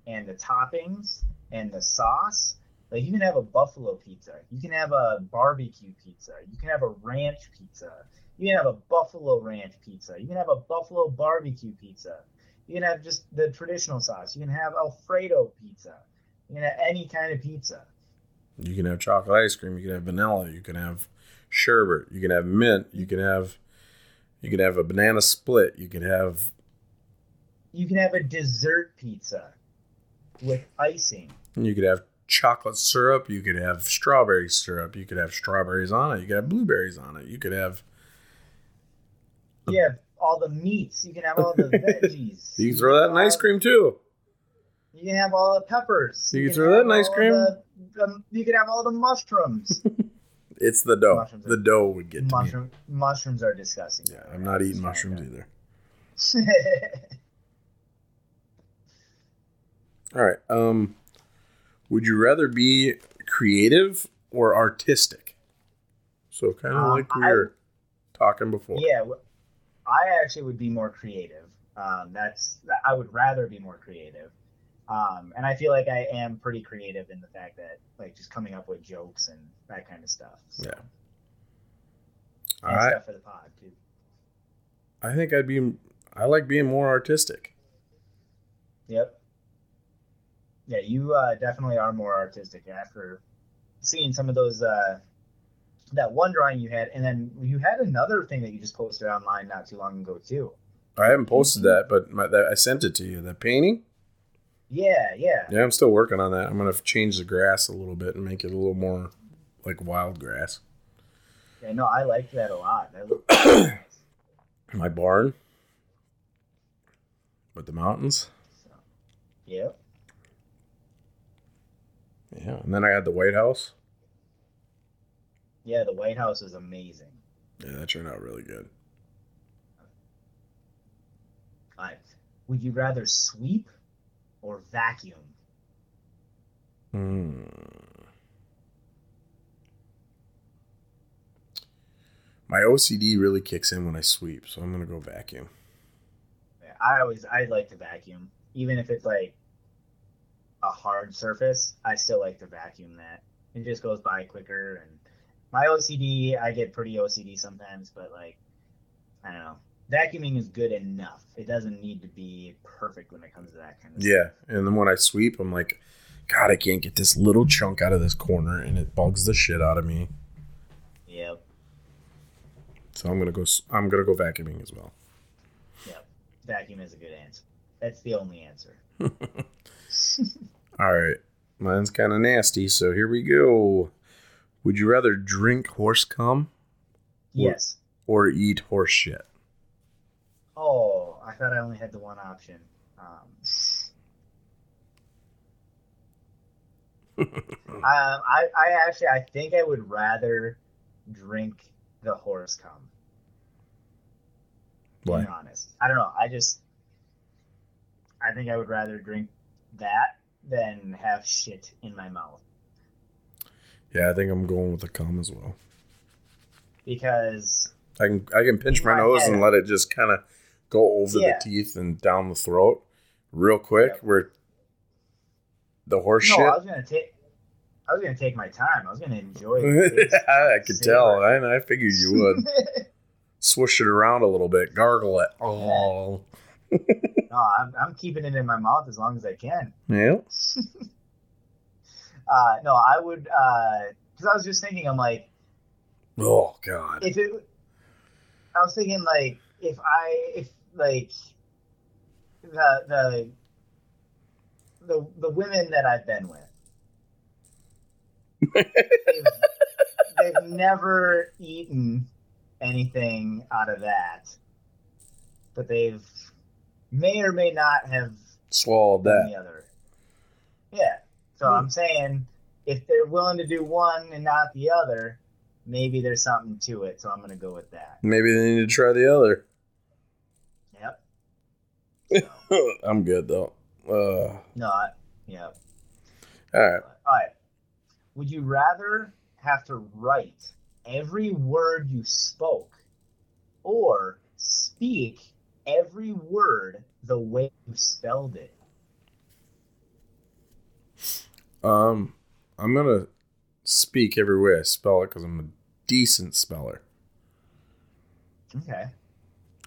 Speaker 2: and the toppings and the sauce. Like you can have a buffalo pizza, you can have a barbecue pizza, you can have a ranch pizza, you can have a buffalo ranch pizza, you can have a buffalo barbecue pizza, you can have just the traditional sauce, you can have Alfredo pizza, you can have any kind of pizza.
Speaker 1: You can have chocolate ice cream. You can have vanilla. You can have sherbet. You can have mint. You can have you can have a banana split. You can have
Speaker 2: You can have a dessert pizza with icing.
Speaker 1: you could have chocolate syrup. You could have strawberry syrup. You could have strawberries on it. You could have blueberries on it. You could have
Speaker 2: You have all the meats. You can have all the veggies.
Speaker 1: you can throw that in ice cream too.
Speaker 2: You can have all the peppers.
Speaker 1: You can throw that in ice cream?
Speaker 2: The, the, you can have all the mushrooms.
Speaker 1: It's the dough.
Speaker 2: Mushrooms are-
Speaker 1: The dough would get to me.
Speaker 2: Mushrooms are disgusting.
Speaker 1: Yeah, I'm not eating mushrooms either. All right. Um, would you rather be creative or artistic? So kind of
Speaker 2: Um,
Speaker 1: like we
Speaker 2: I-
Speaker 1: were talking before.
Speaker 2: yeah, I actually would be more creative. Um, that's I would rather be more creative. Um, and I feel like I am pretty creative in the fact that like just coming up with jokes and that kind of stuff. So,
Speaker 1: Yeah.
Speaker 2: and
Speaker 1: All right.
Speaker 2: stuff for the pod too.
Speaker 1: I think I'd be. I like being more artistic.
Speaker 2: Yep. Yeah, you uh, definitely are more artistic after seeing some of those. Uh, that one drawing you had, and then you had another thing that you just posted online not too long ago too.
Speaker 1: I haven't posted that, but my, that, I sent it to you. The painting.
Speaker 2: Yeah, yeah.
Speaker 1: Yeah, I'm still working on that. I'm gonna change the grass a little bit and make it a little more like wild grass.
Speaker 2: Yeah, no, I liked that a lot. That looked nice.
Speaker 1: My barn with the mountains.
Speaker 2: So, yep.
Speaker 1: Yeah, and then I had the White House.
Speaker 2: Yeah, the White House is amazing.
Speaker 1: Yeah, that turned out really good.
Speaker 2: Would you rather sweep or vacuum?
Speaker 1: Hmm. My OCD really kicks in when I sweep, so I'm gonna go vacuum.
Speaker 2: Yeah, I always I like to vacuum, even if it's like a hard surface. I still like to vacuum that. It just goes by quicker. And my OCD, I get pretty OCD sometimes, but like I don't know, vacuuming is good enough. It doesn't need to be perfect when it comes to that kind of stuff.
Speaker 1: Yeah, and then when I sweep, I'm like, God, I can't get this little chunk out of this corner, and it bugs the shit out of me.
Speaker 2: Yep,
Speaker 1: So I'm gonna go. I'm gonna go vacuuming as well.
Speaker 2: yep. Vacuum is a good answer. That's the only answer.
Speaker 1: All right, mine's kind of nasty, so here we go. Would you rather drink horse cum
Speaker 2: Yes.
Speaker 1: or eat horse shit?
Speaker 2: Oh, I thought I only had the one option. Um, um, I, I actually, I think I would rather drink the horse cum.
Speaker 1: Why?
Speaker 2: be honest, I don't know. I just, I think I would rather drink that than have shit in my mouth
Speaker 1: Yeah, I think I'm going with the cum as well.
Speaker 2: because
Speaker 1: I can I can pinch my
Speaker 2: my
Speaker 1: nose
Speaker 2: head.
Speaker 1: and let it just kind of go over
Speaker 2: Yeah.
Speaker 1: the teeth and down the throat real quick.
Speaker 2: Yep.
Speaker 1: Where the horse
Speaker 2: no,
Speaker 1: shit.
Speaker 2: I was gonna take, I was gonna take my time. I was gonna enjoy. It.
Speaker 1: I could tell. I, I figured you would. Swish it around a little bit, gargle it. Oh,
Speaker 2: No, I'm, I'm keeping it in my mouth as long as I can.
Speaker 1: yeah.
Speaker 2: Uh, no, I would, because I was just thinking, I'm like,
Speaker 1: Oh God.
Speaker 2: if it, I was thinking like, if I, if like, the the the the women that I've been with, they've, they've never eaten anything out of that, but they've may or may not have
Speaker 1: Swallowed that.
Speaker 2: the other. Yeah. So
Speaker 1: Hmm.
Speaker 2: I'm saying if they're willing to do one and not the other, maybe there's something to it. So I'm gonna go with that.
Speaker 1: Maybe they need to try the other. I'm good though. Uh,
Speaker 2: No. I, yep.
Speaker 1: all right.
Speaker 2: All right. Would you rather have to write every word you spoke, or speak every word the way you spelled it?
Speaker 1: Um, I'm gonna speak every way I spell it because I'm a decent speller.
Speaker 2: Okay.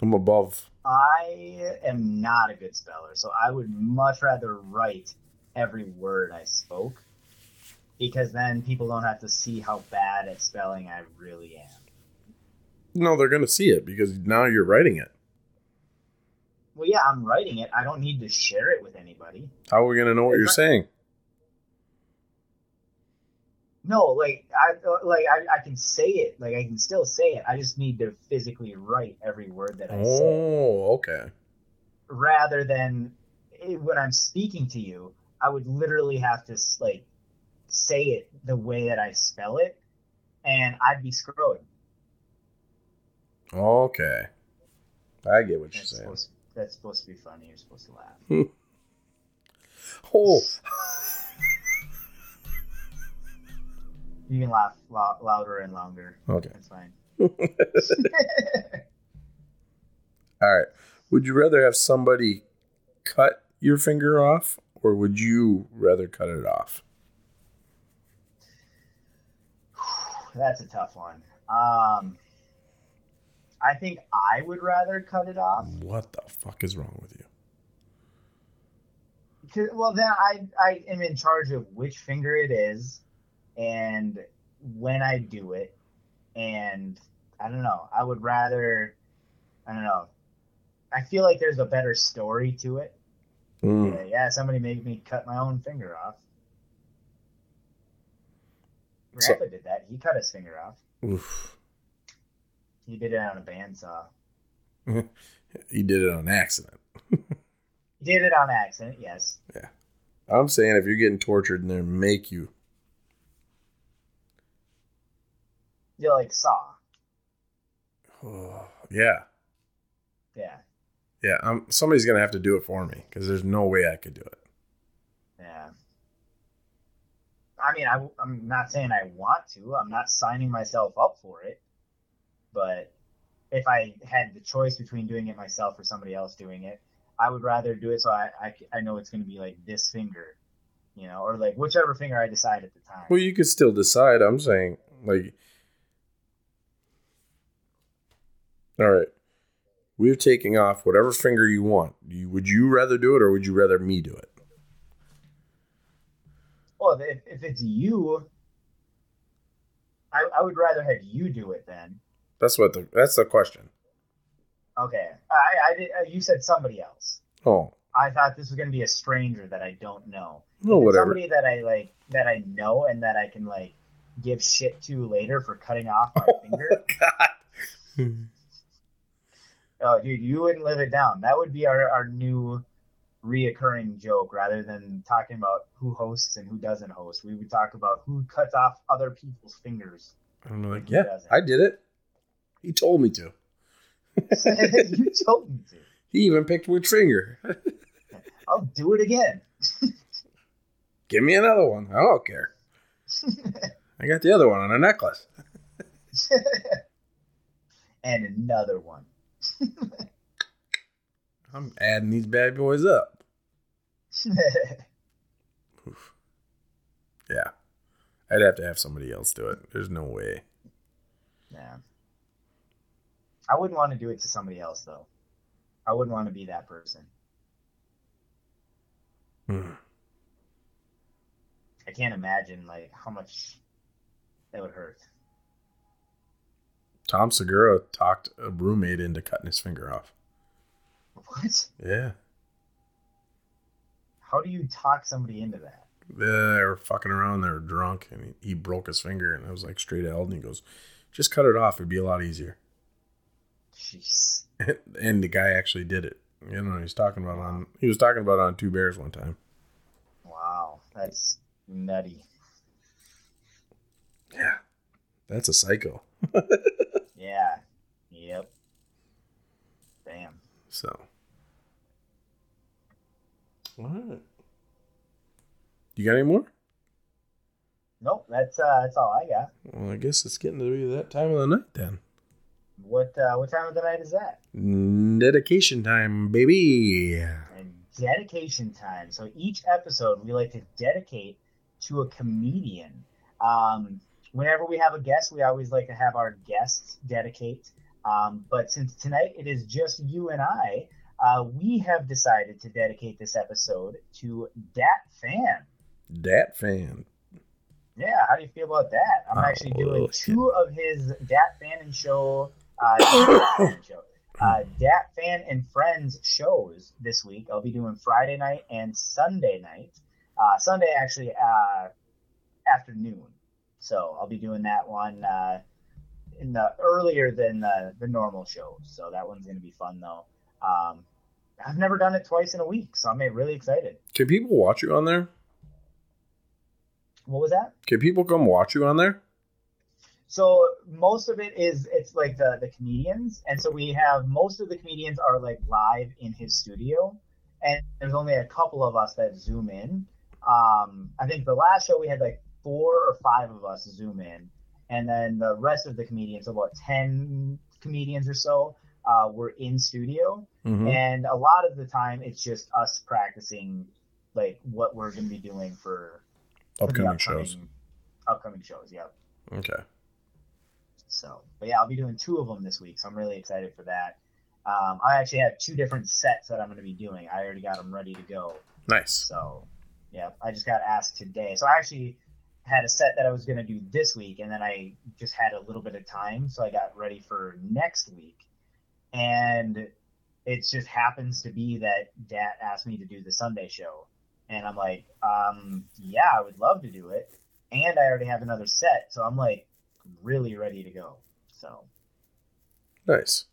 Speaker 1: I'm above.
Speaker 2: I am not a good speller, so I would much rather write every word I spoke because then people don't have to see how bad at spelling I really am.
Speaker 1: No, they're gonna see it because now you're writing it.
Speaker 2: Well, yeah, I'm writing it. I don't need to share it with anybody.
Speaker 1: How are we gonna know what you're saying?
Speaker 2: No, like I like I, I can say it. Like I can still say it. I just need to physically write every word that I say
Speaker 1: Oh, okay.
Speaker 2: rather than eh, when I'm speaking to you, I would literally have to like say it the way that I spell it, and I'd be screwed.
Speaker 1: Okay. I get what you're saying.
Speaker 2: supposed, that's supposed to be funny. You're supposed to laugh.
Speaker 1: Oh,
Speaker 2: You can laugh lou- louder and longer.
Speaker 1: okay.
Speaker 2: That's fine.
Speaker 1: All right. Would you rather have somebody cut your finger off, or would you rather cut it off?
Speaker 2: That's a tough one. Um, I think I would rather cut it off.
Speaker 1: What the fuck is wrong with you?
Speaker 2: Well, then I I am in charge of which finger it is, and when I do it, and I don't know. I would rather, I don't know. I feel like there's a better story to it.
Speaker 1: Mm.
Speaker 2: Yeah, yeah, somebody made me cut my own finger off.
Speaker 1: So-
Speaker 2: did that. He cut his finger off.
Speaker 1: Oof.
Speaker 2: He did it on a bandsaw.
Speaker 1: He did it on accident.
Speaker 2: He did it on accident, yes. Yeah.
Speaker 1: I'm saying if you're getting tortured and they make you,
Speaker 2: You like saw.
Speaker 1: oh, yeah,
Speaker 2: Yeah,
Speaker 1: yeah, I'm, somebody's gonna have to do it for me because there's no way I could do it.
Speaker 2: yeah. I mean, I, I'm not saying I want to. I'm not signing myself up for it. But if I had the choice between doing it myself or somebody else doing it, I would rather do it so I, I, I know it's going to be like this finger, you know, or like whichever finger I decide at the time.
Speaker 1: Well, you could still decide. I'm saying, like, all right, we're taking off whatever finger you want. You, would you rather do it or would you rather me do it?
Speaker 2: Well, if, if it's you, I, I would rather have you do it then.
Speaker 1: That's what the that's the question.
Speaker 2: Okay, I, I did. uh, You said somebody else.
Speaker 1: Oh,
Speaker 2: I thought this was going to be a stranger that I don't know.
Speaker 1: no, whatever.
Speaker 2: Somebody that I like, that I know, and that I can like give shit to later for cutting off my finger.
Speaker 1: God.
Speaker 2: Oh, dude, you wouldn't live it down. That would be our, our new reoccurring joke rather than talking about who hosts and who doesn't host. We would talk about who cuts off other people's fingers.
Speaker 1: I'm like, yeah,
Speaker 2: doesn't?
Speaker 1: I did it. He told me to.
Speaker 2: you told me to.
Speaker 1: He even picked which finger.
Speaker 2: I'll do it again.
Speaker 1: Give me another one. I don't care. I got the other one on a necklace.
Speaker 2: and another one.
Speaker 1: I'm adding these bad boys up. Yeah. I'd have to have somebody else do it. There's no way.
Speaker 2: yeah. I wouldn't want to do it to somebody else though. I wouldn't want to be that person.
Speaker 1: Hmm.
Speaker 2: I can't imagine like how much that would hurt.
Speaker 1: Tom Segura talked a roommate into cutting his finger off.
Speaker 2: What?
Speaker 1: Yeah.
Speaker 2: How do you talk somebody into that?
Speaker 1: They were fucking around. They were drunk, and he, he broke his finger, and it was like straight held. And he goes, "Just cut it off. It'd be a lot easier."
Speaker 2: Jeez.
Speaker 1: and the guy actually did it. You know, he's talking about on. He was talking about on Two Bears one time.
Speaker 2: Wow, that's nutty.
Speaker 1: Yeah, that's a psycho.
Speaker 2: Yeah. Yep. Damn.
Speaker 1: So, all right. You got any more?
Speaker 2: Nope, that's uh that's all I got.
Speaker 1: Well, I guess it's getting to be that time of the night then.
Speaker 2: What uh what time of the night is that?
Speaker 1: Dedication time, baby.
Speaker 2: And dedication time. So each episode we like to dedicate to a comedian. Um whenever we have a guest, we always like to have our guests dedicate. Um, but since tonight it is just you and I, uh, we have decided to dedicate this episode to Dat Phan.
Speaker 1: Dat Phan.
Speaker 2: Yeah, how do you feel about that? I'm
Speaker 1: Oh,
Speaker 2: actually doing
Speaker 1: shit.
Speaker 2: two of his Dat Phan and Show, uh, Dat Phan show, uh, Dat Phan and Friends shows this week. I'll be doing Friday night and Sunday night. Uh, Sunday actually uh, afternoon, so I'll be doing that one uh, in the earlier than the, the normal shows. So that one's gonna be fun though. Um, I've never done it twice in a week, so I'm really excited.
Speaker 1: Can people watch you on there?
Speaker 2: What was that?
Speaker 1: Can people come watch you on there?
Speaker 2: So most of it is it's like the the comedians, and so we have most of the comedians are like live in his studio, and there's only a couple of us that zoom in. Um, I think the last show we had like four or five of us zoom in, and then the rest of the comedians, about ten comedians or so, uh, were in studio,
Speaker 1: Mhm.
Speaker 2: and a lot of the time it's just us practicing like what we're going to be doing for, for the
Speaker 1: Upcoming shows.
Speaker 2: Upcoming shows, yep.
Speaker 1: Okay.
Speaker 2: So, but yeah, I'll be doing two of them this week, so I'm really excited for that. Um, I actually have two different sets that I'm going to be doing. I already got them ready to go.
Speaker 1: Nice.
Speaker 2: So, yeah, I just got asked today. So I actually had a set that I was going to do this week, and then I just had a little bit of time, so I got ready for next week. And it just happens to be that Dat asked me to do the Sunday show, and I'm like, um, yeah, I would love to do it, and I already have another set, so I'm like really ready to go. So
Speaker 1: Nice.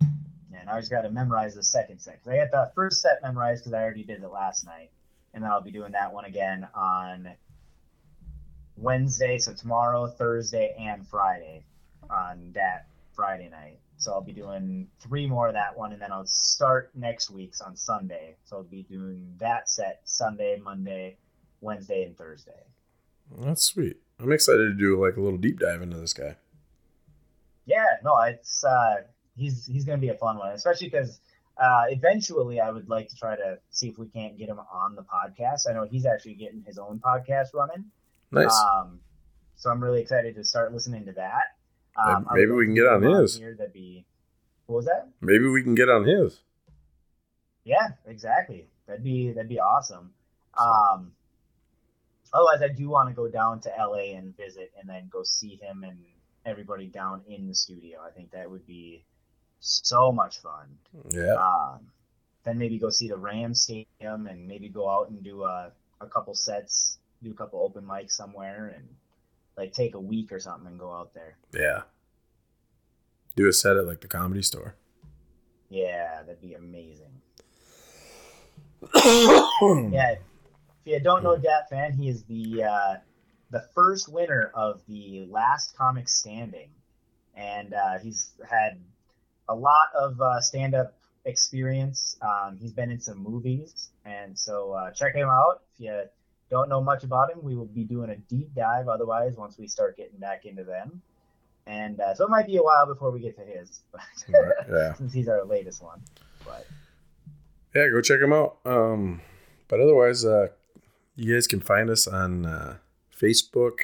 Speaker 2: and I just got to memorize the second set because I got the first set memorized because I already did it last night, and then I'll be doing that one again on Wednesday. So tomorrow, Thursday, and Friday on that Friday night. So I'll be doing three more of that one, and then I'll start next week's on Sunday. So I'll be doing that set Sunday, Monday, Wednesday, and Thursday.
Speaker 1: That's sweet. I'm excited to do like a little deep dive into this guy.
Speaker 2: Yeah, no, it's uh, he's he's gonna be a fun one, especially because uh, eventually I would like to try to see if we can't get him on the podcast. I know he's actually getting his own podcast running.
Speaker 1: Nice.
Speaker 2: Um, so I'm really excited to start listening to that. Um,
Speaker 1: Maybe we can get on his.
Speaker 2: Here, that'd be. What was that?
Speaker 1: Maybe we can get on his.
Speaker 2: Yeah, exactly. That'd be that'd be awesome. Um, otherwise, I do want to go down to LA and visit, and then go see him and everybody down in the studio. I think that would be so much fun.
Speaker 1: Yeah.
Speaker 2: Um, then maybe go see the Rams stadium, and maybe go out and do a, a couple sets, do a couple open mics somewhere, and like take a week or something and go out there.
Speaker 1: Yeah. Do a set at like the comedy store.
Speaker 2: Yeah, that'd be amazing. Yeah, if you don't know Dat Phan, he is the uh, the first winner of the last comic standing, and uh, he's had a lot of uh, stand up experience. Um, he's been in some movies, and so uh, check him out. If you don't know much about him, we will be doing a deep dive. Otherwise, once we start getting back into them, and uh, so it might be a while before we get to his,
Speaker 1: Right, yeah.
Speaker 2: since he's our latest one. But
Speaker 1: Yeah, go check him out. Um, but otherwise, uh, you guys can find us on uh, Facebook,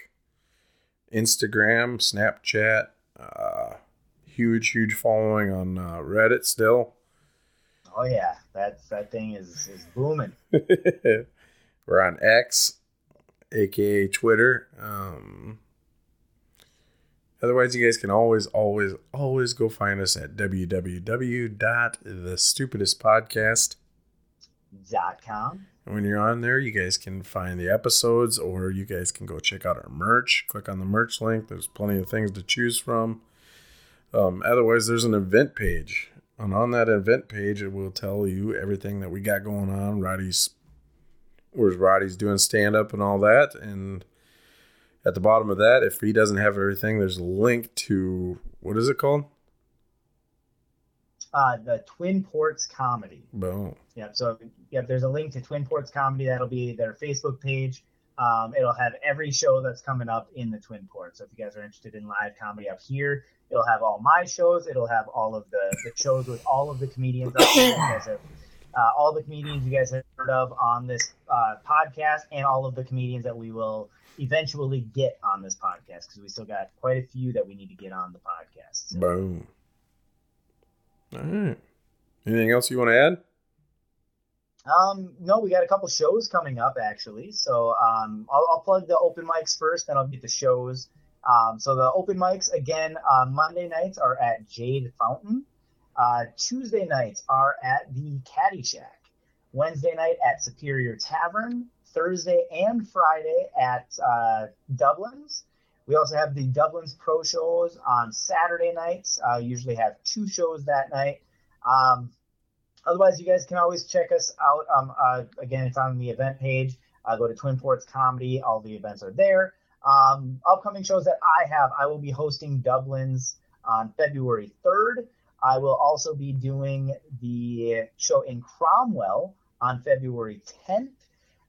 Speaker 1: Instagram, Snapchat. Uh, huge, huge following on uh, Reddit still.
Speaker 2: oh yeah, that's that thing is is booming.
Speaker 1: We're on X, aka Twitter. Um, otherwise, you guys can always, always, always go find us at www.thestupidestpodcast.
Speaker 2: dot com.
Speaker 1: And when you're on there, you guys can find the episodes or you guys can go check out our merch. Click on the merch link. There's plenty of things to choose from. Um, otherwise, there's an event page. And on that event page, it will tell you everything that we got going on. Roddy's, where's Roddy's doing stand up and all that. And at the bottom of that, if he doesn't have everything, there's a link to what is it called?
Speaker 2: Uh, the Twin Ports Comedy.
Speaker 1: Boom.
Speaker 2: Yeah. So yeah, there's a link to Twin Ports Comedy. That'll be their Facebook page. Um, it'll have every show that's coming up in the Twin Ports. So if you guys are interested in live comedy up here, it'll have all my shows. It'll have all of the, the shows with all of the comedians up here. You guys have, uh, all the comedians you guys have heard of on this uh, podcast, and all of the comedians that we will eventually get on this podcast because we still got quite a few that we need to get on the podcast. So-
Speaker 1: Boom. All right. Anything else you want to add?
Speaker 2: Um, no, we got a couple shows coming up actually. So um, I'll, I'll plug the open mics first, then I'll get the shows. Um, so the open mics again, uh, Monday nights are at Jade Fountain. Uh, Tuesday nights are at the Caddy Shack. Wednesday night at Superior Tavern. Thursday and Friday at uh, Dublin's. We also have the Dublin's Pro shows on Saturday nights. Uh, usually have two shows that night. Um, otherwise, you guys can always check us out. Um, uh, again, it's on the event page. Uh, go to Twin Ports Comedy. All the events are there. Um, upcoming shows that I have, I will be hosting Dublin's on February 3rd. I will also be doing the show in Cromwell on February 10th.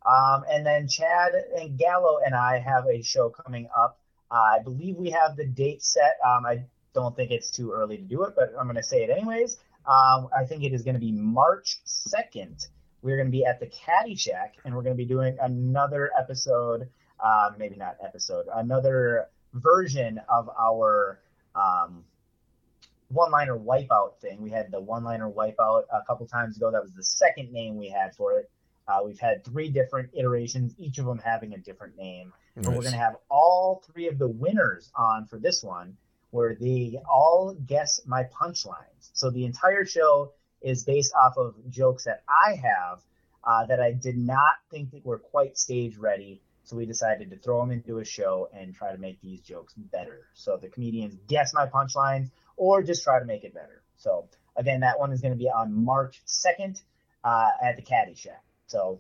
Speaker 2: Um, and then Chad and Gallo and I have a show coming up. Uh, I believe we have the date set. Um, I don't think it's too early to do it, but I'm going to say it anyways. Um, I think it is going to be March 2nd. We're going to be at the Caddy Shack, and we're going to be doing another episode. Uh, maybe not episode, another version of our um, one-liner wipeout thing. We had the one-liner wipeout a couple times ago. That was the second name we had for it. Uh, we've had three different iterations, each of them having a different name. And we're going to have all three of the winners on for this one, where they all guess my punchlines. So the entire show is based off of jokes that I have uh, that I did not think that were quite stage ready. So we decided to throw them into a show and try to make these jokes better. So the comedians guess my punchlines or just try to make it better. So again, that one is going to be on March 2nd uh, at the Caddy Shack. So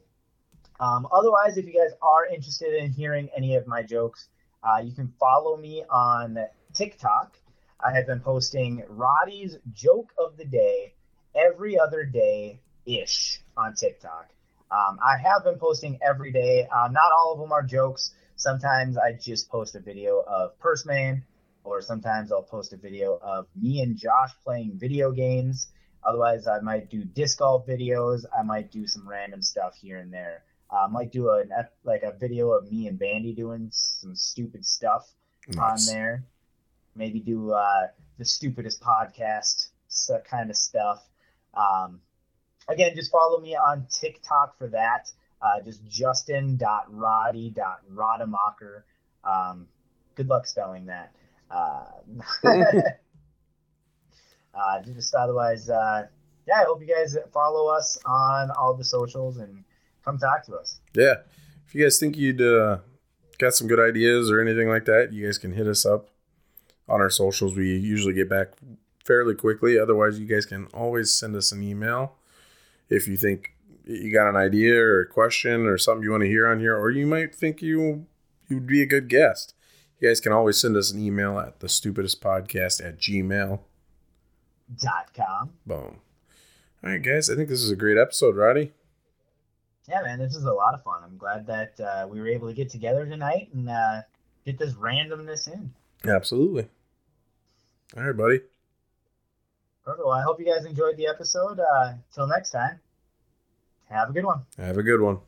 Speaker 2: um, otherwise, if you guys are interested in hearing any of my jokes, uh, you can follow me on TikTok. I have been posting Roddy's joke of the day every other day ish on TikTok. Um, I have been posting every day. Uh, not all of them are jokes. Sometimes I just post a video of Purse Man, or sometimes I'll post a video of me and Josh playing video games. Otherwise, I might do disc golf videos. I might do some random stuff here and there. Uh, I might do a like a video of me and Vandy doing some stupid stuff nice. on there. Maybe do uh, the stupidest podcast kind of stuff. Um, again, just follow me on TikTok for that. Uh, just justin.roddy.rodemacher. Um, good luck spelling that. Uh, uh, just otherwise, uh, yeah, I hope you guys follow us on all the socials and come talk to us.
Speaker 1: Yeah. If you guys think you'd uh, got some good ideas or anything like that, you guys can hit us up on our socials. We usually get back fairly quickly. Otherwise, you guys can always send us an email if you think you got an idea or a question or something you want to hear on here, or you might think you you'd be a good guest. You guys can always send us an email at the stupidest podcast at gmail
Speaker 2: dot com.
Speaker 1: Boom. All right, guys. I think this is a great episode, Roddy.
Speaker 2: Yeah, man, this is a lot of fun. I'm glad that uh, we were able to get together tonight and uh, get this randomness in.
Speaker 1: Absolutely. All right, buddy.
Speaker 2: Perfect. Well, I hope you guys enjoyed the episode. Uh, till next time, have a good one.
Speaker 1: Have a good one.